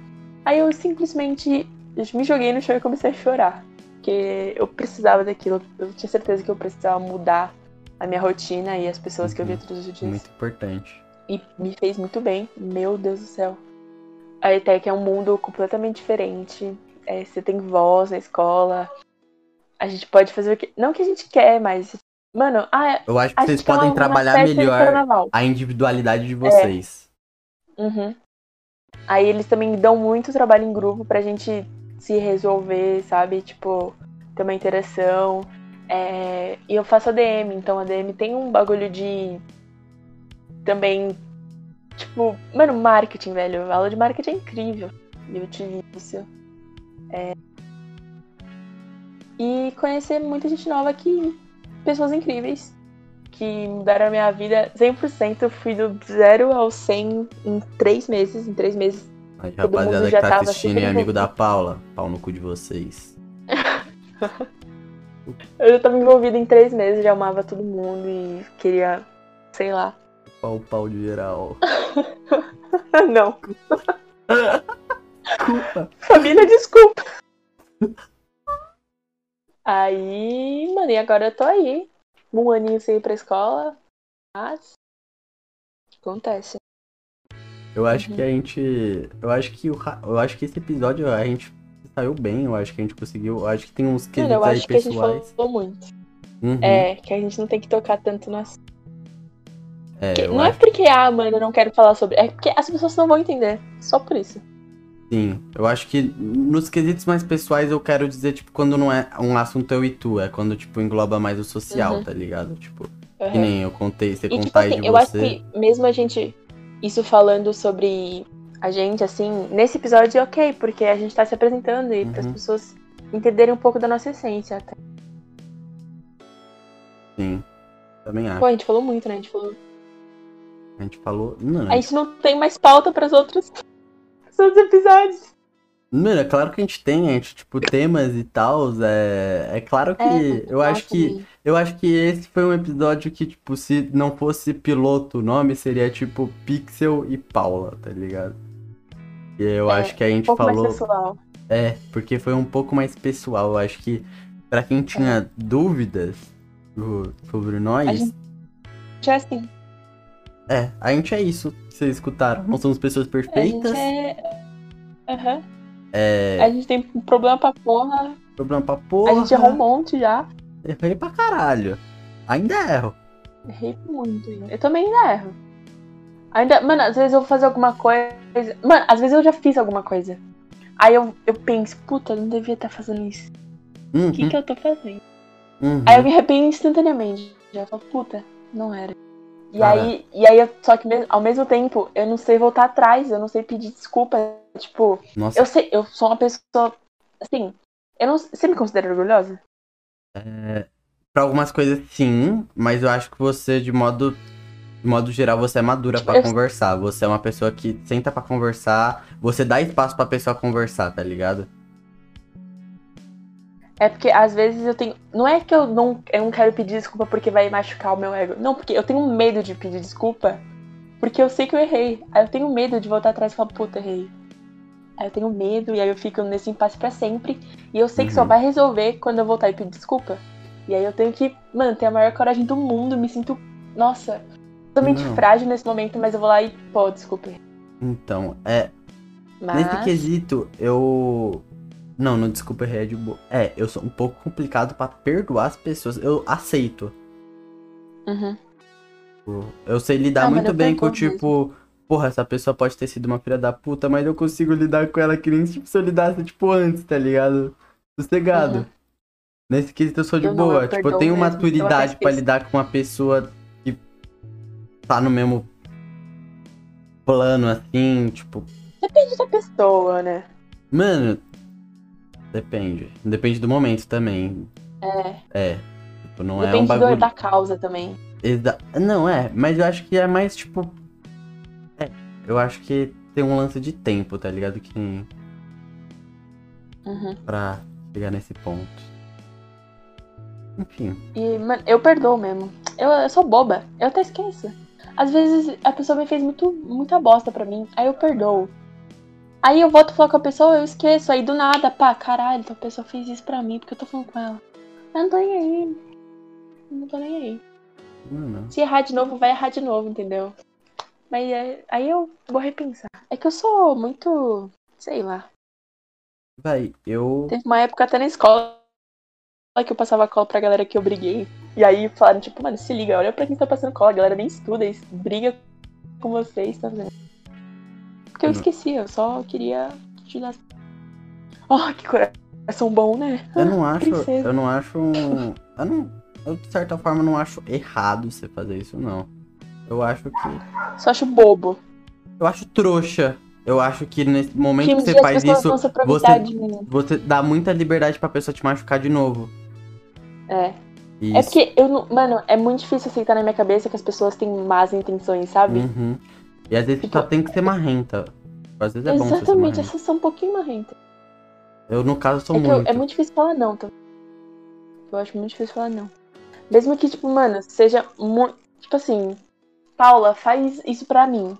Aí eu simplesmente me joguei no chão e comecei a chorar. Porque eu precisava daquilo. Eu tinha certeza que eu precisava mudar a minha rotina e as pessoas que eu via todos os dias. Muito importante. E me fez muito bem. Meu Deus do céu. A ETEC é um mundo completamente diferente. É, você tem voz na escola. A gente pode fazer o que. Não que a gente quer, mas. Mano, ah, Eu acho que vocês podem trabalhar melhor a individualidade de vocês. Uhum. Aí eles também dão muito trabalho em grupo pra gente se resolver, sabe? Tipo, ter uma interação. É, E eu faço ADM, então a ADM tem um bagulho de. Também. Tipo, mano, marketing, velho. A aula de marketing é incrível. E eu tive isso. É... E conhecer muita gente nova aqui. Pessoas incríveis. Que mudaram a minha vida 100%. Eu fui do zero ao 100 em três meses. Em três meses Aí, rapaziada que tá assistindo e amigo da Paula, pau no cu de vocês. Eu já tava envolvida em três meses, já amava todo mundo e queria, sei lá. Pau, pau de geral. Não. Desculpa. Família, desculpa. Aí, mano, e agora eu tô aí. Um aninho sem ir pra escola. Mas. Acontece. Eu acho Uhum. que a gente. Eu acho que o eu acho que esse episódio a gente saiu bem, eu acho que a gente conseguiu. Eu acho que tem uns quesitos eu aí acho que a gente pessoais. falou muito. Uhum. É, que a gente não tem que tocar tanto nas. É, eu não é acho porque, ah, mano, eu não quero falar sobre. É porque as pessoas não vão entender. Só por isso. sim. Eu acho que nos quesitos mais pessoais eu quero dizer, tipo, quando não é um assunto eu e tu, é quando, tipo, engloba mais o social, Uhum. tá ligado? Tipo, que Aham. nem eu contei, você E tipo contar assim, de eu acho você. que mesmo a gente, isso falando sobre a gente, assim, nesse episódio é ok, porque a gente tá se apresentando e para as Uhum. pessoas entenderem um pouco da nossa essência até. Sim. Também acho. Pô, a gente falou muito, né? A gente falou. A gente falou. Não, A gente não tem mais pauta para os outros, episódios. Mano, é claro que a gente tem, a gente, tipo, temas e tal. É, é claro que. É, eu acho que. Eu acho que esse foi um episódio que, tipo, se não fosse piloto o nome, seria tipo Pixel e Paula, tá ligado? E eu É, acho que a gente um pouco falou. mais pessoal. É, porque foi um pouco mais pessoal. Eu acho que pra quem tinha dúvidas do- sobre nós, A gente- Já assim, é, a gente é isso que vocês escutaram. Não somos pessoas a perfeitas. gente é. Aham. É, A gente tem problema pra porra. problema pra porra. A gente errou um monte já. Errei pra caralho. Ainda erro. Errei muito. Eu também ainda erro. Ainda, mano, às vezes eu vou fazer alguma coisa. Mano, às vezes eu já fiz alguma coisa. Aí eu, eu penso, puta, eu não devia estar fazendo isso. Uhum, O que, que eu tô fazendo? uhum. Aí eu me arrependo instantaneamente. Já falo, puta, não era. E Cara. aí, e aí eu, só que mesmo- ao mesmo tempo, eu não sei voltar atrás, eu não sei pedir desculpa. Tipo, Nossa, eu sei, eu sou uma pessoa. Assim, eu não. Você me considera orgulhosa? pra algumas coisas sim, mas eu acho que você, de modo, de modo geral, você é madura Tipo, pra eu- conversar. Você é uma pessoa que senta pra conversar, você dá espaço pra pessoa conversar, tá ligado? É porque às vezes eu tenho. Não é que eu não, eu não quero pedir desculpa porque vai machucar o meu ego. Não, porque eu tenho medo de pedir desculpa. Porque eu sei que eu errei. Aí eu tenho medo de voltar atrás e falar, puta, errei. Aí eu tenho medo e aí eu fico nesse impasse pra sempre. E eu sei que só Uhum. vai resolver quando eu voltar e pedir desculpa. E aí eu tenho que, mano, ter a maior coragem do mundo. Me sinto, nossa, totalmente Não. frágil nesse momento, mas eu vou lá e, pô, desculpa. Então, é. Mas. Nesse quesito, eu. Não, não, desculpa, é de boa. É, eu sou um pouco complicado pra perdoar as pessoas. Eu aceito. Uhum. Tipo, Eu sei lidar Ah, mano, muito bem com, tipo, porra, essa pessoa pode ter sido uma filha da puta, mas eu consigo lidar com ela que nem tipo, se eu lidasse, tipo, antes, tá ligado? Sossegado. Uhum. Nesse quesito eu sou de Eu não, boa. eu tipo, eu tenho mesmo, maturidade esqueço. lidar com uma pessoa que tá no mesmo plano, assim, tipo. Depende da pessoa, né? Mano, Depende. Depende do momento também. É. É. Tipo, não é um Depende do- bagulho. da causa também. Exa- Não, é, mas eu acho que é mais tipo. É, eu acho que tem um lance de tempo, tá ligado? Que Uhum. pra chegar nesse ponto. Enfim. E, mano, eu perdoo mesmo. Eu, eu sou boba. Eu até esqueço. Às vezes a pessoa me fez muito, muita bosta pra mim. Aí eu perdoo. Aí eu volto a falar com a pessoa, eu esqueço. Aí do nada, pá, caralho, então a pessoa fez isso pra mim porque eu tô falando com ela. Eu não tô nem aí. Eu não tô nem aí. Mano, Se errar de novo, vai errar de novo, entendeu? Mas é- aí eu vou repensar. É que eu sou muito. Sei lá. vai, eu. Teve uma época até na escola que eu passava cola pra galera que eu briguei. E aí falaram, tipo, mano, se liga, olha pra quem tá passando cola, a galera nem estuda, briga com vocês, tá vendo? Porque eu Não. esqueci, eu só queria te dar. Oh, que coração bom, né? Eu não acho. princesa. Eu não acho. Eu não. Eu, de certa forma, não acho errado você fazer isso, não. Eu acho que. Só acho bobo. Eu acho trouxa. Eu acho que nesse momento Que que você faz isso, você, você dá muita liberdade pra pessoa te machucar de novo. É. Isso. É porque eu não. Mano, é muito difícil aceitar na minha cabeça que as pessoas têm más intenções, sabe? Uhum. E às vezes Tipo- só tem que ser marrenta. Às vezes é bom você ser Exatamente, marrenta. essas são um pouquinho marrentas. Eu, no caso, sou É que eu- muito. é muito difícil falar não, tá? Eu acho muito difícil falar não. Mesmo que, tipo, mano, seja muito. Tipo assim, Paula, faz isso pra mim.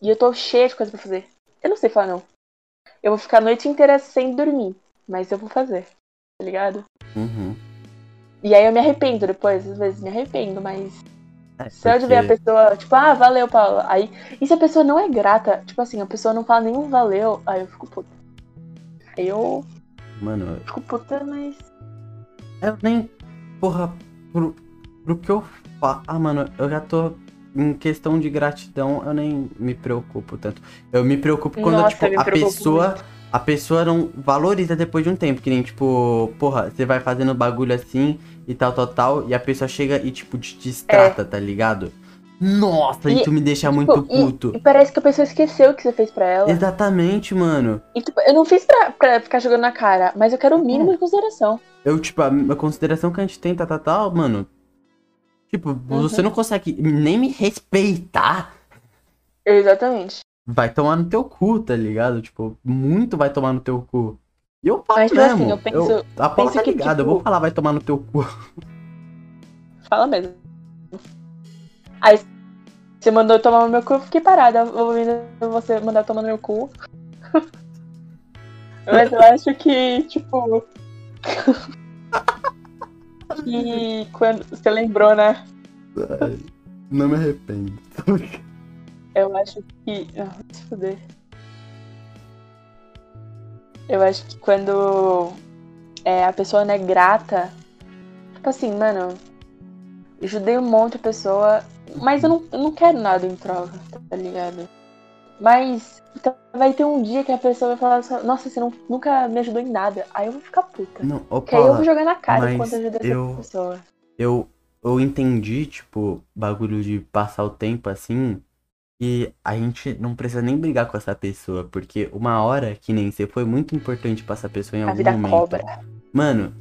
E eu tô cheia de coisa pra fazer. Eu não sei falar não. Eu vou ficar a noite inteira sem dormir. Mas eu vou fazer. Tá ligado? Uhum. E aí eu me arrependo depois, às vezes me arrependo, mas. É, Se eu ver a porque- pessoa, tipo, ah, valeu, Paula. Aí. E se a pessoa não é grata, tipo assim, a pessoa não fala nenhum valeu, aí eu fico puta. Aí eu Mano, fico puta, mas. eu nem. Porra, pro, pro que eu faço. Ah, mano, eu já tô. Em questão de gratidão, eu nem me preocupo tanto. Eu me preocupo quando, Nossa, tipo, a pessoa. muito. A pessoa não valoriza depois de um tempo. Que nem, tipo, porra, você vai fazendo bagulho assim e tal, tal, tal. E a pessoa chega e, tipo, te distrata, tá ligado? Nossa, É. E, isso me deixa tipo, muito e- puto. E parece que a pessoa esqueceu o que você fez pra ela. Exatamente, mano. E, tipo, eu não fiz pra, pra ficar jogando na cara, mas eu quero o mínimo de consideração. Eu, tipo, a, a consideração que a gente tem, tá, tá, tal, mano. Tipo, você não consegue nem me respeitar. Exatamente. Vai tomar no teu cu, tá ligado? Tipo, muito vai tomar no teu cu. E eu falo Mas, tipo mesmo. assim, eu penso- a Paula penso tá que, ligada, eu tipo- vou falar vai tomar no teu cu. Fala mesmo. Aí você mandou eu tomar no meu cu, eu fiquei parada ouvindo você mandar eu tomar no meu cu. Mas eu acho que, tipo. que quando. Você lembrou, né? Não me arrependo. Eu acho que. Ah, se fuder. Eu acho que quando é, a pessoa não é grata. Tipo assim, mano. Ajudei um monte de pessoa. Mas eu não, eu não quero nada em troca, tá ligado? Mas então, vai ter um dia que a pessoa vai falar assim, nossa, você não, nunca me ajudou em nada. Aí eu vou ficar puta. Não, ô Que aí eu vou jogar na cara enquanto eu ajudei eu- essa pessoa. eu, eu entendi, tipo, bagulho de passar o tempo assim. E a gente não precisa nem brigar com essa pessoa, porque uma hora que nem você foi muito importante pra essa pessoa em A algum vida momento. cobra. Mano,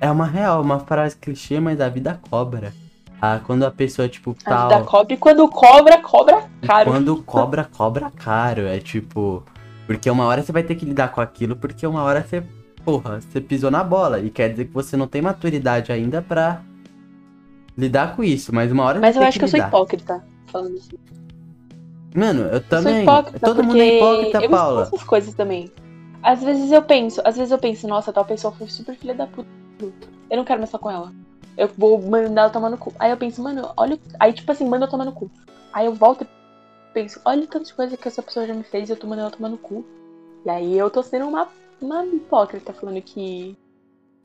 é uma real, uma frase clichê, mas a vida cobra. Ah, quando a pessoa, tipo, A tal. vida cobra e quando cobra, cobra caro. Quando cobra, cobra caro. É tipo. Porque uma hora você vai ter que lidar com aquilo, porque uma hora você. Porra, você pisou na bola. E quer dizer que você não tem maturidade ainda pra lidar com isso. Mas uma hora Mas você eu acho que eu sou lidar. hipócrita falando isso. Mano, eu Eu também. sou hipócrita Todo mundo é hipócrita, eu Paula. esqueço essas coisas também. Às vezes eu penso, às vezes eu penso, nossa, tal pessoa foi super filha da puta. Eu não quero mais falar com ela. Eu vou mandar ela tomar no cu. Aí eu penso, mano, olha. Aí, tipo assim, manda eu tomar no cu. Aí eu volto e penso, olha o tanto de coisa que essa pessoa já me fez e eu tô mandando ela tomar no cu. E aí eu tô sendo uma, uma hipócrita falando que.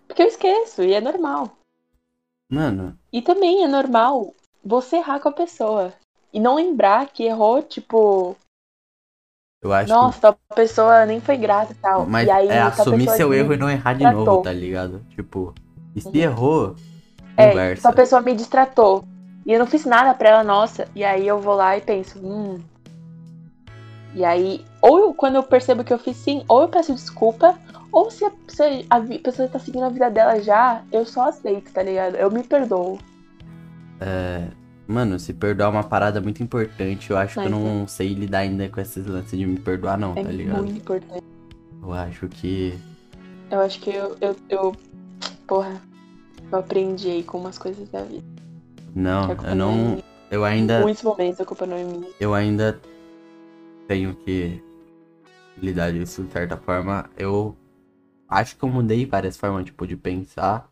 Porque eu esqueço, e é normal. Mano, E também é normal você errar com a pessoa. E não lembrar que errou, tipo, eu acho nossa, tal pessoa nem foi grata e tal. que. Mas e aí, é assumir seu erro e não errar de tratou. novo, tá ligado? Tipo, e se Uhum. errou, É, conversa. tal pessoa me distratou. E eu não fiz nada pra ela, nossa. E aí eu vou lá e penso, hum. E aí, ou eu- quando eu percebo que eu fiz sim, ou eu peço desculpa, Ou se a, se a pessoa tá seguindo a vida dela já, eu só aceito, tá ligado? Eu me perdoo. Mano, se perdoar é uma parada muito importante. Eu acho que eu Mas não sei lidar ainda com esses lances de me perdoar, não, É tá ligado? muito importante. Eu acho que. Eu acho que eu, eu, eu. Porra, eu aprendi aí com umas coisas da vida. Não, eu não é. Eu Em ainda. muitos momentos a culpa não é minha. Eu ainda tenho que lidar disso de certa forma. Eu acho que eu mudei várias formas, tipo, de pensar.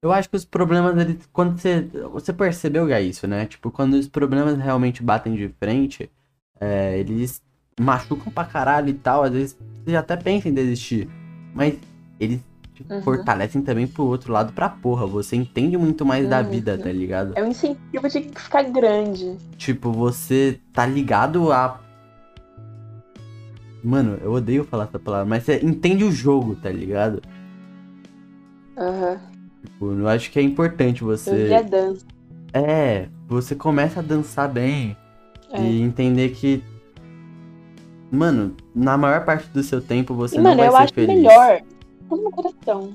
Eu acho que os problemas, eles, quando você. Você percebeu que é isso, né? Tipo, quando os problemas realmente batem de frente, é, eles machucam pra caralho e tal. Às vezes você até pensa em desistir. Mas eles Uhum. fortalecem também pro outro lado pra porra. Você entende muito mais da Uhum. vida, tá ligado? É um incentivo de ficar grande. Tipo, você tá ligado a. Mano, eu odeio falar essa palavra, mas você entende o jogo, tá ligado? Aham. Tipo, eu acho que é importante Eu vi a você. dança. É, você começa a dançar bem É. e entender que. Mano, na maior parte do seu tempo você E, não mano, vai eu ser acho feliz. melhor. Tudo no coração.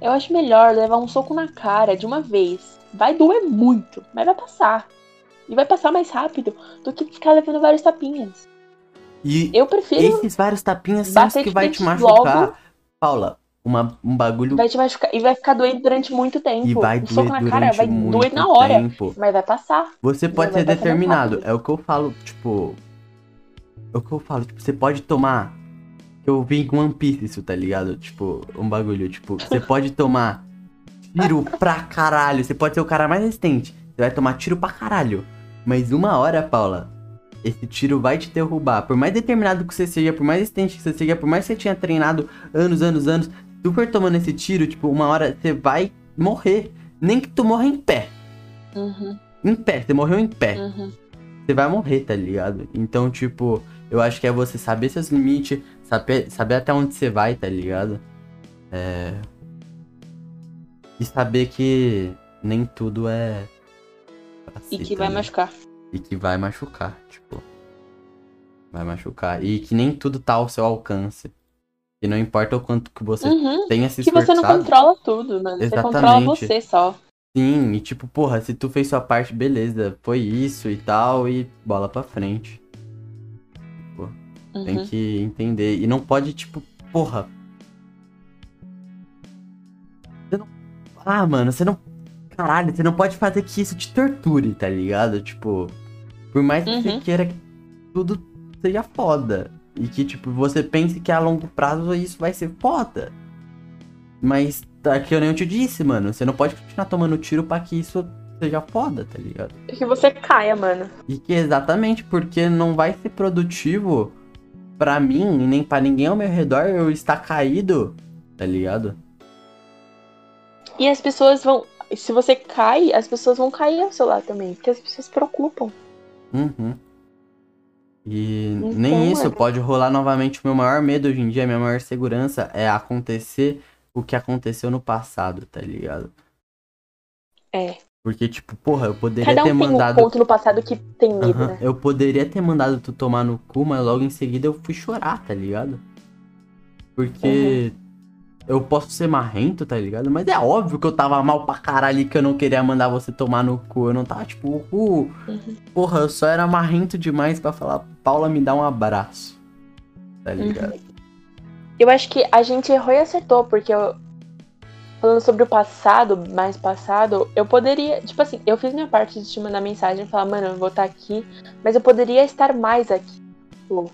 Eu acho melhor levar um soco na cara de uma vez. Vai doer muito, mas vai passar. E vai passar mais rápido do que ficar levando vários tapinhas. E Eu prefiro. esses vários tapinhas são os que vai te machucar. logo. Paula, uma, um bagulho Vai. E vai ficar doendo durante muito tempo. que vai um soco doer na cara durante vai muito doer na hora. tempo. Mas vai passar. Você pode vai ser determinado. É o que eu falo, tipo. É o que eu falo, tipo, você pode tomar. Eu vi com One Piece isso, tá ligado? Tipo, um bagulho, tipo, você pode tomar tiro pra caralho. Você pode ser o cara mais resistente. Você vai tomar tiro pra caralho. Mas uma hora, Paula, esse tiro vai te derrubar. Por mais determinado que você seja, por mais resistente que você seja, por mais que você tenha treinado anos, anos, anos, tu for tomando esse tiro, tipo, uma hora você vai morrer. Nem que tu morra em pé. Uhum, Em pé, você morreu em pé uhum. você vai morrer, tá ligado? Então, tipo, eu acho que é você saber seus limites, saber, saber até onde você vai, tá ligado? É. E saber que nem tudo é. E que tá vai ligado? machucar. E que vai machucar, tipo. Vai machucar. E que nem tudo tá ao seu alcance. E não importa o quanto que você Uhum. tenha se Que você não esforçado. controla tudo, mano. Você controla Exatamente. você só. Sim, e tipo, porra, se tu fez sua parte, beleza, foi isso e tal, e bola pra frente. Tem Uhum. que entender. E não pode, tipo, porra. Você não... Ah, mano, você não. Caralho, você não pode fazer que isso te torture, tá ligado? Tipo, por mais que você Uhum. queira que tudo seja foda. E que, tipo, você pense que a longo prazo isso vai ser foda. Mas, tá que eu nem te disse, mano. Você não pode continuar tomando tiro pra que isso seja foda, tá ligado? E que você caia, mano. E que exatamente porque não vai ser produtivo pra mim e nem pra ninguém ao meu redor eu estar caído, tá ligado? E as pessoas vão. Se você cai, as pessoas vão cair ao seu lado também. Porque as pessoas se preocupam. Uhum. E Então, nem isso é. pode rolar novamente. O meu maior medo hoje em dia, a minha maior segurança é acontecer o que aconteceu no passado, tá ligado? É. Porque, tipo, porra, eu poderia Cada ter um tem um mandado. ponto no passado que tem medo, Aham, né? Eu poderia ter mandado tu tomar no cu, mas logo em seguida eu fui chorar, tá ligado? Porque eu posso ser marrento, tá ligado? Mas é óbvio que eu tava mal pra caralho que eu não queria mandar você tomar no cu. Eu não tava tipo, uh, Uhum. porra, eu só era marrento demais pra falar, Paula, me dá um abraço. Tá Uhum. ligado? Eu acho que a gente errou e acertou, porque eu. Falando sobre o passado, mais passado, eu poderia. Tipo assim, eu fiz minha parte de te mandar mensagem e falar, mano, eu vou estar aqui, mas eu poderia estar mais aqui. Tipo,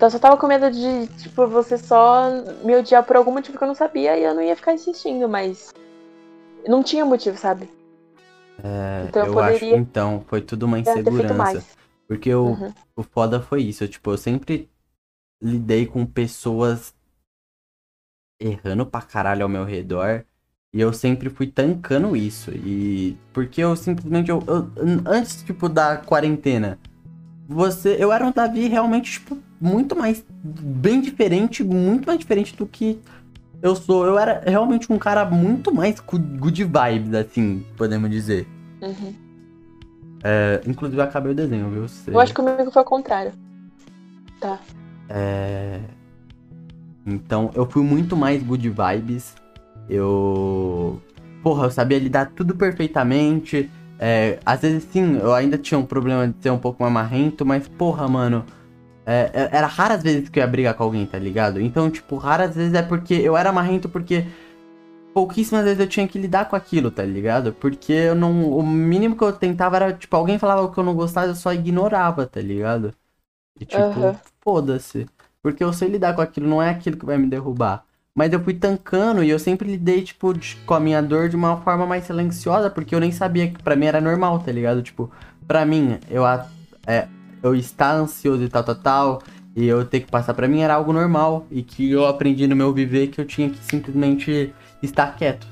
eu só tava com medo de, tipo, você só me odiar por algum motivo que eu não sabia e eu não ia ficar insistindo, mas. Não tinha motivo, sabe? É, Então eu eu acho poderia- então, foi tudo uma Eu insegurança. Porque eu, Uhum. o foda foi isso. Tipo, eu sempre lidei com pessoas errando pra caralho ao meu redor. E eu sempre fui tancando isso. E. Porque eu simplesmente. Eu, eu- antes, tipo, da quarentena. Você. Eu era um Davi realmente, tipo, muito mais. Bem diferente. Muito mais diferente do que eu sou. Eu era realmente um cara muito mais good vibes, assim, podemos dizer. Uhum. É, inclusive, eu acabei o desenho, viu? Você- Eu acho que comigo foi o contrário. É... Então eu fui muito mais good vibes. Eu. Porra, eu sabia lidar tudo perfeitamente. É, às vezes sim, eu ainda tinha um problema de ser um pouco mais marrento, mas porra, mano. É, é era raras vezes que eu ia brigar com alguém, tá ligado? Então, tipo, raras vezes é porque eu era marrento porque pouquíssimas vezes eu tinha que lidar com aquilo, tá ligado? Porque eu não. O mínimo que eu tentava era, tipo, alguém falava que eu não gostava, eu só ignorava, tá ligado? E tipo, Aham. foda-se. Porque eu sei lidar com aquilo, não é aquilo que vai me derrubar. Mas eu fui tancando e eu sempre lidei, tipo, de- com a minha dor de uma forma mais silenciosa, porque eu nem sabia que pra mim era normal, tá ligado? Tipo, pra mim, eu, é, eu estar ansioso e tal, tal, tal, e eu ter que passar pra mim era algo normal. E que eu aprendi no meu viver que eu tinha que simplesmente estar quieto.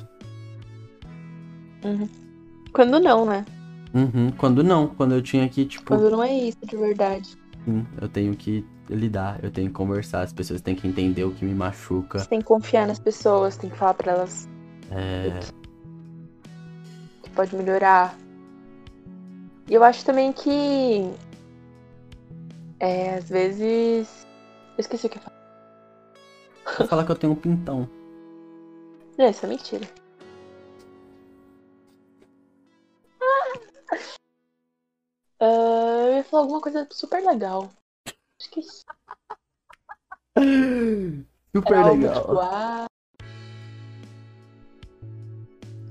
Quando não, né? Uhum. Quando não, quando eu tinha que, tipo, Quando não é isso de verdade. sim, eu tenho que lidar, eu tenho que conversar, as pessoas têm que entender o que me machuca. Você tem que confiar nas pessoas, tem que falar pra elas É. que pode melhorar. E eu acho também que. É, às vezes. Eu esqueci o que eu falar. Vou falar que eu tenho um pintão. Não, isso é mentira. Ah, eu ia falar alguma coisa super legal. Esqueci. Super Era algo legal. tipo, ah...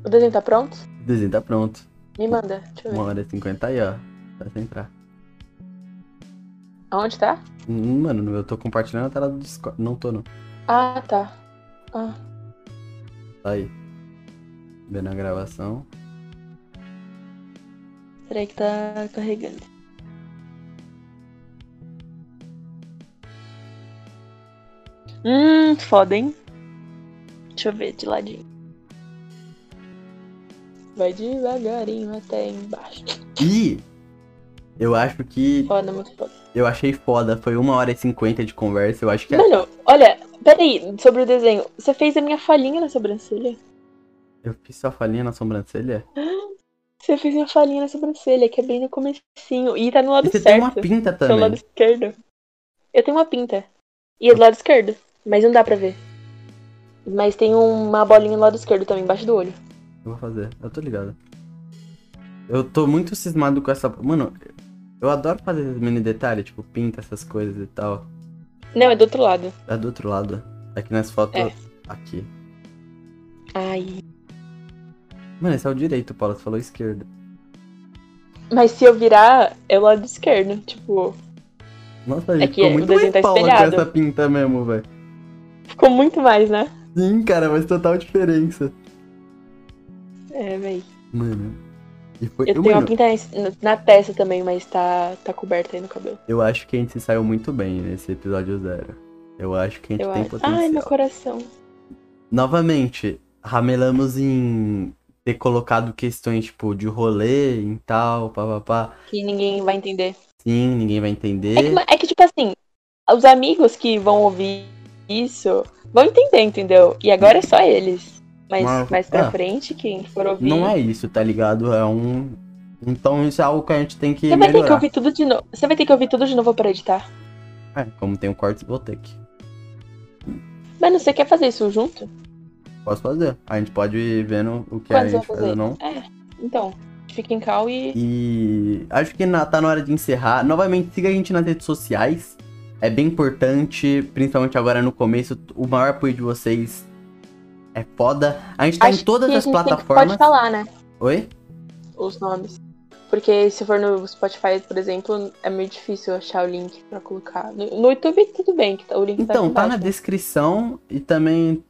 O desenho tá pronto? O desenho tá pronto. Me manda, deixa eu ver. Uma hora e cinquenta aí, ó. Pra entrar. Aonde tá? Hum, Mano, eu tô compartilhando a tela do Discord. Não tô, não. Ah, tá. Ah, Tá aí. Vendo a gravação. peraí que tá carregando. Hum, foda, hein? Deixa eu ver de ladinho. Vai devagarinho até embaixo. E eu acho que. Foda, muito foda. Eu achei foda. Foi uma hora e cinquenta de conversa. Eu acho que é. Mano, olha, peraí, sobre o desenho. Você fez a minha falhinha na sobrancelha? Eu fiz só falinha na sobrancelha. Você fez minha falhinha na sobrancelha, que é bem no comecinho. E tá no lado E você certo. tem uma pinta Seu lado também. esquerdo. Eu tenho uma pinta. E é do lado esquerdo. Mas não dá pra ver. Mas tem uma bolinha no lado esquerdo também, embaixo do olho. Eu vou fazer. Eu tô ligado. Eu tô muito cismado com essa. Mano, eu adoro fazer esses mini detalhes, tipo, pinta essas coisas e tal. Não, é do outro lado. É do outro lado. Aqui nas fotos. É. Aqui. Ai. Mano, esse é o direito, Paulo. Você falou esquerdo. Mas se eu virar, é o lado esquerdo. Tipo, Nossa, É gente que ficou muito mais tá Paula com essa pinta mesmo, velho. ficou muito mais, né? Sim, cara, mas total diferença. É, véi. Mano. Foi. Eu eu, tenho uma mano, pinta na, testa também, mas tá, tá coberta aí no cabelo. eu acho que a gente se saiu muito bem nesse episódio zero. Eu acho que a gente Eu tem acho. potencial. Ai, meu coração. Novamente, ramelamos em ter colocado questões, tipo, de rolê e tal, papapá. Que ninguém vai entender. Sim, ninguém vai É que, entender. é que, tipo assim, os amigos que vão ouvir isso vão entender, entendeu? E agora é só eles. Mas Mas- mais pra ah, frente, quem for ouvir. Não é isso, tá ligado? É um. Então isso é algo que a gente tem que Você vai ter que melhorar. ouvir tudo de novo. Você vai ter que ouvir tudo de novo pra editar. É, como tem o cortes, vou ter que. Mano, você quer fazer isso junto? Posso fazer. A gente pode ir vendo o que Quando a gente faz ou fazer? não. É. Então, fica em cal e. E acho que na- tá na hora de encerrar. Novamente, siga a gente nas redes sociais. É bem importante, principalmente agora no começo. O maior apoio de vocês é foda. A gente tá Acho em todas as plataformas. Pode falar, né? Oi? Os nomes. Porque se for no Spotify, por exemplo, é meio difícil achar o link pra colocar. No, YouTube, tudo bem, que tá- o link tá Então, aqui tá na né? descrição e também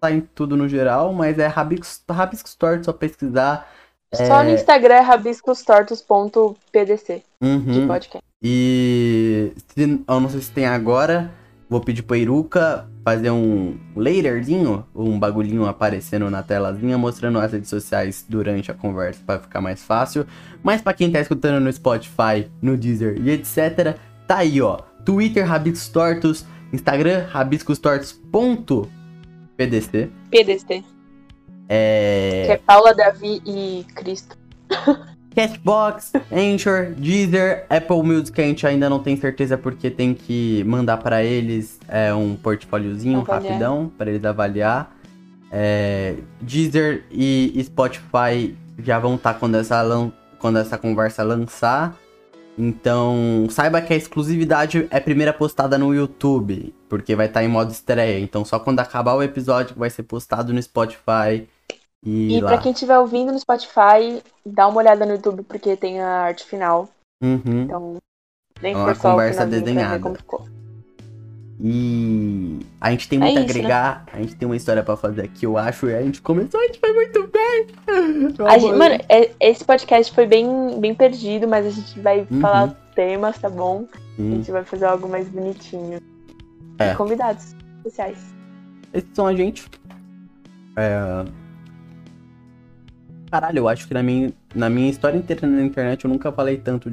tá em tudo no geral, mas é Rabisco, Rabisco Store, só pesquisar. Só no Instagram é rabiscostortos.pdc de Uhum. podcast. E se, eu não sei se tem agora, vou pedir pra Iruka fazer um laterzinho, um bagulhinho aparecendo na telazinha, mostrando as redes sociais durante a conversa pra ficar mais fácil. Mas pra quem tá escutando no Spotify, no Deezer e etc, tá aí ó, Twitter Rabiscos Tortos, Instagram rabiscostortos.pdc. PDC. É... Que é Paula, Davi e Cristo. Cashbox, Anchor, Deezer, Apple Music a gente ainda não tem certeza porque tem que mandar para eles é, um portfóliozinho rapidão para eles avaliar. É, Deezer e Spotify já vão estar quando essa lan- quando essa conversa lançar. Então, saiba que a exclusividade é primeira postada no YouTube, porque vai estar em modo estreia. Então, só quando acabar o episódio vai ser postado no Spotify e, E pra quem estiver ouvindo no Spotify, dá uma olhada no YouTube, porque tem a arte final. Uhum. Então, nem É por só conversa desenhada. E a gente tem É muito a isso, né? agregar, a gente tem uma história pra fazer aqui, eu acho, e a gente começou, a gente foi muito bem. A gente- mano, é- esse podcast foi bem, bem perdido, mas a gente vai Uhum. falar temas, tá bom? A Sim. gente vai fazer algo mais bonitinho. É. E convidados especiais. Esses são a gente. É... Caralho, eu acho que na minha, na minha história inteira na internet eu nunca falei tanto de